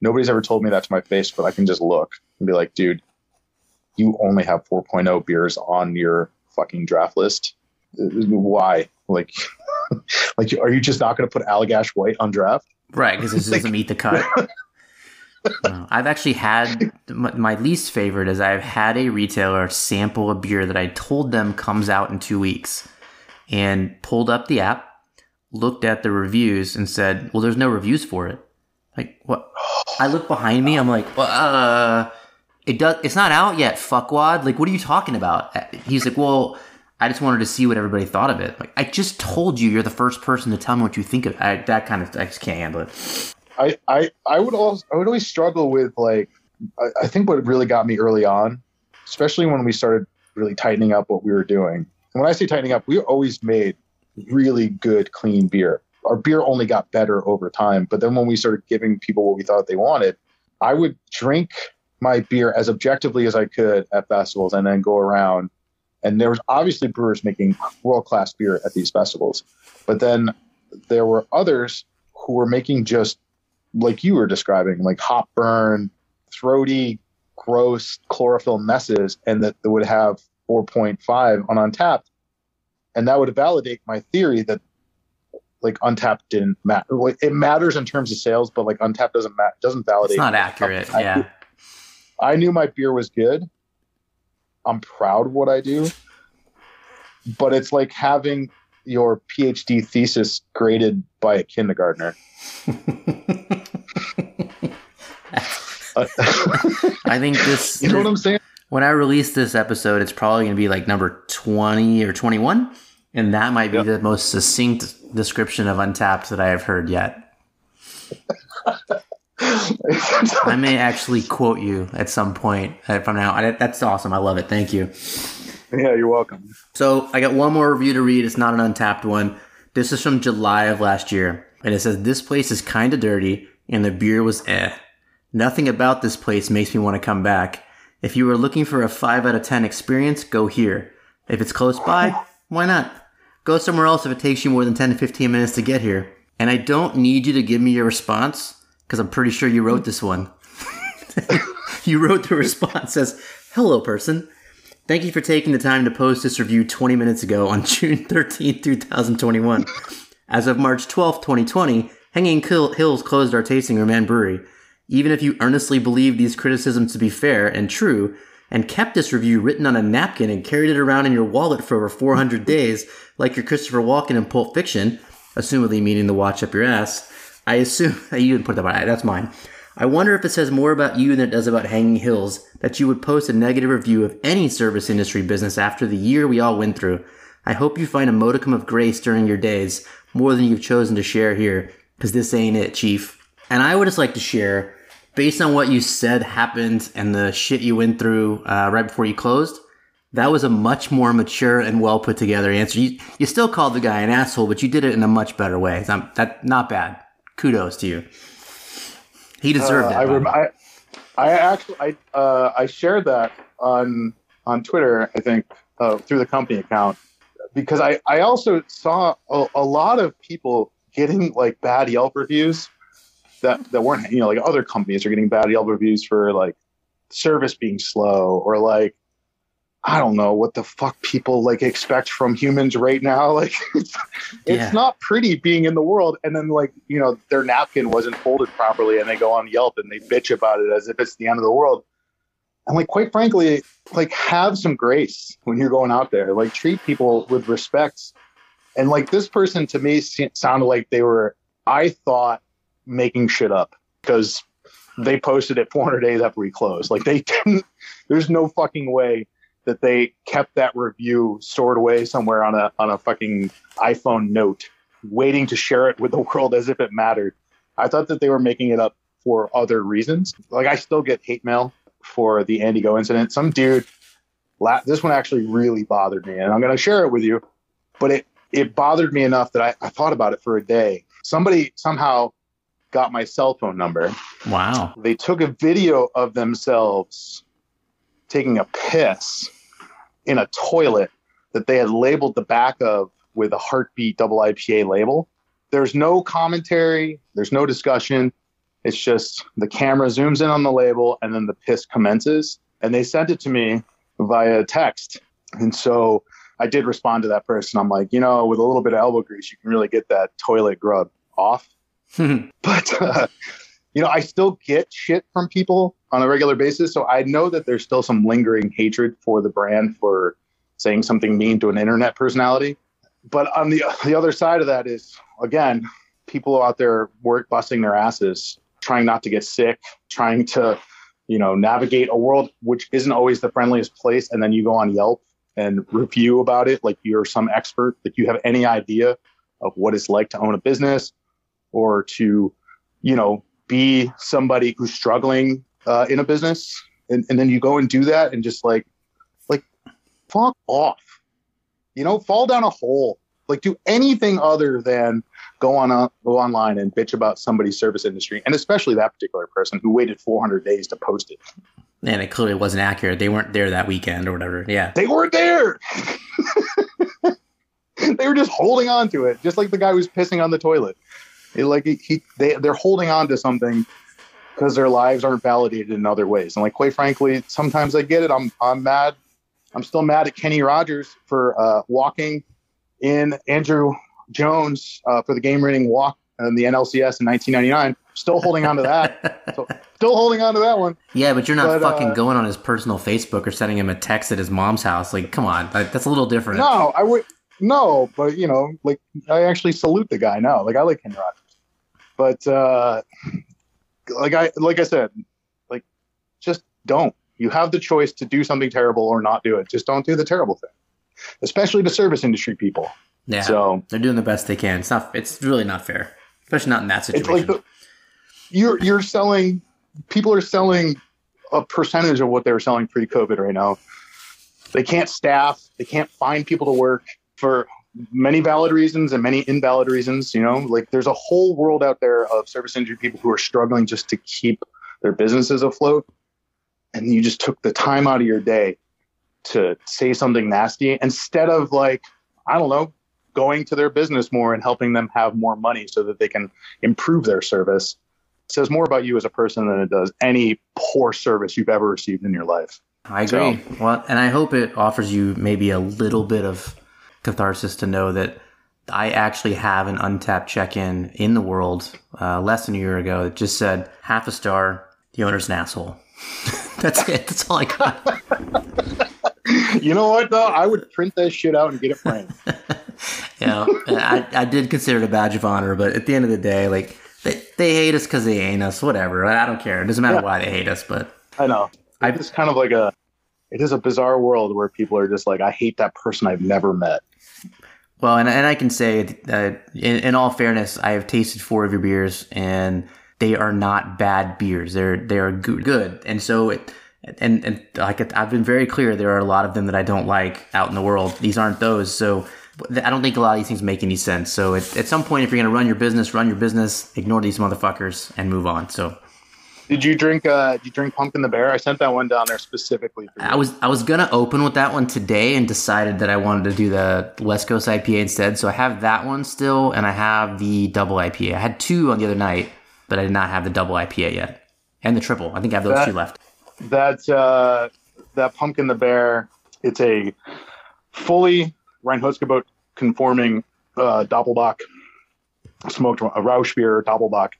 Speaker 2: Nobody's ever told me that to my face, but I can just look and be like, dude, you only have 4.0 beers on your fucking draft list. Why? Like, [LAUGHS] like, are you just not going to put Allagash White on draft?
Speaker 1: Right, because this [LAUGHS] doesn't meet the cut. No, [LAUGHS] uh, I've actually had my, my least favorite is I've had a retailer sample a beer that I told them comes out in two weeks, and pulled up the app, looked at the reviews, and said, "Well, there's no reviews for it." Like what? I look behind me. I'm like, well, uh, it does. It's not out yet. Fuckwad. Like, what are you talking about? He's like, well. I just wanted to see what everybody thought of it. Like, I just told you you're the first person to tell me what you think of it. I, that kind of, I just can't handle it.
Speaker 2: I, I, I would also, I would always struggle with like, I, I think what really got me early on, especially when we started really tightening up what we were doing. And when I say tightening up, we always made really good, clean beer. Our beer only got better over time. But then when we started giving people what we thought they wanted, I would drink my beer as objectively as I could at festivals and then go around. And there was obviously brewers making world class beer at these festivals. But then there were others who were making just like you were describing, like hop burn, throaty, gross chlorophyll messes, and that they would have 4.5 on Untappd, and that would validate my theory that like Untappd didn't matter. Like, it matters in terms of sales, but like Untappd doesn't ma- doesn't validate.
Speaker 1: It's not accurate.
Speaker 2: I-
Speaker 1: Yeah.
Speaker 2: I knew my beer was good, I'm proud of what I do, but it's like having your PhD thesis graded by a kindergartner. [LAUGHS] [LAUGHS]
Speaker 1: I think this.
Speaker 2: you know what I'm saying?
Speaker 1: When I release this episode, it's probably going to be like number 20 or 21. And that might be
Speaker 2: Yep.
Speaker 1: the most succinct description of Untappd that I have heard yet. [LAUGHS] I may actually quote you at some point uh, from now. I, that's awesome. I love it. Thank you.
Speaker 2: yeah, you're welcome.
Speaker 1: So I got one more review to read. It's not an Untappd one. This is from July of last year. And it says, This place is kind of dirty and the beer was eh. Nothing about this place makes me want to come back. If you are looking for a 5 out of 10 experience, go here. If it's close by, why not? Go somewhere else if it takes you more than 10 to 15 minutes to get here. And I don't need you to give me your response because I'm pretty sure you wrote this one. [LAUGHS] you wrote the response says, Hello, person. Thank you for taking the time to post this review 20 minutes ago on [LAUGHS] June 13, 2021. As of March 12, 2020, Hanging Hills closed our tasting room and brewery. Even if you earnestly believe these criticisms to be fair and true, and kept this review written on a napkin and carried it around in your wallet for over 400 days, like your Christopher Walken in Pulp Fiction, assumedly meaning the watch up your ass, I assume [LAUGHS] you didn't put that on. That's mine. I wonder if it says more about you than it does about Hanging Hills that you would post a negative review of any service industry business after the year we all went through. I hope you find a modicum of grace during your days, more than you've chosen to share here, because this ain't it, Chief. And I would just like to share, based on what you said happened and the shit you went through uh, right before you closed, that was a much more mature and well put together answer. You, you still called the guy an asshole, but you did it in a much better way. So that not bad. Kudos to you. He deserved
Speaker 2: Uh,
Speaker 1: that.
Speaker 2: I, rem- I, I actually, I, uh, I shared that on on Twitter. I think uh, through the company account because I, I also saw a, a lot of people getting like bad Yelp reviews that that weren't you know like other companies are getting bad Yelp reviews for like service being slow or like I don't know what the fuck people like expect from humans right now. [LAUGHS] Like it's, it's
Speaker 1: Yeah.
Speaker 2: not pretty being in the world. And then like, you know, their napkin wasn't folded properly and they go on Yelp and they bitch about it as if it's the end of the world. And like quite frankly, like have some grace when you're going out there. Like treat people with respect. And like this person to me sounded like they were, I thought, making shit up because they posted it 400 days after we closed. Like they didn't. [LAUGHS] There's no fucking way that they kept that review stored away somewhere on a on a fucking iPhone note, waiting to share it with the [LAUGHS] world as if it mattered. I thought that they were making it up for other reasons. Like I still get hate mail for the Andy Ngo incident. Some dude, la- this one actually really bothered me, and I'm going to share it with you. But it it bothered me enough that I, I thought about it for a day. Somebody somehow got my cell phone number.
Speaker 1: wow.
Speaker 2: They took a video of themselves taking a piss in a toilet that they had labeled the back of with a heartbeat double IPA label. There's no commentary, there's no discussion. It's just the camera zooms in on the label and then the piss commences. And they sent it to me via text. And so I did respond to that person. I'm like, you know, with a little bit of elbow grease, you can really get that toilet grub off [LAUGHS] but uh, you know i still get shit from people on a regular basis. So i know that there's still some lingering hatred for the brand for saying something mean to an internet personality. But on the the other side of that is again people out there work busting their asses trying not to get sick trying to you know navigate a world which isn't always the friendliest place and then you go on yelp and review about it like you're some expert like you have any idea of what it's like to own a business or to, you know, be somebody who's struggling uh, in a business, and, and then you go and do that and just like, like, fuck off, you know, fall down a hole, like do anything other than go on a, go online and bitch about somebody's service industry, and especially that particular person who waited 400 days to post it.
Speaker 1: And it clearly wasn't accurate. They weren't there that weekend or whatever. Yeah.
Speaker 2: They weren't there. [LAUGHS] they were just holding on to it, just like the guy who's pissing on the toilet. It, like he, he they they're holding on to something because their lives aren't validated in other ways. And like quite frankly, sometimes I get it. I'm I'm mad. I'm still mad at Kenny Rogers for uh, walking in Andruw Jones uh, for the game winning walk in the NLCS in 1999 still holding on to that. So, [LAUGHS] still holding on to that one.
Speaker 1: Yeah, but you're not
Speaker 2: But,
Speaker 1: fucking
Speaker 2: uh,
Speaker 1: going on his personal Facebook or sending him a text at his mom's house. Like, come on, like, that's a little different.
Speaker 2: No, I would no, but you know, like I actually salute the guy now. Like I like Kenny Rogers, but uh, like I like I said, like just don't. You have the choice to do something terrible or not do it. Just don't do the terrible thing, especially the service industry people.
Speaker 1: Yeah,
Speaker 2: So
Speaker 1: they're doing the best they can. It's not. It's really not fair, especially not in that situation.
Speaker 2: it's like the, you're you're selling. People are selling a percentage of what they were selling pre-COVID right now. They can't staff. They can't find people to work for many valid reasons and many invalid reasons. You know, like there's a whole world out there of service industry people who are struggling just to keep their businesses afloat. And you just took the time out of your day to say something nasty instead of like, I don't know, going to their business more and helping them have more money so that they can improve their service. It says more about you as a person than it does any poor service you've ever received in your life.
Speaker 1: I agree. Well, and I hope it offers you maybe a little bit of catharsis to know that I actually have an Untappd check-in in the world uh, less than a year ago that just said half a star. The owner's an asshole. [LAUGHS] That's it. That's all I got.
Speaker 2: You know what though? I would print that shit out and get it framed. [LAUGHS]
Speaker 1: you know, I, I did consider it a badge of honor, but at the end of the day, like they, they hate us because they ain't us. Whatever. I don't care. It doesn't matter
Speaker 2: Yeah.
Speaker 1: why they hate us, but
Speaker 2: I know.
Speaker 1: I-
Speaker 2: It's kind of like a it is a bizarre world where people are just like, I hate that person I've never met.
Speaker 1: Well, and, and I can say, uh, in, in all fairness, I have tasted four of your beers, and they are not bad beers. They're they are go- good, and so it, and and like I've been very clear, there are a lot of them that I don't like out in the world. These aren't those. So I don't think a lot of these things make any sense. So at, at some point, if you're going to run your business, run your business, ignore these motherfuckers, and move on. So
Speaker 2: Did you drink uh did you drink Pumpkin the Bear? I sent that one down there specifically for you.
Speaker 1: I was I was gonna open with that one today and decided that I wanted to do the West Coast IPA instead. So I have that one still, and I have the double IPA. I had two on the other night, but I did not have the double IPA yet, and the triple. I think I have those
Speaker 2: That-
Speaker 1: two left.
Speaker 2: that uh, that pumpkin the bear it's a fully Reinheitsgebot conforming uh, Doppelbock smoked a Rauchbier Doppelbock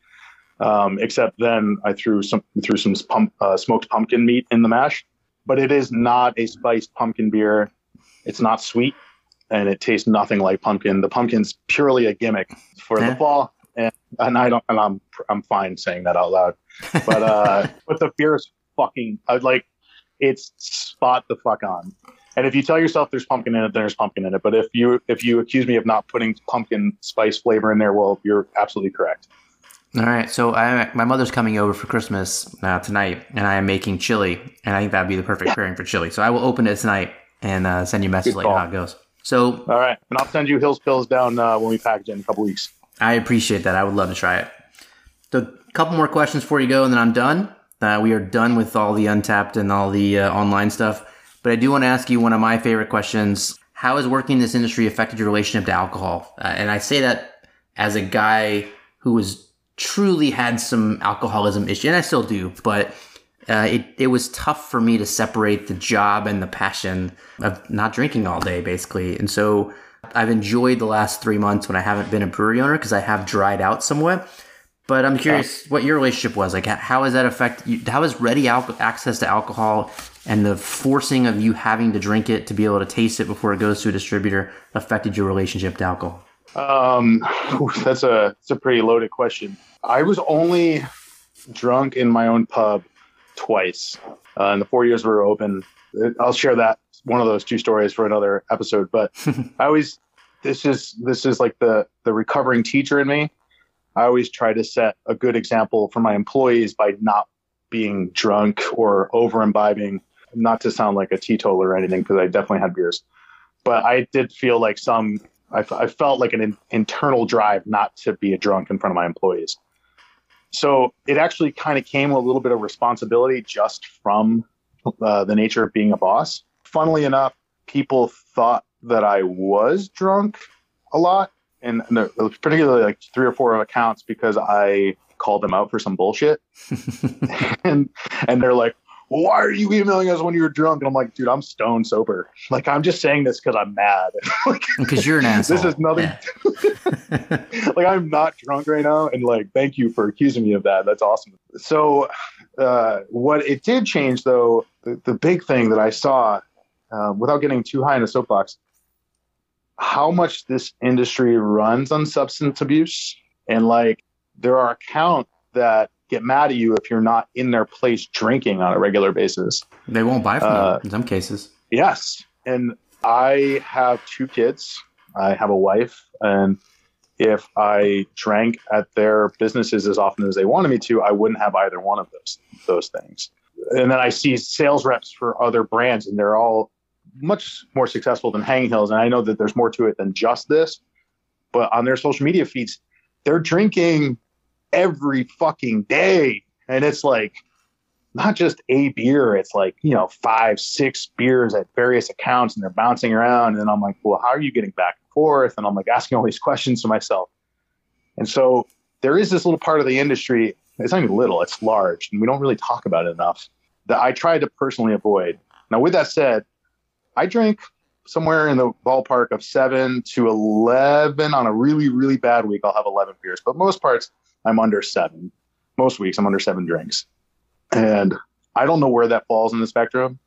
Speaker 2: um, except then I threw some threw some pump, uh, smoked pumpkin meat in the mash. But it is not a spiced pumpkin beer. It's not sweet and it tastes nothing like pumpkin. The pumpkin's purely a gimmick for
Speaker 1: Yeah.
Speaker 2: the fall and, and I don't and I'm I'm fine saying that out loud. [LAUGHS] But uh but the beer is fucking uh, like it's spot the fuck on. And if you tell yourself there's pumpkin in it then there's pumpkin in it. But if you if you accuse me of not putting pumpkin spice flavor in there well you're absolutely correct
Speaker 1: All right, so I, my mother's coming over for Christmas uh, tonight, and I am making chili, and I think that'd be the perfect pairing for chili. So I will open it tonight and uh, send you a message later how it goes. So
Speaker 2: all right and i'll send you Hills Pils down uh, when we package it in a couple weeks
Speaker 1: I appreciate that. I would love to try it. So, a couple more questions before you go, and then I'm done. Uh, we are done with all the Untappd and all the uh, online stuff. But I do want to ask you one of my favorite questions. How has working in this industry affected your relationship to alcohol? Uh, and I say that as a guy who has truly had some alcoholism issue, and I still do, but uh, it, it was tough for me to separate the job and the passion of not drinking all day, basically. And so I've enjoyed the last three months when I haven't been a brewery owner because I have dried out somewhat. But I'm curious what your relationship was like. How has that affect you? How has ready al- access to alcohol and the forcing of you having to drink it to be able to taste it before it goes to a distributor affected your relationship to alcohol?
Speaker 2: Um that's a that's a pretty loaded question. I was only drunk in my own pub twice. Uh, in the four years we were open i'll share that one of those two stories for another episode but [LAUGHS] i always this is this is like the the recovering teacher in me. I always try to set a good example for my employees by not being drunk or over imbibing not to sound like a teetotaler or anything because i definitely had beers. But i did feel like some I, f- I felt like an in, internal drive not to be a drunk in front of my employees. So it actually kind of came with a little bit of responsibility just from uh, the nature of being a boss. Funnily enough, people thought that I was drunk a lot, and, and particularly like three or four accounts because I called them out for some bullshit, [LAUGHS] and and they're like, why are you emailing us when you're drunk? And I'm like, dude, I'm stone sober. [LAUGHS] Like, I'm just saying this because I'm mad. [LAUGHS]
Speaker 1: Because you're an asshole.
Speaker 2: this is nothing.
Speaker 1: Yeah. [LAUGHS]
Speaker 2: like, I'm not drunk right now. And like, thank you for accusing me of that. That's awesome. So, uh, what it did change, though, the, the big thing that I saw, uh, without getting too high in the soapbox, how much this industry runs on substance abuse. And like, there are accounts that get mad at you if you're not in their place drinking on a regular basis.
Speaker 1: They won't buy from
Speaker 2: Uh,
Speaker 1: them in some cases.
Speaker 2: Yes. And I have two kids. I have a wife. And if I drank at their businesses as often as they wanted me to, I wouldn't have either one of those those things. And then I see sales reps for other brands and they're all much more successful than Hanging Hills. And I know that there's more to it than just this. But on their social media feeds, they're drinking every fucking day. And it's like not just a beer, it's like, you know, five, six beers at various accounts and they're bouncing around. And I'm like, well, how are you getting back and forth? And I'm like asking all these questions to myself. And so there is this little part of the industry, it's not even little, it's large, and we don't really talk about it enough that I try to personally avoid. Now, with that said, I drink somewhere in the ballpark of seven to 11 on a really, really bad week. I'll have 11 beers, but most parts I'm under seven. Most weeks I'm under seven drinks. And I don't know where that falls in the spectrum,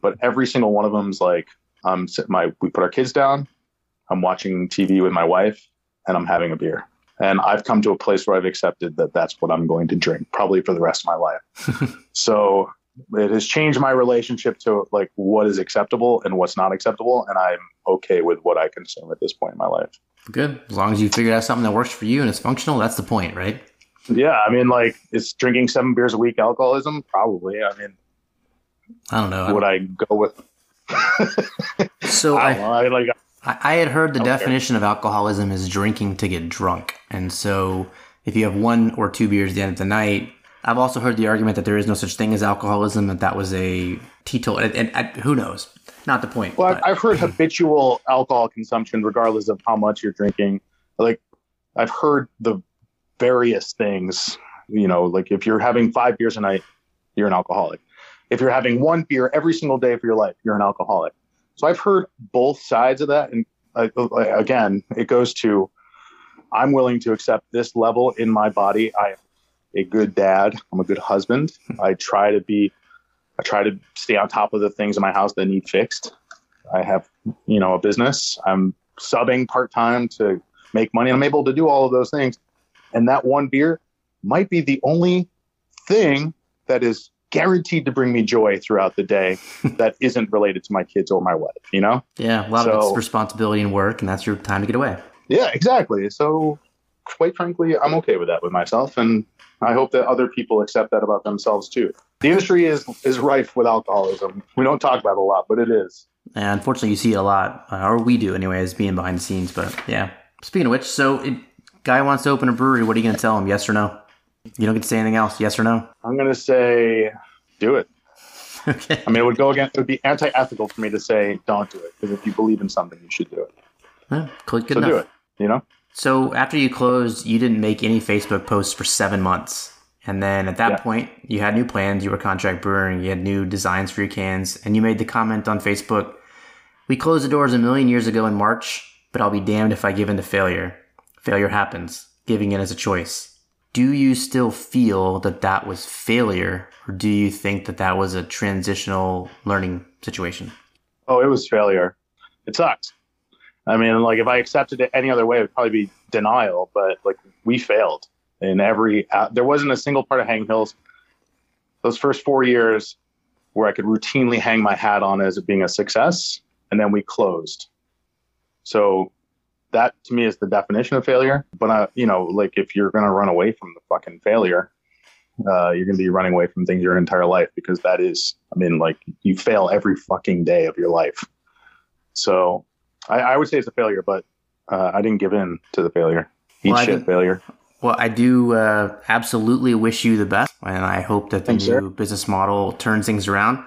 Speaker 2: but every single one of them is like, I'm my, we put our kids down. I'm watching TV with my wife and I'm having a beer. And I've come to a place where I've accepted that that's what I'm going to drink probably for the rest of my life. [LAUGHS] so it has changed my relationship to like what is acceptable and what's not acceptable. And I'm okay with what I consume at this point in my life.
Speaker 1: Good. As long as you figured out something that works for you and it's functional, that's the point, right?
Speaker 2: Yeah. I mean, like, is drinking seven beers a week alcoholism? Probably. I mean,
Speaker 1: I don't know.
Speaker 2: would I go with, [LAUGHS]
Speaker 1: so
Speaker 2: I
Speaker 1: I.
Speaker 2: I like,
Speaker 1: I, I had heard the definition of alcoholism is drinking to get drunk. And so if you have one or two beers at the end of the night, I've also heard the argument that there is no such thing as alcoholism, that that was a teetotal. And, and, and who knows? Not the point.
Speaker 2: Well,
Speaker 1: but-
Speaker 2: I've, heard [LAUGHS] habitual alcohol consumption, regardless of how much you're drinking. Like, I've heard the various things. You know, like if you're having five beers a night, you're an alcoholic. If you're having one beer every single day for your life, you're an alcoholic. So I've heard both sides of that, and uh, again, it goes to I'm willing to accept this level in my body. I am a good dad. I'm a good husband. [LAUGHS] I try to be I try to stay on top of the things in my house that need fixed. I have, you know, a business. I'm subbing part time to make money. I'm able to do all of those things. And that one beer might be the only thing that is guaranteed to bring me joy throughout the day [LAUGHS] that isn't related to my kids or my wife, you know?
Speaker 1: yeah, a lot of it's responsibility and work, and that's your time to get away.
Speaker 2: Yeah, exactly. So, quite frankly, I'm okay with that with myself. And I hope that other people accept that about themselves too. The industry is, is rife with alcoholism. We don't talk about it a lot, but it is.
Speaker 1: And unfortunately, you see it a lot, uh, or we do anyway, as being behind the scenes. But yeah. Speaking of which, so it, guy wants to open a brewery. What are you going to tell him? Yes or no? You don't get to say anything else. Yes or no?
Speaker 2: I'm going to say do it. [LAUGHS]
Speaker 1: okay.
Speaker 2: I mean, it would go against, it would be anti ethical for me to say don't do it. Because if you believe in something, you should do it.
Speaker 1: Yeah, good
Speaker 2: so
Speaker 1: enough.
Speaker 2: do it, you know?
Speaker 1: So after you closed, you didn't make any Facebook posts for seven months. And then at that
Speaker 2: Yeah.
Speaker 1: point, you had new plans. You were contract brewing. You had new designs for your cans. And you made the comment on Facebook We closed the doors a million years ago in March, but I'll be damned if I give in to failure. Failure happens. Giving in is a choice. Do you still feel that that was failure, or do you think that that was a transitional learning situation?
Speaker 2: Oh, it was failure. It sucks. I mean, like if I accepted it any other way, it would probably be denial. But like we failed in every. Uh, there wasn't a single part of Hang Hills those first four years where I could routinely hang my hat on as it being a success, and then we closed. So that to me is the definition of failure. But I, you know, like if you're gonna run away from the fucking failure, uh, you're gonna be running away from things your entire life because that is, I mean, like you fail every fucking day of your life. So I, I would say it's a failure, but uh, I didn't give in to the failure. Eat
Speaker 1: Well,
Speaker 2: shit,
Speaker 1: think-
Speaker 2: failure.
Speaker 1: Well, I do uh, absolutely wish you the best, and I hope that the
Speaker 2: Thanks,
Speaker 1: new
Speaker 2: sir.
Speaker 1: business model turns things around.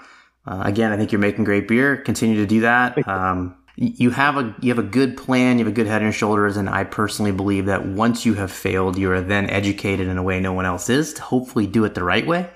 Speaker 1: Uh, again, I think you're making great beer. Continue to do that. Um, you have a you have a good plan. You have a good head on your shoulders, and I personally believe that once you have failed, you are then educated in a way no one else is to hopefully do it the right way.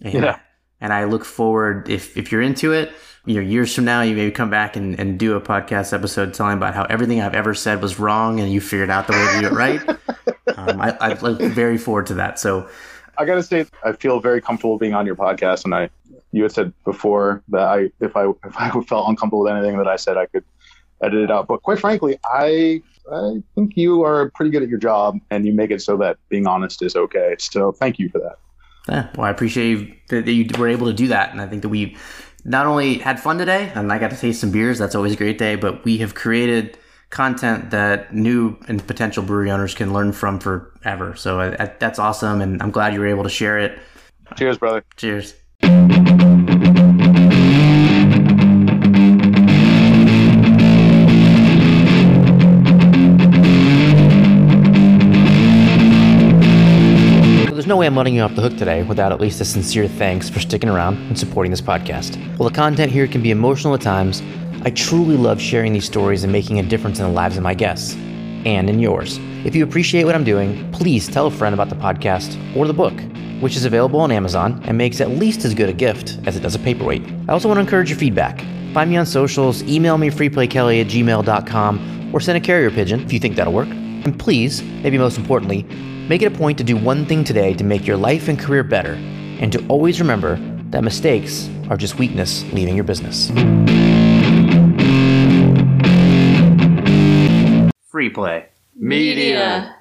Speaker 1: And
Speaker 2: Yeah.
Speaker 1: And I look forward, if, if you're into it, you know, years from now, you maybe come back and, and do a podcast episode telling about how everything I've ever said was wrong and you figured out the way to do it right. [LAUGHS] um, I, I look very forward to that. So
Speaker 2: I got to say, I feel very comfortable being on your podcast. And I, you had said before that I, if I, if I [LAUGHS] felt uncomfortable with anything that I said, I could edit it out. But quite frankly, I, I think you are pretty good at your job and you make it so that being honest is okay. So thank you for that.
Speaker 1: Yeah, well, I appreciate that you were able to do that. And I think that we not only had fun today and I got to taste some beers. That's always a great day, but we have created content that new and potential brewery owners can learn from forever. So I, I, that's awesome. And I'm glad you were able to share it.
Speaker 2: Cheers, brother.
Speaker 1: Cheers.
Speaker 3: No way I'm letting you off the hook today without at least a sincere thanks for sticking around and supporting this podcast. While the content here can be emotional at times, I truly love sharing these stories and making a difference in the lives of my guests and in yours. If you appreciate what I'm doing, please tell a friend about the podcast or the book, which is available on Amazon and makes at least as good a gift as it does a paperweight. I also want to encourage your feedback. Find me on socials, email me freeplaykelly at gmail.com, or send a carrier pigeon if you think that'll work. And please, maybe most importantly, make it a point to do one thing today to make your life and career better, and to always remember that mistakes are just weakness leaving your business.
Speaker 1: Free play.
Speaker 4: Media.